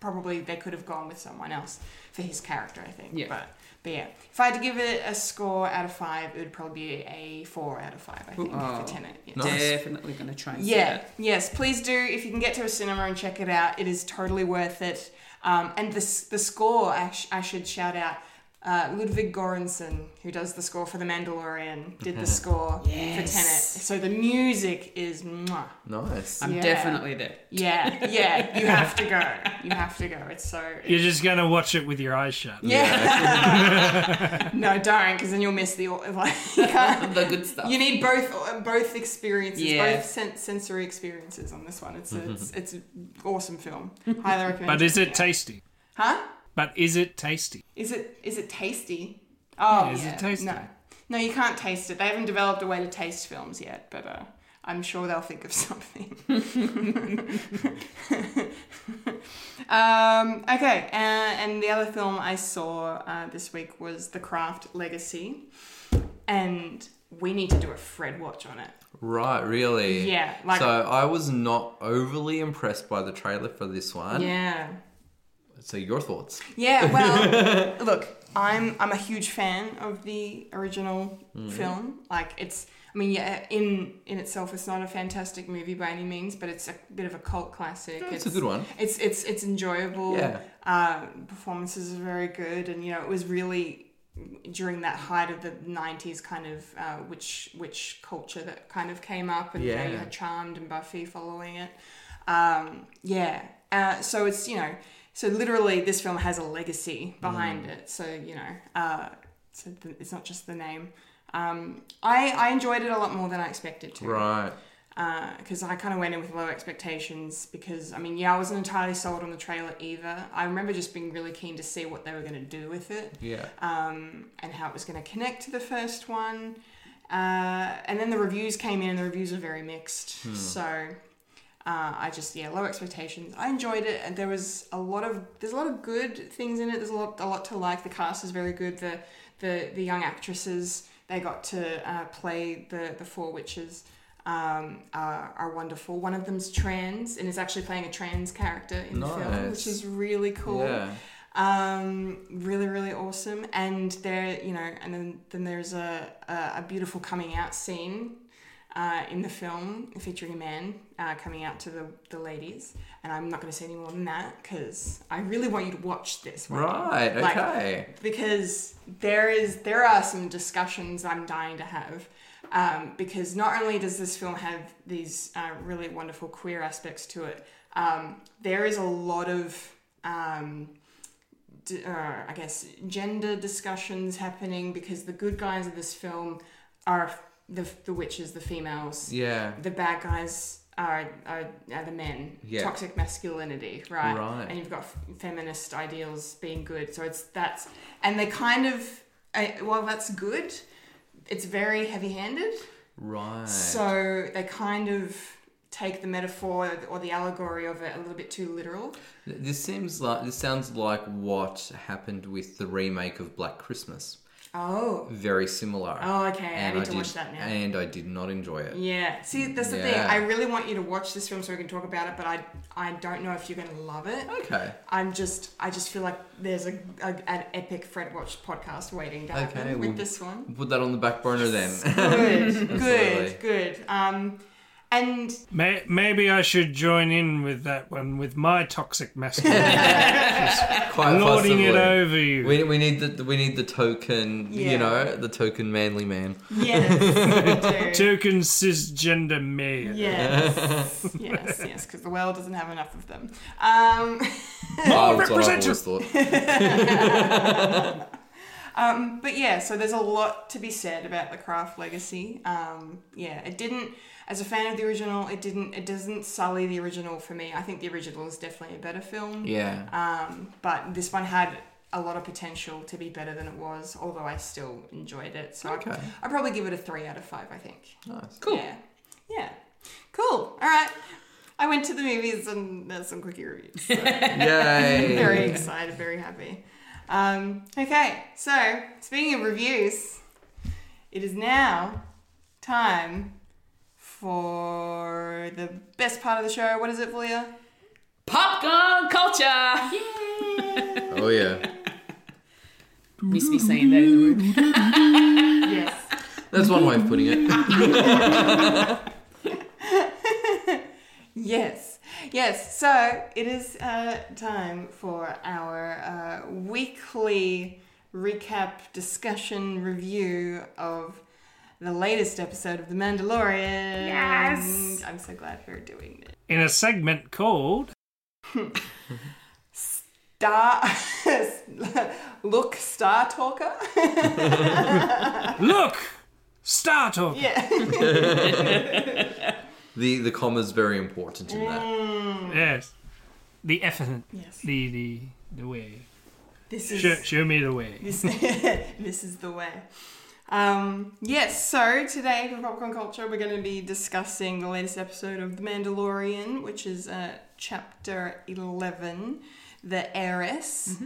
probably they could have gone with someone else for his character. I think. Yeah. But but yeah, if I had to give it a score out of five, it would probably be a four out of five. I think Oh. for Tenet. Yes. Nice. Definitely going to try and see Yeah, it. yes, please do. If you can get to a cinema and check it out, it is totally worth it. Um, and the, the score, I, sh- I should shout out uh, Ludwig Göransson, who does the score for The Mandalorian, did the score for Tenet. So the music is mwah. Nice. I'm Yeah. definitely there. Yeah, yeah, you have to go. You have to go. It's so. You're just gonna watch it with your eyes shut. Yeah. no, don't, because then you'll miss the like. The good stuff. you need both both experiences, Yeah. both sen- sensory experiences on this one. It's a, it's it's an awesome film. Highly recommend. But is checking it tasty? Huh? But is it tasty? Is it is it tasty? Oh, Yeah, is it tasty? No, no, you can't taste it. They haven't developed a way to taste films yet, but uh, I'm sure they'll think of something. um, okay, uh, and the other film I saw uh, this week was The Craft Legacy, and we need to do a Fred watch on it. Right, really? Yeah, like- so I was not overly impressed by the trailer for this one. Yeah. So your thoughts? Yeah, well, look, I'm I'm a huge fan of the original film. Like it's I mean, yeah, in in itself it's not a fantastic movie by any means, but it's a bit of a cult classic. it's a good one. It's it's it's enjoyable. Yeah. Uh, performances are very good and you know, it was really during that height of the 90s kind of uh, which witch culture that kind of came up and you, know, you had charmed and buffy following it um, yeah uh, so it's you know so literally this film has a legacy behind it so you know uh, so it's not just the name um, I, I enjoyed it a lot more than I expected to Right. because I kind of went in with low expectations because I mean yeah I wasn't entirely sold on the trailer either I remember just being really keen to see what they were going to do with it Yeah. um, and how it was going to connect to the first one. Uh, and then the reviews came in, and the reviews are very mixed. So uh, I just yeah, low expectations. I enjoyed it, and there was a lot of there's a lot of good things in it. There's a lot a lot to like. The cast is very good. The the the young actresses they got to uh, play the the four witches. Um, are, are wonderful. One of them's trans and is actually playing a trans character in the film, which is really cool Yeah. um, really really awesome and there you know and then then there's a, a a beautiful coming out scene uh, in the film featuring a man uh, coming out to the, the ladies. And I'm not going to say any more than that because I really want you to watch this. one. Right, Like, okay. because there is there are some discussions I'm dying to have. Um, because not only does this film have these uh, really wonderful queer aspects to it, um, there is a lot of um, d- uh, I guess gender discussions happening because the good guys of this film are the the witches, the females. Yeah. The bad guys are are, are the men. Yeah. Toxic masculinity, right? Right. And you've got f- feminist ideals being good. So it's that's and they kind of uh, well that's good. It's very heavy-handed. Right. So they kind of take the metaphor or the allegory of it a little bit too literal. This seems like this sounds like what happened with the remake of Black Christmas. Oh. Very similar. Oh, okay. I And need to did, watch that now. And I did not enjoy it. Yeah. See, that's the thing. I really want you to watch this film so we can talk about it, but I I don't know if you're going to love it. Okay. I'm just I just feel like there's a, a an epic Fred Watch podcast waiting to happen Okay, with we'll this one. Put that on the back burner then. Good, good, good. Um, and May, maybe I should join in with that one with my toxic masculinity. Quite lording it possibly. over you. We, we need the we need the token, Yeah. you know, the token manly man. yes, we do. Token cisgender male. Yes, yes, yes, because the world doesn't have enough of them. Um, Oh, that's what I've always thought. um, but yeah, so there's a lot to be said about the craft legacy. Um, yeah, it didn't, as a fan of the original, it didn't, it doesn't sully the original for me. I think the original is definitely a better film. Yeah. Um, but this one had a lot of potential to be better than it was, although I still enjoyed it. So Okay. I, I'd probably give it a three out of five. I think. Nice. Cool. Yeah. Yeah. Cool. All right. I went to the movies and there's some quickie reviews. So Yay. very excited, very happy. Um, okay, so speaking of reviews, it is now time for the best part of the show. What is it, Fulia? Popcorn culture. Oh yeah. Used to be saying that in the room. Yes. That's one way of putting it. Yes, yes. So it is uh, time for our uh, weekly recap, discussion, review of the latest episode of The Mandalorian. Yes! I'm so glad we're doing this. In a segment called Star. Look, Star Talker. Look! Star Talker! yeah. The the comma's very important in that. Mm. Yes. The effort. Yes. The, the, the way. This is. Show, show me the way. This, this is the way. Um, yes, so today for Popcorn Culture, we're going to be discussing the latest episode of The Mandalorian, which is uh, chapter 11, The Heiress.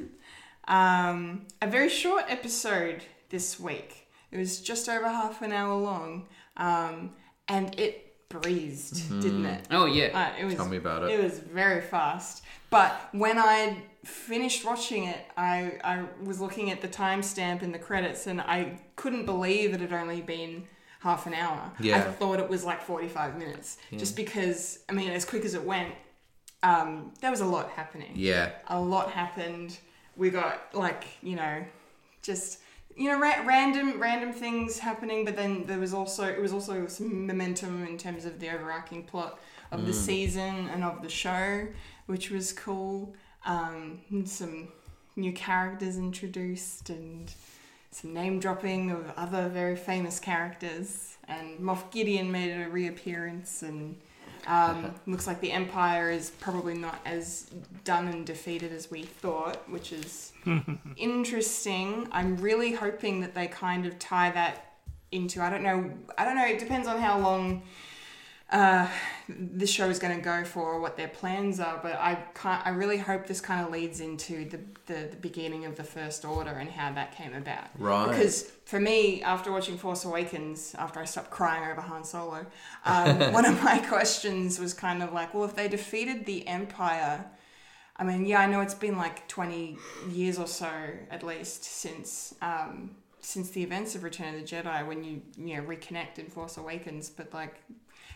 Um, a very short episode this week. It was just over half an hour long, um, and it breezed, didn't it? Oh yeah. Uh, it was, Tell me about it. It was very fast. But when I finished watching it, I, I was looking at the timestamp in the credits and I couldn't believe it had only been half an hour. I thought it was like 45 minutes. Just because, I mean, as quick as it went, um, there was a lot happening Yeah. a lot happened. We got like you know, just you know, ra- random random things happening. But then there was also it was also some momentum in terms of the overarching plot of the season and of the show, which was cool. Um, some new characters introduced and some name dropping of other very famous characters. And Moff Gideon made a reappearance and. Um, looks like the Empire is probably not as done and defeated as we thought, which is interesting. I'm really hoping that they kind of tie that into. I don't know. I don't know. It depends on how long uh, the show is going to go for or what their plans are. But I can't. I really hope this kind of leads into the, the the beginning of the First Order and how that came about. Right. Because for me, after watching Force Awakens, after I stopped crying over Han Solo, um, one of my questions was kind of like, well, if they defeated the Empire. I mean, yeah, I know it's been like 20 years or so at least since um, since the events of Return of the Jedi when you you know reconnect in Force Awakens, but like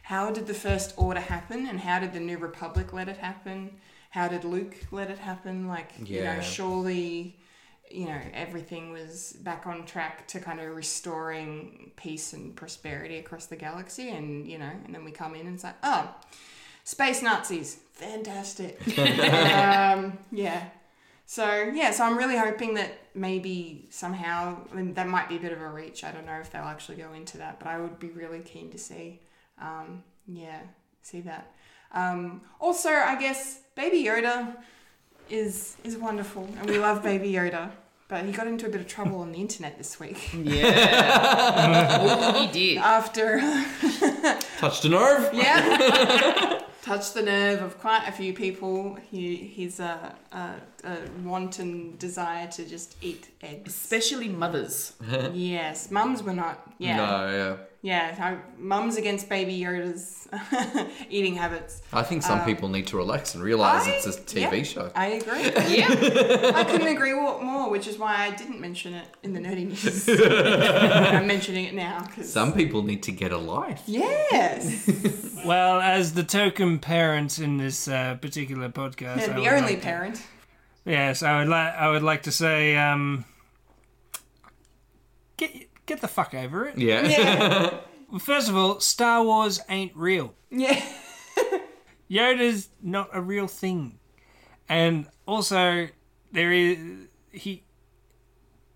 how did the First Order happen and how did the New Republic let it happen? How did Luke let it happen? Like you know, surely you know everything was back on track to kind of restoring peace and prosperity across the galaxy, and you know, and then we come in and say, oh, space Nazis, fantastic. um, yeah. So yeah, so I'm really hoping that maybe somehow I mean, that might be a bit of a reach. I don't know if they'll actually go into that, but I would be really keen to see, um, yeah, see that. Um, also, I guess Baby Yoda is is wonderful, and we love Baby Yoda. But he got into a bit of trouble on the internet this week Yeah. he did. after Touched a nerve. yeah touched the nerve of quite a few people. He he's a, a, uh, wanton desire to just eat eggs. Especially mothers. yes, mums were not. Yeah, No, yeah. Yeah. I, mums against Baby Yoda's eating habits. I think some people need to relax and realize I- it's a TV yeah, show. I agree. Yeah. I couldn't agree more, which is why I didn't mention it in the nerdy news. I'm mentioning it now because Some people need to get a life. yes, Well, as the token parent in this uh, particular podcast, I and would the only like to- parent. yes, I would like I would like to say, um, get get the fuck over it. Yeah. Yeah, Well, First of all, Star Wars ain't real. yeah. Yoda's not a real thing, and also there is he.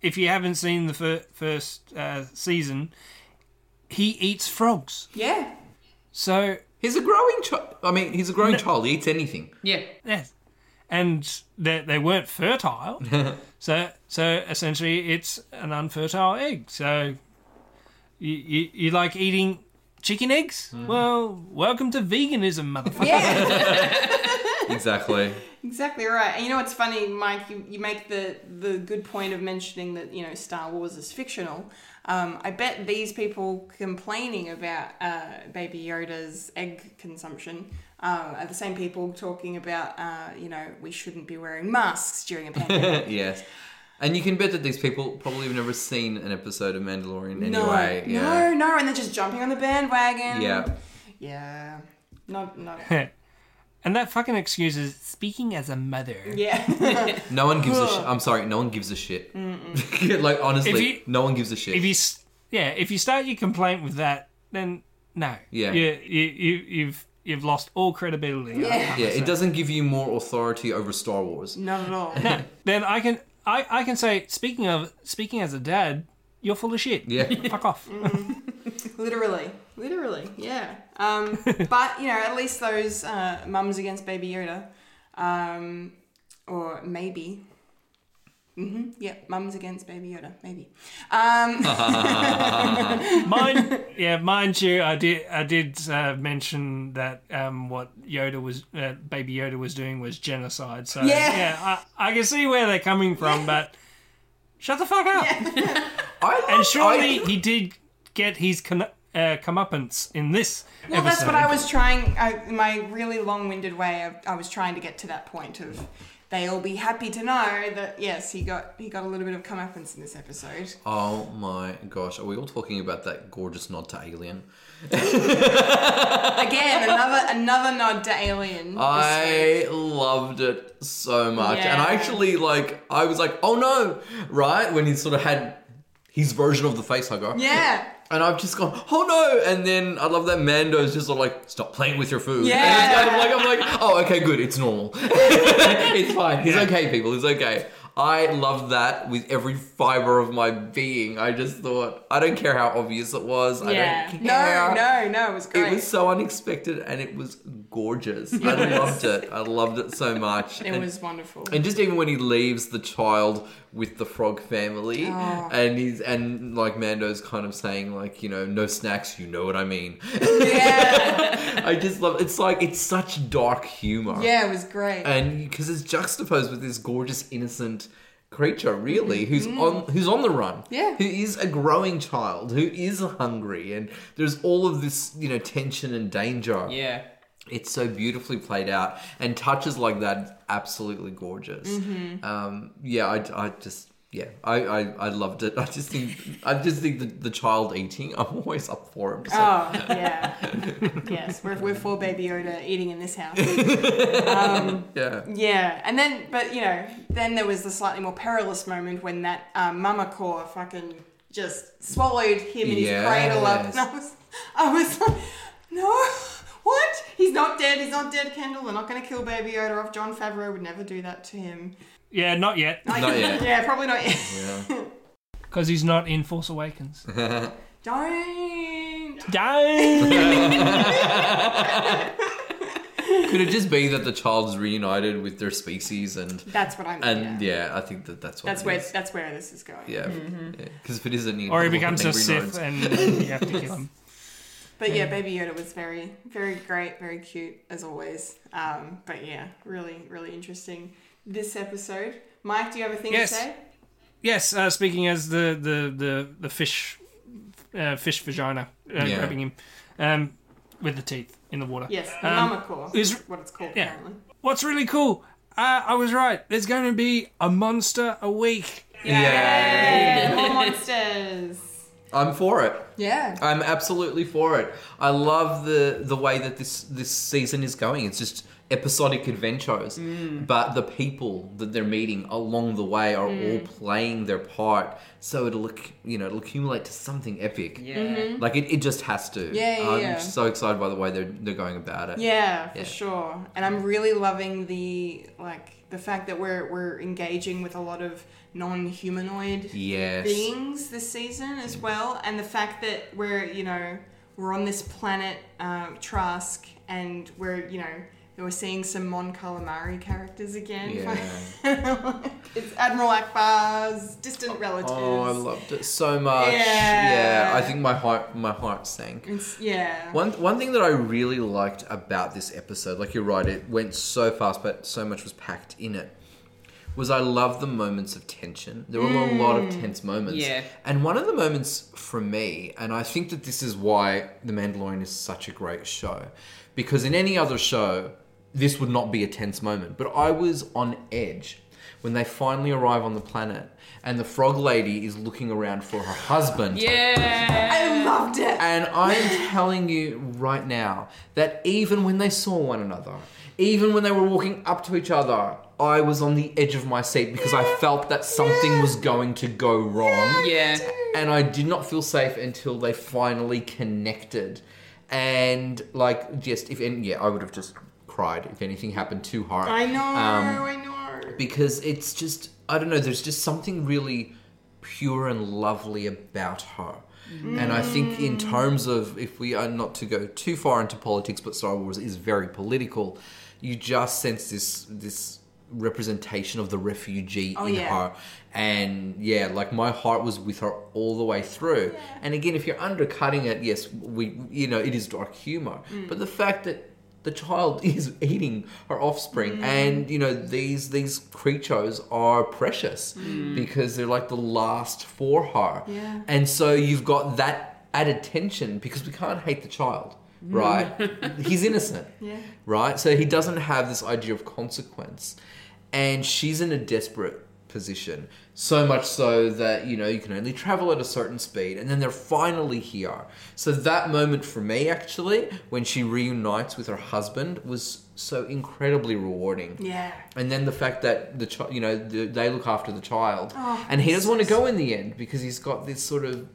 If you haven't seen the fir- first uh, season, he eats frogs. Yeah. So He's a growing child. I mean, he's a growing child. He eats anything. Yeah. yes, and they they weren't fertile. so so essentially, it's an unfertile egg. So you you, you like eating chicken eggs? Well, welcome to veganism, motherfucker. Yeah. Exactly. Exactly right. And you know what's funny, Mike? You, you make the, the good point of mentioning that, you know, Star Wars is fictional. Um, I bet these people complaining about uh, Baby Yoda's egg consumption uh, are the same people talking about, uh, you know, we shouldn't be wearing masks during a pandemic. yes. And you can bet that these people probably have never seen an episode of Mandalorian anyway. no, yeah. no, no. And they're just jumping on the bandwagon. Yeah. Yeah. Not, not. And that fucking excuse is speaking as a mother. Yeah. No one gives a shit. I'm sorry, no one gives a shit. like, honestly, you- no one gives a shit. If you, yeah, if you start your complaint with that, then no. Yeah. You, you, you, you've you've lost all credibility. Yeah. yeah, it doesn't give you more authority over Star Wars. Not at all. Then I can I, I can say speaking of speaking as a dad, you're full of shit. Yeah. Fuck off. Literally, literally, yeah. Um, but you know, at least those uh, mums against Baby Yoda, um, or maybe. Hmm Yeah, mums against Baby Yoda, maybe. Um, Mind, yeah, mind you, I did I did uh, mention that um, what Yoda was, uh, Baby Yoda was doing was genocide. So Yeah. I, I can see where they're coming from, but shut the fuck up. I love, And surely I- he did get his con- uh, comeuppance in this. well, that's what I was trying. I, my really long-winded way, I, I was trying to get to that point of they'll be happy to know that yes, he got he got a little bit of comeuppance in this episode. Oh my gosh, are we all talking about that gorgeous nod to Alien? Again, another another nod to Alien. I loved it so much. And I actually, like, I was like, oh no, right? When he sort of had his version of the face hugger. yeah. And I've just gone, oh no! And then I love that Mando's just sort of like, stop playing with your food. Yeah. And it's kind of like, I'm like, oh, okay, good, it's normal. it's fine. He's okay, people, he's okay. I loved that with every fiber of my being. I just thought, I don't care how obvious it was. Yeah. I don't No, care. no, no. It was great. It was so unexpected and it was gorgeous. I loved it. I loved it so much. It and, was wonderful. and just even when he leaves the child with the frog family Oh. and he's and like Mando's kind of saying like, you know, no snacks, you know what I mean. yeah, I just love it's like it's such dark humor. yeah, it was great. And because it's juxtaposed with this gorgeous innocent creature really who's mm-hmm. on who's on the run. Yeah. who is a growing child who is hungry and there's all of this you know tension and danger Yeah. It's so beautifully played out and touches like that absolutely gorgeous Mm-hmm. um, yeah I, I just yeah, I, I, I loved it. I just think I just think the, the child eating. I'm always up for him. So. Oh yeah, yes. We're we're for Baby Yoda eating in this house. Um, Yeah. Yeah, and then, but you know, then there was the slightly more perilous moment when that um, mamacore fucking just swallowed him in his cradle up, and I was, I was like, no, what? He's not dead. He's not dead, Kendall. They're not going to kill Baby Yoda off. Jon Favreau would never do that to him. Yeah, not yet, Not yet. yeah, probably not yet. Yeah. because he's not in Force Awakens. Don't. Don't. Could it just be that the child's reunited with their species and That's what I'm. and yeah. yeah, I think that that's what That's it where is. that's where this is going. yeah, mm-hmm. because if it is an or he becomes a Sith and you have to kill him. But yeah, Baby Yoda was very, very great, very cute as always. Um, but yeah, really, really interesting. This episode, Mike, do you have a thing Yes. to say? Yes, uh, speaking as the the the the fish, uh, fish vagina uh, Yeah. grabbing him, um, with the teeth in the water. Yes, the Um, mamacore. is- Is what it's called yeah. apparently. What's really cool? Uh, I was right. There's going to be a monster a week. Yeah, More monsters. I'm for it. Yeah. I'm absolutely for it. I love the the way that this this season is going. It's just episodic adventures, mm. but the people that they're meeting along the way are mm. all playing their part, so it'll look you know it'll accumulate to something epic. Yeah. Mm-hmm. Like it, it just has to. Yeah, yeah, I'm yeah. so excited by the way they're they're going about it. Yeah, for sure. And I'm really loving the like the fact that we're we're engaging with a lot of non-humanoid Yes. beings this season as mm. well, and the fact that we're you know we're on this planet um, Trask, and we're you know we're seeing some Mon Calamari characters again. Yeah. it's Admiral Ackbar's distant oh, relatives. Oh, I loved it so much. Yeah. yeah I think my heart my heart sank. It's, yeah. One one thing that I really liked about this episode, like you're right, it went so fast, but so much was packed in it. Was I love the moments of tension. There were a mm. lot of tense moments. Yeah. And one of the moments for me, and I think that this is why The Mandalorian is such a great show, because in any other show, this would not be a tense moment. But I was on edge when they finally arrive on the planet and the frog lady is looking around for her husband. Yeah. I loved it. And I'm telling you right now that even when they saw one another, even when they were walking up to each other, I was on the edge of my seat because I felt that something was going to go wrong. Yeah. And I did not feel safe until they finally connected. And like just if and yeah, I would have just cried if anything happened to her. I know. Um, I know. because it's just I don't know. There's just something really pure and lovely about her. And I think in terms of if we are not to go too far into politics, but Star Wars is very political, you just sense this this representation of the refugee in yeah. her. And yeah, like my heart was with her all the way through. And again, if you're undercutting it, yes, we you know, it is dark humor. But the fact that the child is eating her offspring. Mm. And you know these these creatures are precious mm. because they're like the last for her. Yeah. and so you've got that added tension because we can't hate the child mm. right? He's innocent Yeah. right? So he doesn't have this idea of consequence. And she's in a desperate position. So much so that you know you can only travel at a certain speed and then they're finally here. So that moment for me actually when she reunites with her husband was so incredibly rewarding. Yeah. and then the fact that the child you know the, they look after the child. Oh, and he doesn't want to go in the end because he's got this sort of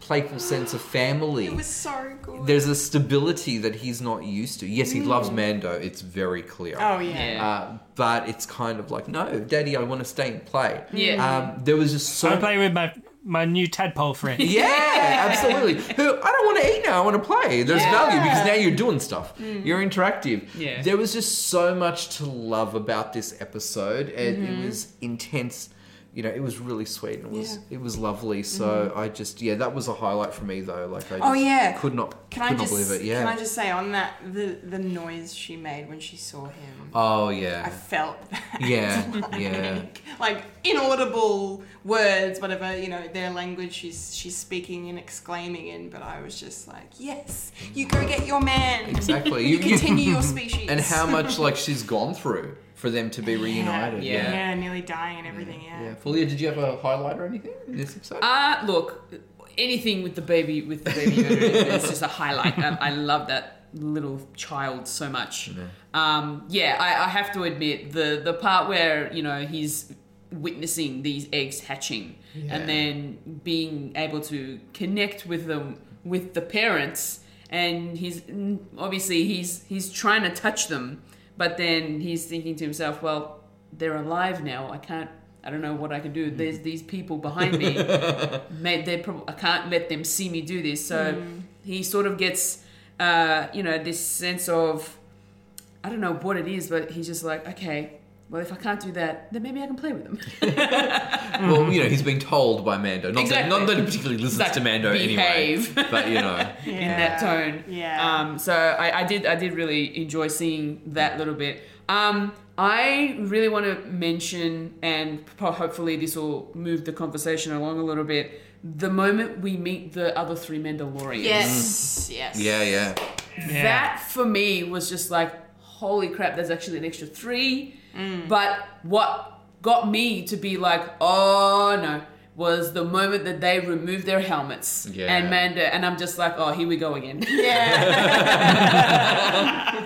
playful sense of family It was so good. there's a stability that he's not used to. Yes, he loves Mando. It's very clear. oh yeah. Yeah. Uh, but it's kind of like, no, Daddy, I want to stay and play. Yeah. Um, there was just so. I play with my my new tadpole friend. yeah, absolutely. Who I don't want to eat now. I want to play. There's Yeah. value because now you're doing stuff. You're interactive. Yeah. There was just so much to love about this episode. It, it was intense. You know, it was really sweet. and It was Yeah. it was lovely. So mm-hmm. I just yeah, that was a highlight for me though. Like I oh, just Oh, yeah. could not Can could I not just believe it. Yeah. can I just say on that the the noise she made when she saw him? oh yeah. I felt that. Yeah, yeah. Like, like inaudible words, whatever you know, their language she's she's speaking and exclaiming in. But I was just like, yes, you go get your man. Exactly. You continue your species. and how much like she's gone through for them to be reunited. Yeah. Yeah. Yeah, nearly dying and everything. Yeah. Yeah. Fulia, did you have a highlight or anything in this episode? Uh, look, anything with the baby with the baby Yoda is just a highlight. Um, I love that little child so much. Um, yeah, I, I have to admit the the part where you know he's witnessing these eggs hatching and then being able to connect with them with the parents and he's obviously he's he's trying to touch them but then he's thinking to himself well they're alive now. I can't i don't know what i can do. There's these people behind me. They prob- i can't let them see me do this. So he sort of gets uh, you know this sense of i don't know what it is but he's just like okay well if i can't do that then maybe i can play with them Well, you know, he's being told by Mando. Not, Exactly. that, not that he particularly listens Like, to Mando behave. anyway. But, you know. in that tone. Yeah. Um, so I, I did I did really enjoy seeing that little bit. Um, I really want to mention, and hopefully this will move the conversation along a little bit. The moment we meet the other three Mandalorians, Yes. Yes. Yeah, yeah. that for me was just like, holy crap! There's actually an extra three. But what got me to be like, oh no, was the moment that they removed their helmets Yeah. and Mando, and I'm just like, oh, here we go again. Yeah.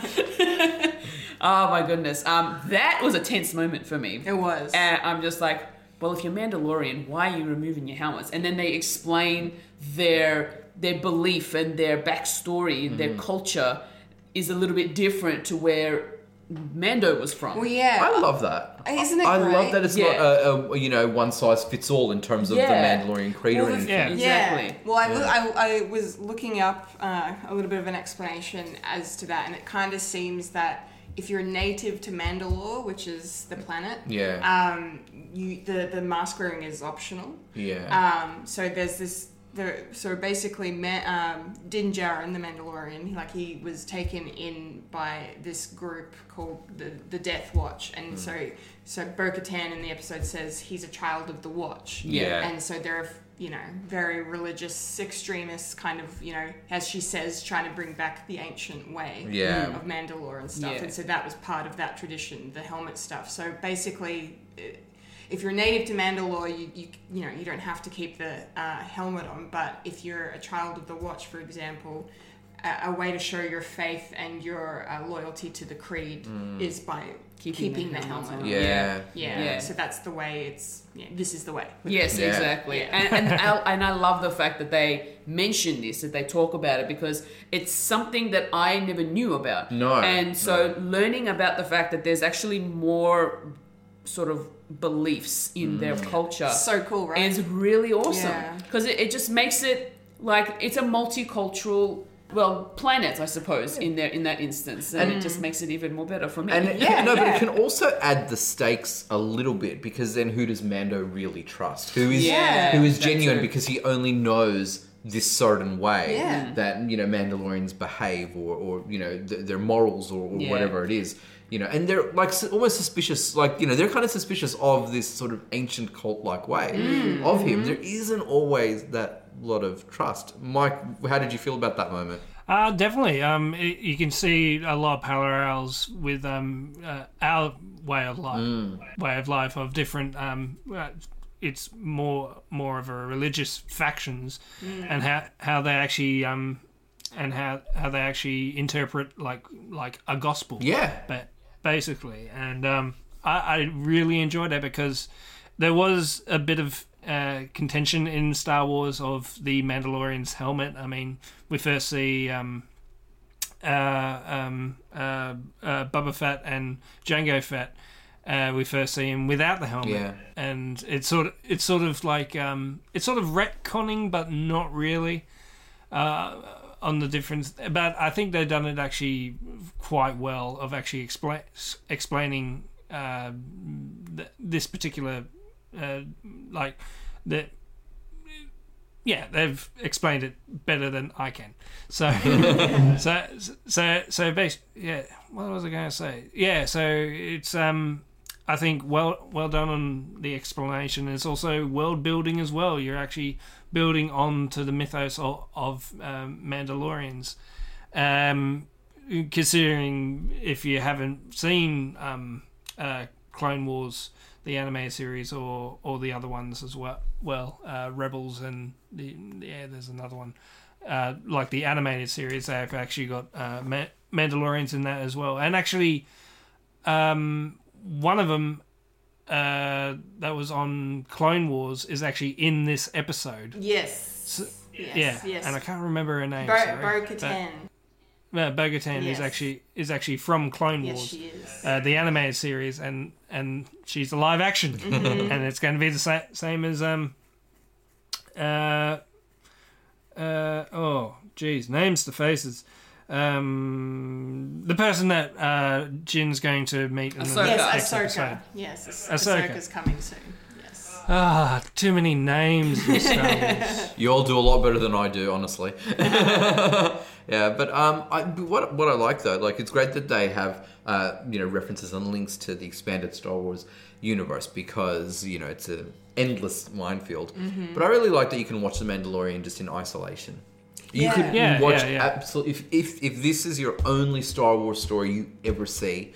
oh my goodness, um, that was a tense moment for me. It was. And I'm just like, well, if you're Mandalorian, why are you removing your helmets? And then they explain their their belief and their backstory, Mm-hmm. their culture is a little bit different to where Mando was from. Well, yeah. I love that. Isn't it I great? love that it's Yeah. not a, a you know one size fits all in terms of Yeah. the Mandalorian creed Well, or anything. Yeah. Exactly. Yeah. Well, I, I, I was looking up uh, a little bit of an explanation as to that, and it kind of seems that if you're native to Mandalore, which is the planet, Yeah. um, you the the mask wearing is optional. Yeah. Um, so there's this. The, so basically, Ma- um, Din Djarin, the Mandalorian, like he was taken in by this group called the the Death Watch, and so so Bo-Katan in the episode says he's a child of the Watch. Yeah. And so they're you know very religious extremists, kind of you know as she says, trying to bring back the ancient way Yeah. of Mandalore and stuff. Yeah. And so that was part of that tradition, the helmet stuff. So basically. If you're native to Mandalore, you, you you know you don't have to keep the uh, helmet on. But if you're a child of the Watch, for example, a, a way to show your faith and your uh, loyalty to the creed is by Keeping keeping, the the, helmet helmet. on. on. yeah. Yeah. Yeah. So that's the way it's. Yeah, this is the way. Yes, Yeah. exactly. Yeah. And and I, and I love the fact that they mention this, that they talk about it, because it's something that I never knew about. No, And so learning about the fact that there's actually more sort of beliefs in mm. their culture So cool, right? is really awesome. Yeah. Because it, it just makes it like it's a multicultural. Well, planet, I suppose, in there in that instance, and it just mm. makes it even more better for me. And it- Yeah, no, but it can also add the stakes a little bit because then who does Mando really trust? Who is Yeah, who is genuine too. because he only knows this certain way Yeah. that you know Mandalorians behave or, or you know th- their morals or, or Yeah. whatever it is. You know, and they're like almost suspicious, like you know, they're kind of suspicious of this sort of ancient cult-like way Mm. of Mm-hmm. him. There isn't always that lot of trust. Mike, how did you feel about that moment? Uh, definitely. Um, it, you can see a lot of parallels with um, uh, our way of life, way of life of different. Um, uh, it's more more of a religious factions, and how how they actually um, and how how they actually interpret like like a gospel. Yeah. but basically, and um, I, I really enjoyed it because there was a bit of uh, contention in Star Wars of the Mandalorian's helmet. I mean, we first see um, uh, um, uh, uh, Boba Fett and Jango Fett. Uh, we first see him without the helmet, Yeah. and it's sort of it's sort of like um, it's sort of retconning, but not really uh, on the difference. But I think they've done it actually quite well of actually explain, explaining uh, th- this particular uh, like that. Yeah, they've explained it better than I can. So, so, so, so, basically, yeah. What was I going to say? Yeah, so it's um, I think well, well done on the explanation. It's also world building as well. You're actually building on to the mythos of, of um, Mandalorians. Um, considering if you haven't seen um, uh, Clone Wars, the anime series, or or the other ones as well. Well, uh, Rebels and the yeah, there's another one. Uh, like the animated series, they've actually got uh, Ma- Mandalorians in that as well, and actually, um, one of them uh, that was on Clone Wars is actually in this episode. Yes. yes. yeah, Yes. and I can't remember her name. Bo, sorry, Bo Katan. uh, Bo-Katan Yes. is actually is actually from Clone Yes, Wars, she is. uh, the animated series, and and she's a live action, Mhm. and it's going to be the sa- same as um, uh, uh, oh, geez, names to faces. Um, the person that uh, Jin's going to meet in the Yes, next Ahsoka. episode. Yes, Ahsoka. Ahsoka's coming soon. Yes. Ah, too many names. in Star Wars. You all do a lot better than I do, honestly. yeah, but um, I, what what I like though, like it's great that they have uh, you know references and links to the expanded Star Wars universe because you know it's an endless minefield. Mhm. But I really like that you can watch The Mandalorian just in isolation. You Yeah. could Yeah, watch yeah, yeah. absolutely if, if if this is your only Star Wars story you ever see.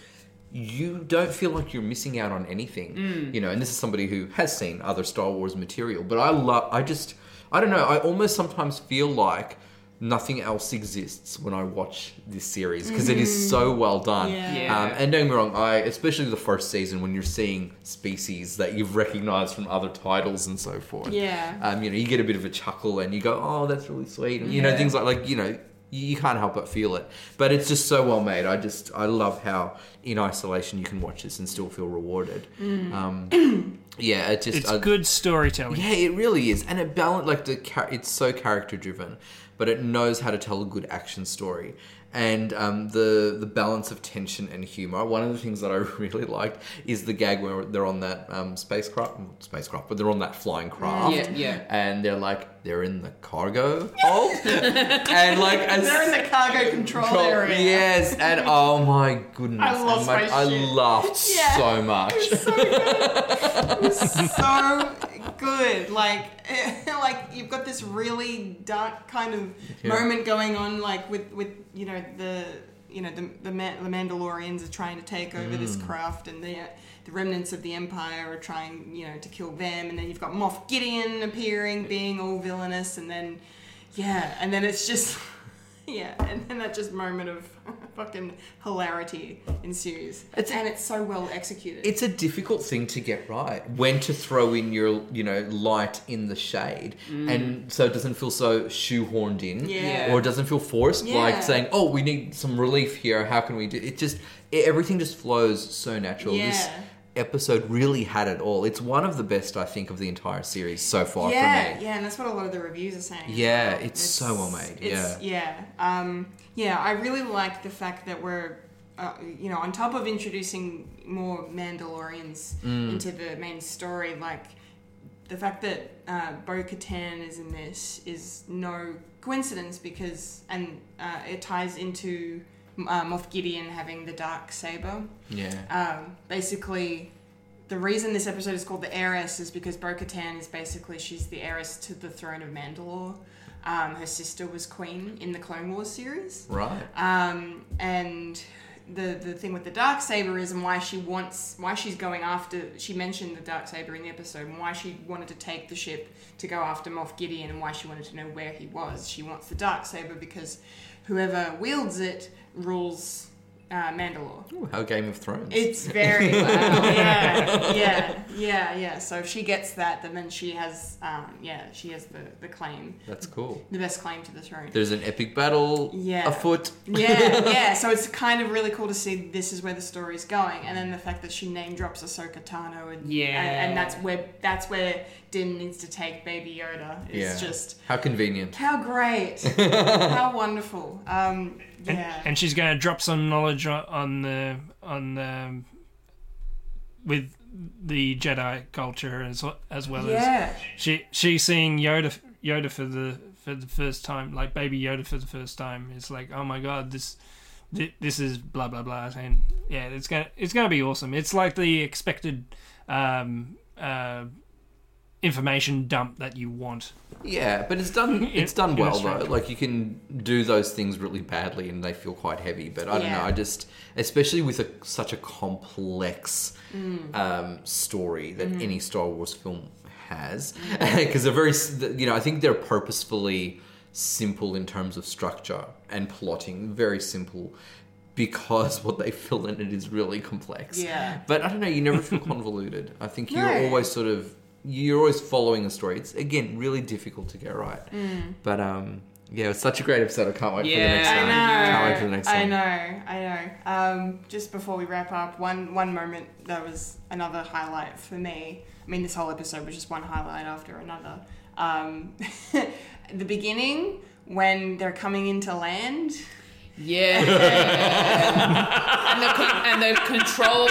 You don't feel like you're missing out on anything, Mm. you know. And this is somebody who has seen other Star Wars material, but I love. I just, I don't know. I almost sometimes feel like nothing else exists when I watch this series because it is Mhm. so well done. Yeah. Yeah. Um, and don't get me wrong, I especially the first season when you're seeing species that you've recognized from other titles and so forth. Yeah. Um, you know, you get a bit of a chuckle and you go, "Oh, that's really sweet," and you know things like like you know. You can't help but feel it, but it's just so well made. I just I love how in isolation you can watch this and still feel rewarded. Mm. Um, yeah, it just it's I- good storytelling. yeah, it really is, and it balance like the char- it's so character driven, but it knows how to tell a good action story, and um, the the balance of tension and humor. One of the things that I really liked is the gag where they're on that um, spacecraft, spacecraft, but they're on that flying craft, Yeah, yeah. and they're like they're in the cargo hold, and like as They're in the cargo control Control- area. Yes, and oh my goodness, I lost my- my I laughed Yeah. so much. It was so good. Like, like you've got this really dark kind of Yeah. moment going on, like with with you know the you know the the, Ma- the Mandalorians are trying to take over this Mm. craft, and the the remnants of the Empire are trying you know to kill them, and then you've got Moff Gideon appearing, being all villainous, and then yeah, and then it's just. Yeah, and then that just moment of fucking hilarity ensues. It's, and it's so well executed. It's a difficult thing to get right. When to throw in your, you know, light in the shade, Mm. and so it doesn't feel so shoehorned in, Yeah. or it doesn't feel forced. Yeah. Like saying, "Oh, we need some relief here. How can we do?" It just everything just flows so natural. This Yeah. Episode really had it all. It's one of the best I think of the entire series so far yeah, for me. yeah, and that's what a lot of the reviews are saying. Yeah, well. it's so well made, it's- yeah, um, yeah. I really like the fact that we're, uh, you know, on top of introducing more Mandalorians Mm. into the main story, like the fact that uh, Bo Katan is in this is no coincidence because, and uh, it ties into uh, Moff Gideon having the dark saber. Yeah. Um, basically, the reason this episode is called the heiress is because Bo Katan is basically she's the heiress to the throne of Mandalore. Um, her sister was queen in the Clone Wars series. Right. Um, and the the thing with the dark saber is and why she wants why she's going after she mentioned the dark saber in the episode and why she wanted to take the ship to go after Moff Gideon and why she wanted to know where he was. She wants the dark saber because whoever wields it rules uh, Mandalore. Ooh, how Game of Thrones. It's very wow. yeah, yeah, yeah, yeah. So if she gets that, then then she has, um, yeah, she has the the claim, That's cool. the best claim to the throne. There's an epic battle Yeah. afoot. yeah, yeah. So it's kind of really cool to see this is where the story's going, and then the fact that she name drops Ahsoka Tano, and Yeah. and, and that's where that's where Din needs to take Baby Yoda. It's yeah. just how convenient. how great, how wonderful. Um, And, yeah, and she's going to drop some knowledge on, the on the with the Jedi culture as well- as well Yeah. as she she's seeing Yoda Yoda for the for the first time, like baby Yoda for the first time. It's like, oh my god, this this is blah blah blah, and yeah, it's gonna it's gonna be awesome. It's like the expected um, uh, information dump that you want. Yeah, but it's done. It's done well though. Like you can do those things really badly, and they feel quite heavy. But I don't Yeah. know. I just, especially with a, such a complex Mm. um, story that Mhm. any Star Wars film has, Mm. because they're very, s- you know, I think they're purposefully simple in terms of structure and plotting. Very simple. Because what they fill in it is really complex. Yeah. But I don't know, you never feel convoluted. I think you're No. always sort of you're always following a story. It's again really difficult to get right. Mm. But um yeah, it's such a great episode. I can't wait for the Yeah. next I one. know. Can't wait for the next time. I one. know. I know. Um, just before we wrap up, one one moment that was another highlight for me. I mean, this whole episode was just one highlight after another. Um, the beginning when they're coming into land. Yeah. and the and the control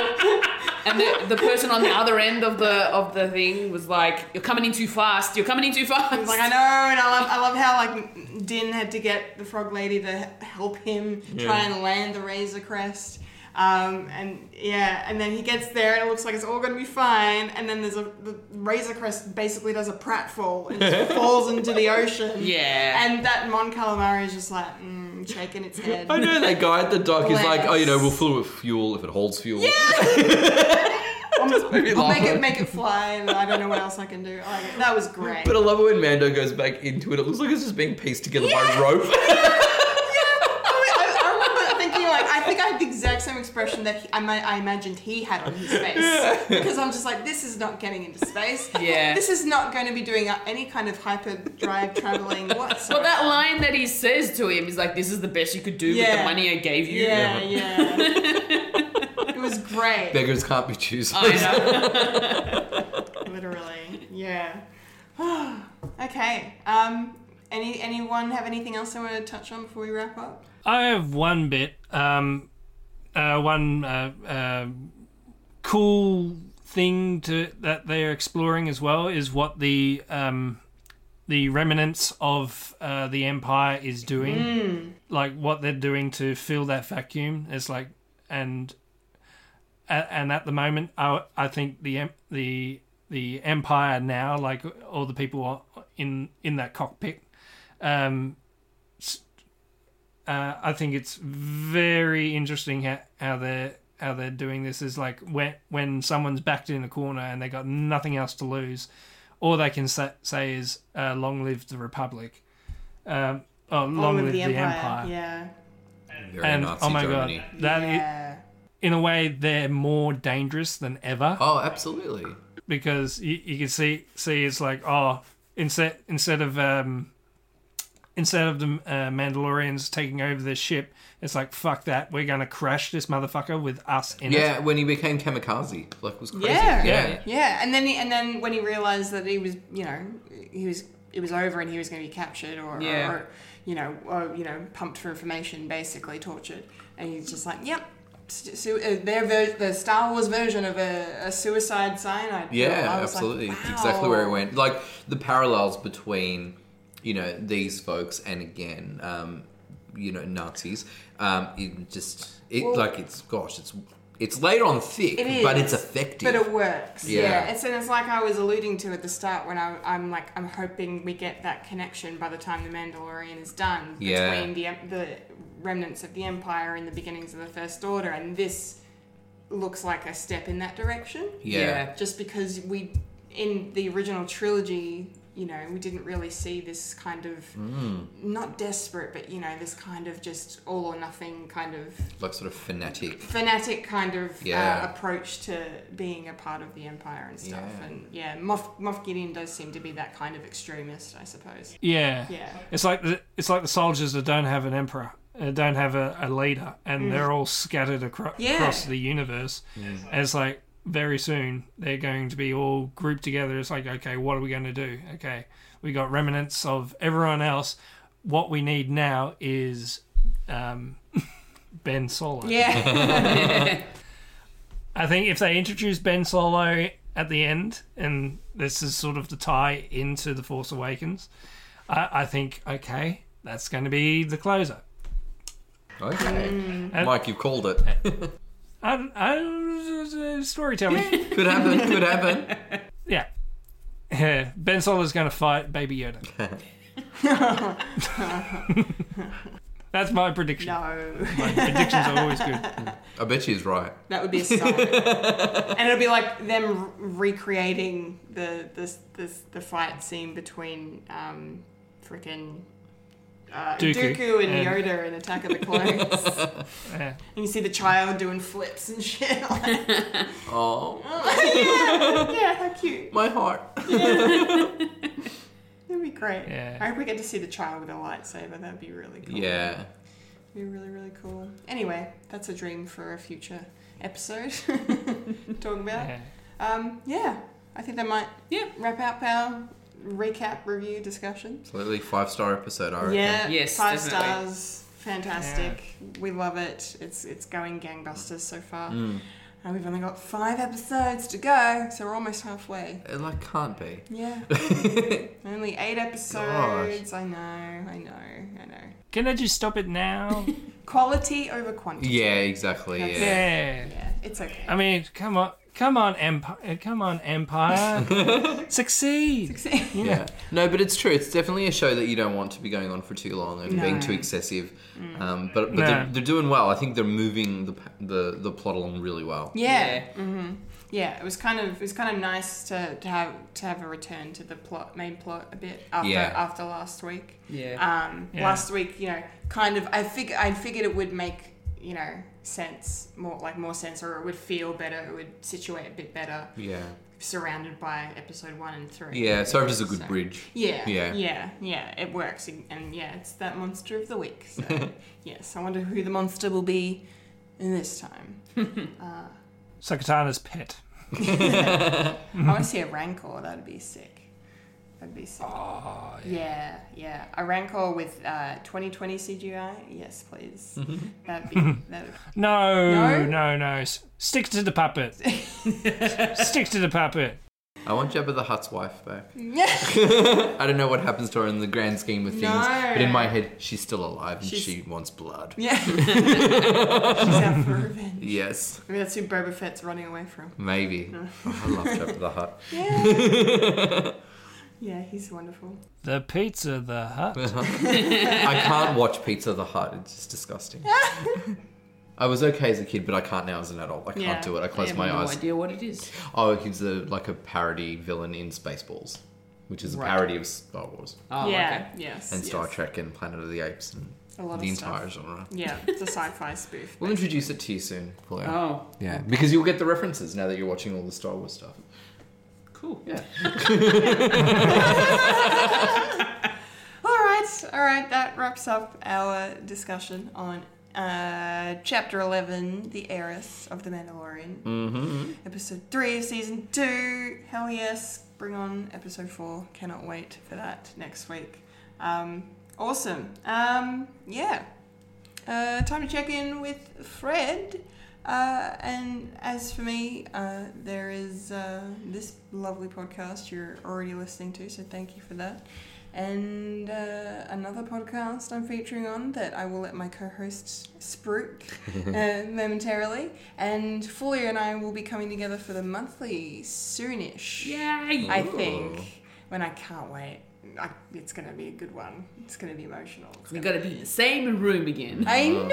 and the, the person on the other end of the of the thing was like, "You're coming in too fast. You're coming in too fast." It's like I know, and I love I love how like Din had to get the frog lady to help him try Yeah. and land the Razor Crest. Um, and yeah, and then he gets there and it looks like it's all gonna be fine. And then there's a the Razor Crest basically does a pratfall and just falls into the ocean. Yeah. And that Mon Calamari is just like mm, shaking its head. I know that guy at the dock is like, oh, you know, we'll fill it with fuel if it holds fuel. I'll, Maybe I'll make it make it fly, and I don't know what else I can do. I like. That was great. But I love it when Mando goes back into it. It looks like it's just being pieced together by rope. I, I remember thinking like I think I had the exact same expression that he, I, I imagined he had on his face because I'm just like this is not getting into space. Yeah. This is not going to be doing uh, any kind of hyperdrive traveling whatsoever. Well, that line that he says to him is like, "This is the best you could do with the money I gave you." Yeah, yeah. it was great. Beggars can't be choosers. Literally, yeah. okay. Um. Any anyone have anything else they want to touch on before we wrap up? I have one bit, um, uh, one uh, uh, cool thing to that they're exploring as well is what the um, the remnants of uh, the empire is doing, Mm. like what they're doing to fill that vacuum. It's like and and at the moment, I I think the the the empire now, like all the people in in that cockpit, um, uh, I think it's very interesting how, how they're how they're doing this. Is like when when someone's backed in a corner and they got nothing else to lose, all they can say, say is uh, "Long live the Republic," um, oh, long, live, the, Empire. Yeah. Very and Nazi oh my Germany. god, that i- Yeah. in a way they're more dangerous than ever. Oh, absolutely. because you, you can see see it's like oh instead instead of um instead of the uh, Mandalorians taking over the ship, it's like fuck that, we're gonna crash this motherfucker with us in Yeah, it. when he became kamikaze, like it was crazy. Yeah. Yeah. Yeah, and then he, and then when he realized that he was, you know, he was it was over and he was going to be captured or, Yeah. or you know, or, you know, pumped for information, basically tortured, and he's just like, yep. Su- uh, their ver- the Star Wars version of a, a suicide cyanide. pill. Yeah, I was like, absolutely. wow. Exactly where it went. Like the parallels between, you know, these folks and again, um, you know, Nazis. Um, it just it Well- like it's gosh, it's it's laid on thick, It is, but it's effective. But it works. Yeah. Yeah. It's, and it's like I was alluding to at the start when I, I'm like, I'm hoping we get that connection by the time The Mandalorian is done Yeah. between the, the remnants of the Empire and the beginnings of the First Order. And this looks like a step in that direction. Yeah. Yeah. Just because we, in the original trilogy, you know, we didn't really see this kind of, Mm. not desperate, but, you know, this kind of just all or nothing kind of like sort of fanatic. fanatic kind of Yeah. uh, approach to being a part of the empire and stuff. Yeah. And yeah, Moff, Moff Gideon does seem to be that kind of extremist, I suppose. Yeah. Yeah. It's like the, it's like the soldiers that don't have an emperor, uh, don't have a, a leader, and they're all scattered acro- Yeah. across the universe. And it's like very soon they're going to be all grouped together. It's like, okay, what are we going to do? Okay, we got remnants of everyone else. What we need now is um, Ben Solo. Yeah. I think if they introduce Ben Solo at the end, and this is sort of the tie into The Force Awakens, I, I think, okay, that's going to be the closer. Okay, Mm. Mike, you've called it. I, I, storytelling. could happen. Could happen. yeah. Yeah, Ben Solo's going to fight Baby Yoda. That's my prediction. No, My predictions are always good. I bet she's right. that would be a so. and it'll be like them recreating the this this the fight scene between um, freaking. Uh, Dooku. Dooku, and And- Yoda in Attack of the Clones. Yeah. and you see the child doing flips and shit. Like, Oh, yeah, yeah, how cute. my heart. That'd be great. Yeah. I hope we get to see the child with a lightsaber. That'd be really cool. Yeah. Be really, really cool. Anyway, that's a dream for a future episode. Talk about. Yeah. Um, yeah, I think that might Yeah. wrap up our recap review discussion. Absolutely five star episode, I reckon. Yeah, Yes, five definitely. stars. Fantastic. We love it. It's it's going gangbusters so far. Mm. And we've only got five episodes to go, so we're almost halfway. It like can't be. Yeah. Only eight episodes. I know, I know, I know. Can I just stop it now? Quality over quantity. Yeah, exactly. Yeah. yeah. Yeah, it's okay. I mean, come on, come on, Empire, come on, Empire, succeed. Yeah. No, but it's true. It's definitely a show that you don't want to be going on for too long and being too excessive. Um, but but No. they're, they're doing well. I think they're moving the the the plot along really well. Yeah. hmm Yeah, it was kind of it was kind of nice to, to have to have a return to the plot main plot a bit after Yeah. after last week. Yeah. Um, Yeah. last week, you know, kind of I fig I figured it would make you know sense more like more sense or it would feel better. It would situate a bit better, Yeah. surrounded by episode one and three. Yeah. Served as a good So- bridge. Yeah, Yeah. yeah, yeah, It works, and yeah, it's that monster of the week. So yes, I wonder who the monster will be in this time. Uh, Sakatana's pet. I want to see a rancor. That'd be sick. That'd be sick. Oh, yeah, yeah. A rancor with uh, 2020 CGI. Yes, please. That'd be. That'd, No, No? no, no. S- Stick to the puppet. Stick to the puppet. I want Jabba the Hutt's wife back. yeah. I don't know what happens to her in the grand scheme of things, No. but in my head, she's still alive and She's- she wants blood. Yeah. She's out for revenge. Yes, Maybe that's who Boba Fett's running away from. maybe. Oh, I love Jabba the Hutt. Yeah. Yeah, he's wonderful. The pizza, the hut. I can't watch Pizza the Hut. It's just disgusting. I was okay as a kid, but I can't now as an adult. I can't Yeah. do it. I close I have my no eyes. idea what it is. Oh, he's a, like a parody villain in Spaceballs, which is a Right. parody of Star Wars Oh, yeah. Yes. and Star yes. Trek and Planet of the Apes and A lot the of stuff. entire genre. Yeah, it's a sci-fi spoof. We'll introduce it to you soon, Paul. okay. Oh, Yeah, because you'll get the references now that you're watching all the Star Wars stuff. Cool. Yeah. All right, all right. That wraps up our discussion on uh, chapter eleven, "The Heiress of the Mandalorian," Mm-hmm. episode three of season two. Hell yes! Bring on episode four. Cannot wait for that next week. Um, awesome. Um, yeah. Uh, time to check in with Fred. Uh, and as for me, uh, there is uh, this lovely podcast you're already listening to, so thank you for that. And uh, another podcast I'm featuring on that I will let my co host spruik uh, momentarily. And Fulia and I will be coming together for the monthly soonish. Yay! I think. When I can't wait. I, it's going to be a good one. It's going to be emotional. It's We gonna gotta be in the same room again. I know.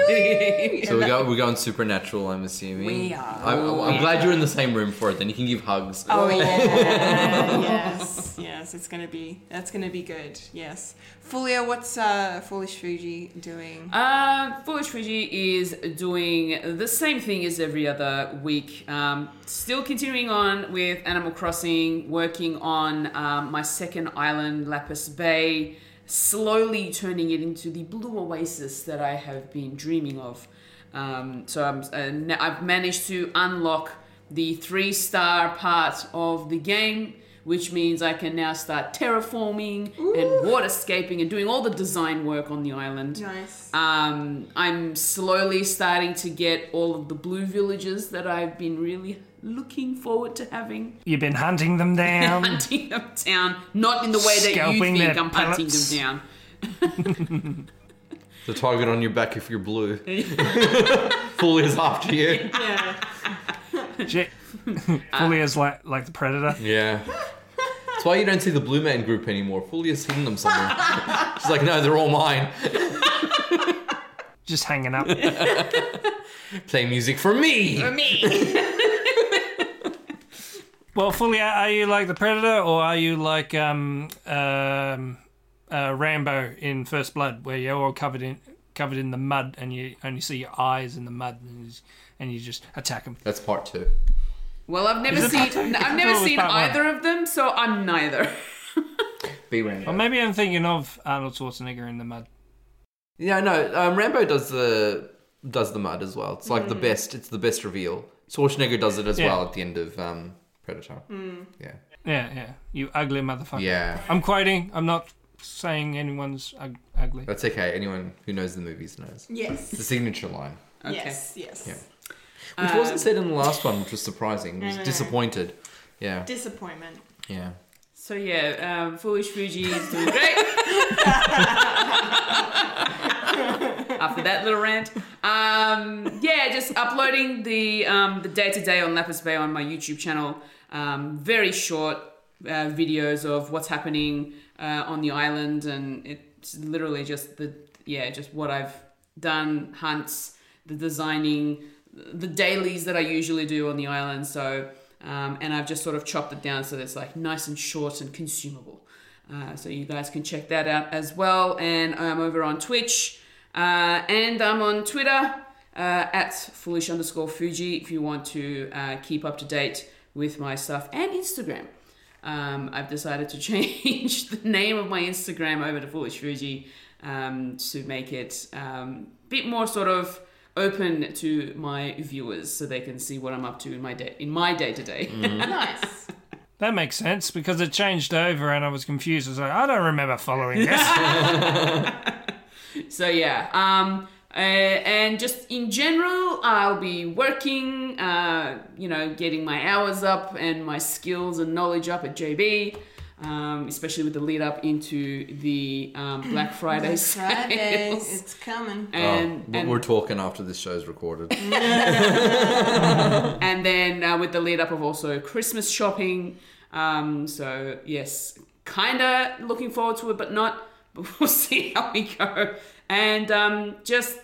So we go, we're going supernatural, I'm assuming. We are. I'm, I'm- oh, I'm glad you're in the same room for it. Then you can give hugs. Oh yeah, yes, yes. It's gonna be that's gonna be good. Yes, Fulia, what's uh, Foolish Fuji doing? Uh, Foolish Fuji is doing the same thing as every other week. Um, still continuing on with Animal Crossing, working on um, my second island, Lapis Bay, slowly turning it into the blue oasis that I have been dreaming of. Um, so I'm, uh, I've managed to unlock the three star part of the game, which means I can now start terraforming and waterscaping and doing all the design work on the island. Nice. Um, I'm slowly starting to get all of the blue villages that I've been really looking forward to having. You've been hunting them down. Hunting them down, not in the way that Scalping you think I'm hunting pellets. them down. The target on your back if you're blue. Full is after you. yeah. J- Fully is like like the predator. Yeah. That's why you don't see the Blue Man Group anymore. Fulia's hidden them somewhere. She's like, no, they're all mine. Just hanging up. Play music for me. for me. well, fully, are you like the Predator or are you like um, um, uh, Rambo in First Blood, where you're all covered in covered in the mud and you only see your eyes in the mud and you, and you just attack them? That's part two. Well, I've never Is it seen part? I've never it seen part either of them, so I'm neither. Be Rambo. Or maybe I'm thinking of Arnold Schwarzenegger in the mud. Yeah, no. Um, Rambo does the does the mud as well. It's like the best. It's the best reveal. Schwarzenegger does it as Yeah. well at the end of um, Predator. Yeah, Yeah, yeah. You ugly motherfucker. yeah. I'm quoting. I'm not saying anyone's ug- ugly. That's okay. Anyone who knows the movies knows. Yes. It's the signature line, Okay. Yes, yes. Yeah. Which wasn't said in the last one, which was surprising. I was no. disappointed. Yeah, Disappointment. yeah. So yeah, um, Foolish Fuji is doing great. After that little rant, um, yeah, just uploading the um, the day to day on Lapis Bay on my YouTube channel. Um, very short uh, videos of what's happening uh, on the island, and it's literally just the yeah, just what I've done, hunts, the designing, the dailies that I usually do on the island. So, um, and I've just sort of chopped it down so that it's like nice and short and consumable. Uh, so you guys can check that out as well. And I'm over on Twitch uh, and I'm on Twitter uh, at foolish underscore Fuji if you want to uh, keep up to date with my stuff and Instagram. Um, I've decided to change the name of my Instagram over to Foolish Fuji um, to make it um, a bit more sort of open to my viewers so they can see what I'm up to in my day in my day to day. Nice. That makes sense because it changed over and I was confused. I was like, I don't remember following this. So yeah, um, uh, and just in general, I'll be working, uh, you know, getting my hours up and my skills and knowledge up at JB, um, especially with the lead up into the um, Black Friday Friday, sales. it's coming. And, oh, and, we're talking after this show's recorded. and then uh, with the lead up of also Christmas shopping. Um, so yes, kind of looking forward to it, but not. But we'll see how we go. And um, just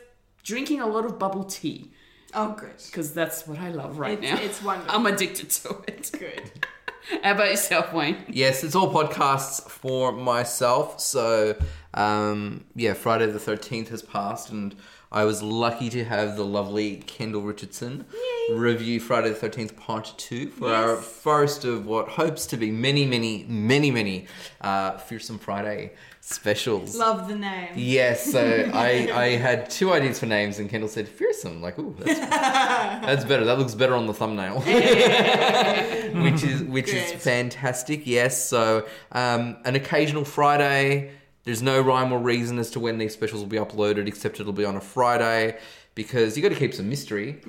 drinking a lot of bubble tea. Oh, good. because that's what I love right It's- now. it's wonderful. I'm addicted to it. Good. How about yourself, Wayne? yes, it's all podcasts for myself. So, um, yeah, Friday the 13th has passed, and I was lucky to have the lovely Kendall Richardson review Friday the 13th Part 2 for our first of what hopes to be many, many, many, many uh, Fearsome Friday specials. Love the name. Yes, so I, I had two ideas for names, and Kendall said fearsome. Like, ooh, that's, that's better. That looks better on the thumbnail, which is which is fantastic. Yes, so um, an occasional Friday. There's no rhyme or reason as to when these specials will be uploaded, except it'll be on a Friday. Because you got to keep some mystery,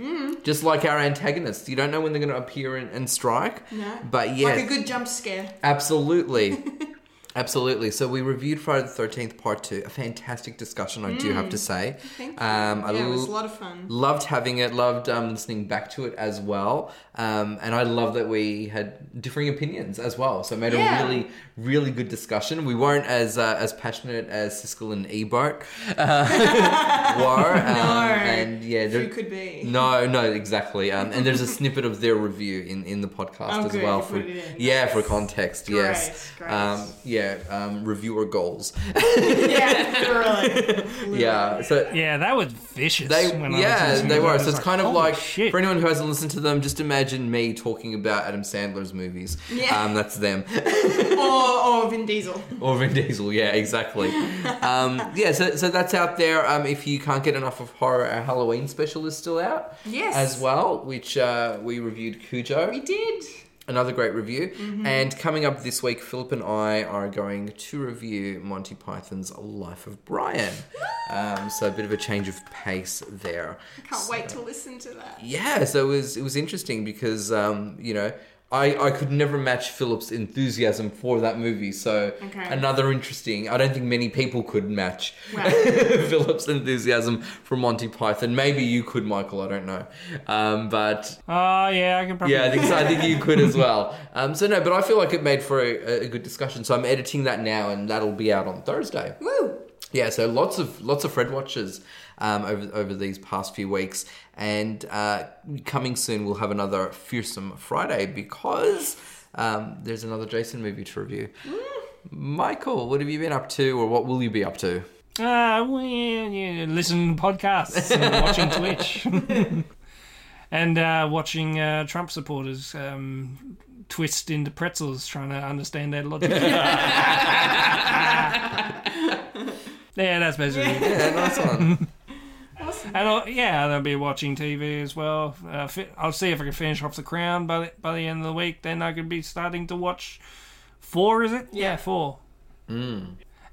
just like our antagonists. You don't know when they're going to appear and, and strike. No. But yeah, Like a good jump scare. Absolutely. Absolutely. So we reviewed Friday the Thirteenth Part Two. A fantastic discussion, I do have to say. Thank you. Um, I yeah, it was a lot of fun. Loved having it. Loved um, listening back to it as well. Um, and I love that we had differing opinions as well. So it made Yeah. a really, really good discussion. We weren't as uh, as passionate as Siskel and Ebert uh, were. Um, and yeah, Who there- could be? no, no, exactly. Um, and there's a snippet of their review in, in the podcast Oh, as good, well. For. Yeah, for context. Great, yes. great. Um, yeah. Um, reviewer goals. yeah, literally. yeah. So yeah, that was vicious. they, when I was yeah, they to. I were. was So it's like, kind of like shit. for anyone who hasn't listened to them, just imagine me talking about Adam Sandler's movies. Yeah. Um, that's them. or, or Vin Diesel. or Vin Diesel, yeah, exactly. um, yeah, so, so that's out there. Um, if you can't get enough of horror, our Halloween special is still out. Yes. As well, which uh, we reviewed Cujo. We did. Another great review. Mm-hmm. And coming up this week, Philip and I are going to review Monty Python's Life of Brian. Um, so a bit of a change of pace there. Can't wait to listen to that. Yeah, so it was it was interesting because um, you know I, I could never match Philip's enthusiasm for that movie. So Okay. another interesting. I don't think many people could match Wow. Philip's enthusiasm for Monty Python. Maybe you could, Michael. I don't know, um, but Oh yeah, I can probably. yeah, I think so. I think you could as well. Um, so no, but I feel like it made for a, a good discussion. So I'm editing that now, and that'll be out on Thursday. Woo! Yeah, so lots of lots of Fred watches um, over over these past few weeks, and uh, coming soon we'll have another fearsome Friday because um, there's another Jason movie to review. Michael, what have you been up to, or what will you be up to? Uh, well, yeah, listen to podcasts and watching Twitch. and uh, watching uh, Trump supporters um, twist into pretzels trying to understand their logic. yeah, that's basically it. Yeah, nice one. And I'll, yeah, I'll be watching TV as well. Uh, fi- I'll see if I can finish off The Crown by the, by the end of the week. Then I could be starting to watch four. Is it? Yeah, four.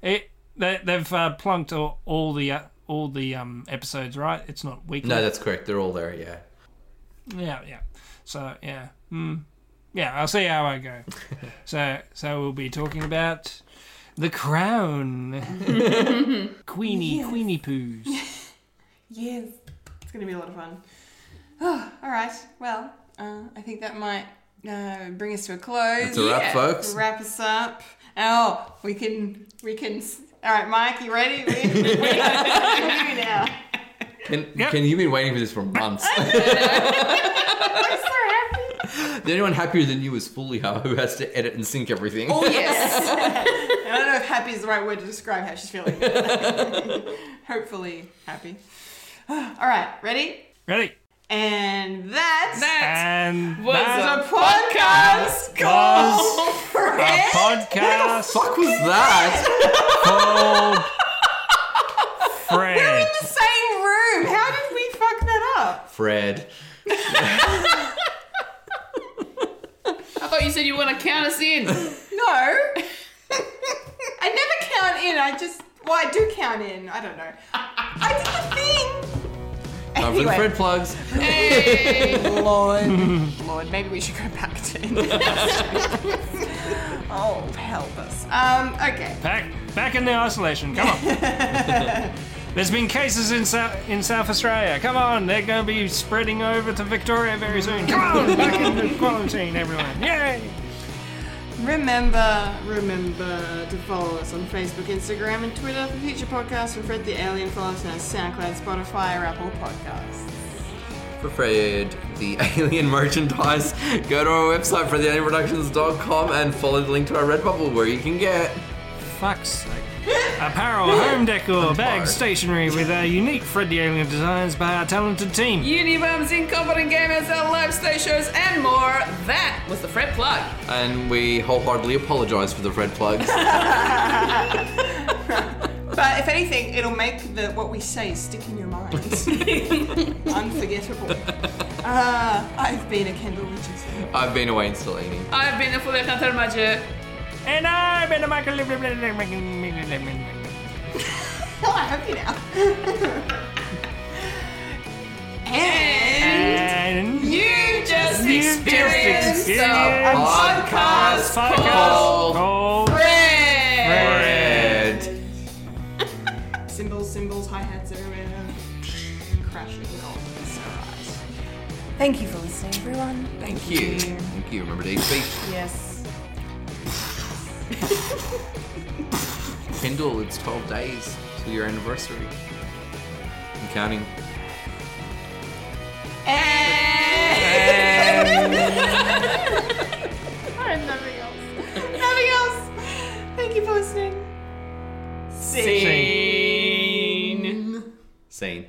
It they, they've uh, plunked all, all the uh, all the um, episodes right. It's not weekly. no, that's correct. They're all there. Yeah. Yeah, yeah. So yeah, mm, yeah. I'll see how I go. so so we'll be talking about the crown, Queenie Queenie poos. Yes. It's going to be a lot of fun. Oh, all right. Well, uh, I think that might uh, bring us to a close. That's a wrap, folks. Wrap us up. Oh, we can, we can. All right, Mike, you ready? We, we, we can now. Can, Yep. can you've been waiting for this for months? I'm so happy. the only one happier than you is Fulia, who has to edit and sync everything. Oh yes. I don't know if happy is the right word to describe how she's feeling. Hopefully happy. All right, ready? Ready? And that, And was that a podcast called was a Fred. podcast fuck was that? called We're in Fred. the same room. How did we fuck that up? Fred. I thought you said you want to count us in. No. I never count in. I just, well, I do count in. I don't know. I did the thing. Time for the Fred plugs. Lord, Lord, maybe we should go back to. oh, help us. Um. Okay. Back back in the isolation. Come on. There's been cases in South in South Australia. Come on, they're going to be spreading over to Victoria very soon. Come on, back into quarantine, everyone. Yay! Remember, remember to follow us on Facebook, Instagram, and Twitter for future podcasts from Fred the Alien. Follow us on SoundCloud, Spotify, or Apple Podcasts. For Fred, the alien merchandise, go to our website, fredthealienproductions.com, and follow the link to our Redbubble where you can get Fuck's sake. Apparel, home decor, bags, stationery with our unique Fred the Alien designs by our talented team. Unibums, incompetent gamers, our live stage shows, and more. That was the Fred plug. and we wholeheartedly apologize for the Fred plugs. But if anything, it'll make the what we say stick in your mind. Unforgettable. Uh, I've been a Kendall Richardson. I've been a Wayne Stellini. I've been a fully hunter major. And I've been a Michael. Oh, I'm happy now. and And you just you just experienced a podcast podcast called Fred. Cymbals, cymbals, hi hats everywhere. Crashing on the. Thank you for listening, everyone. Thank you. Thank you. Remember to eat beef. Yes. Kindle, it's 12 days to your anniversary. I'm counting. I have nothing else. nothing else. Thank you for listening. Scene. Scene. Scene.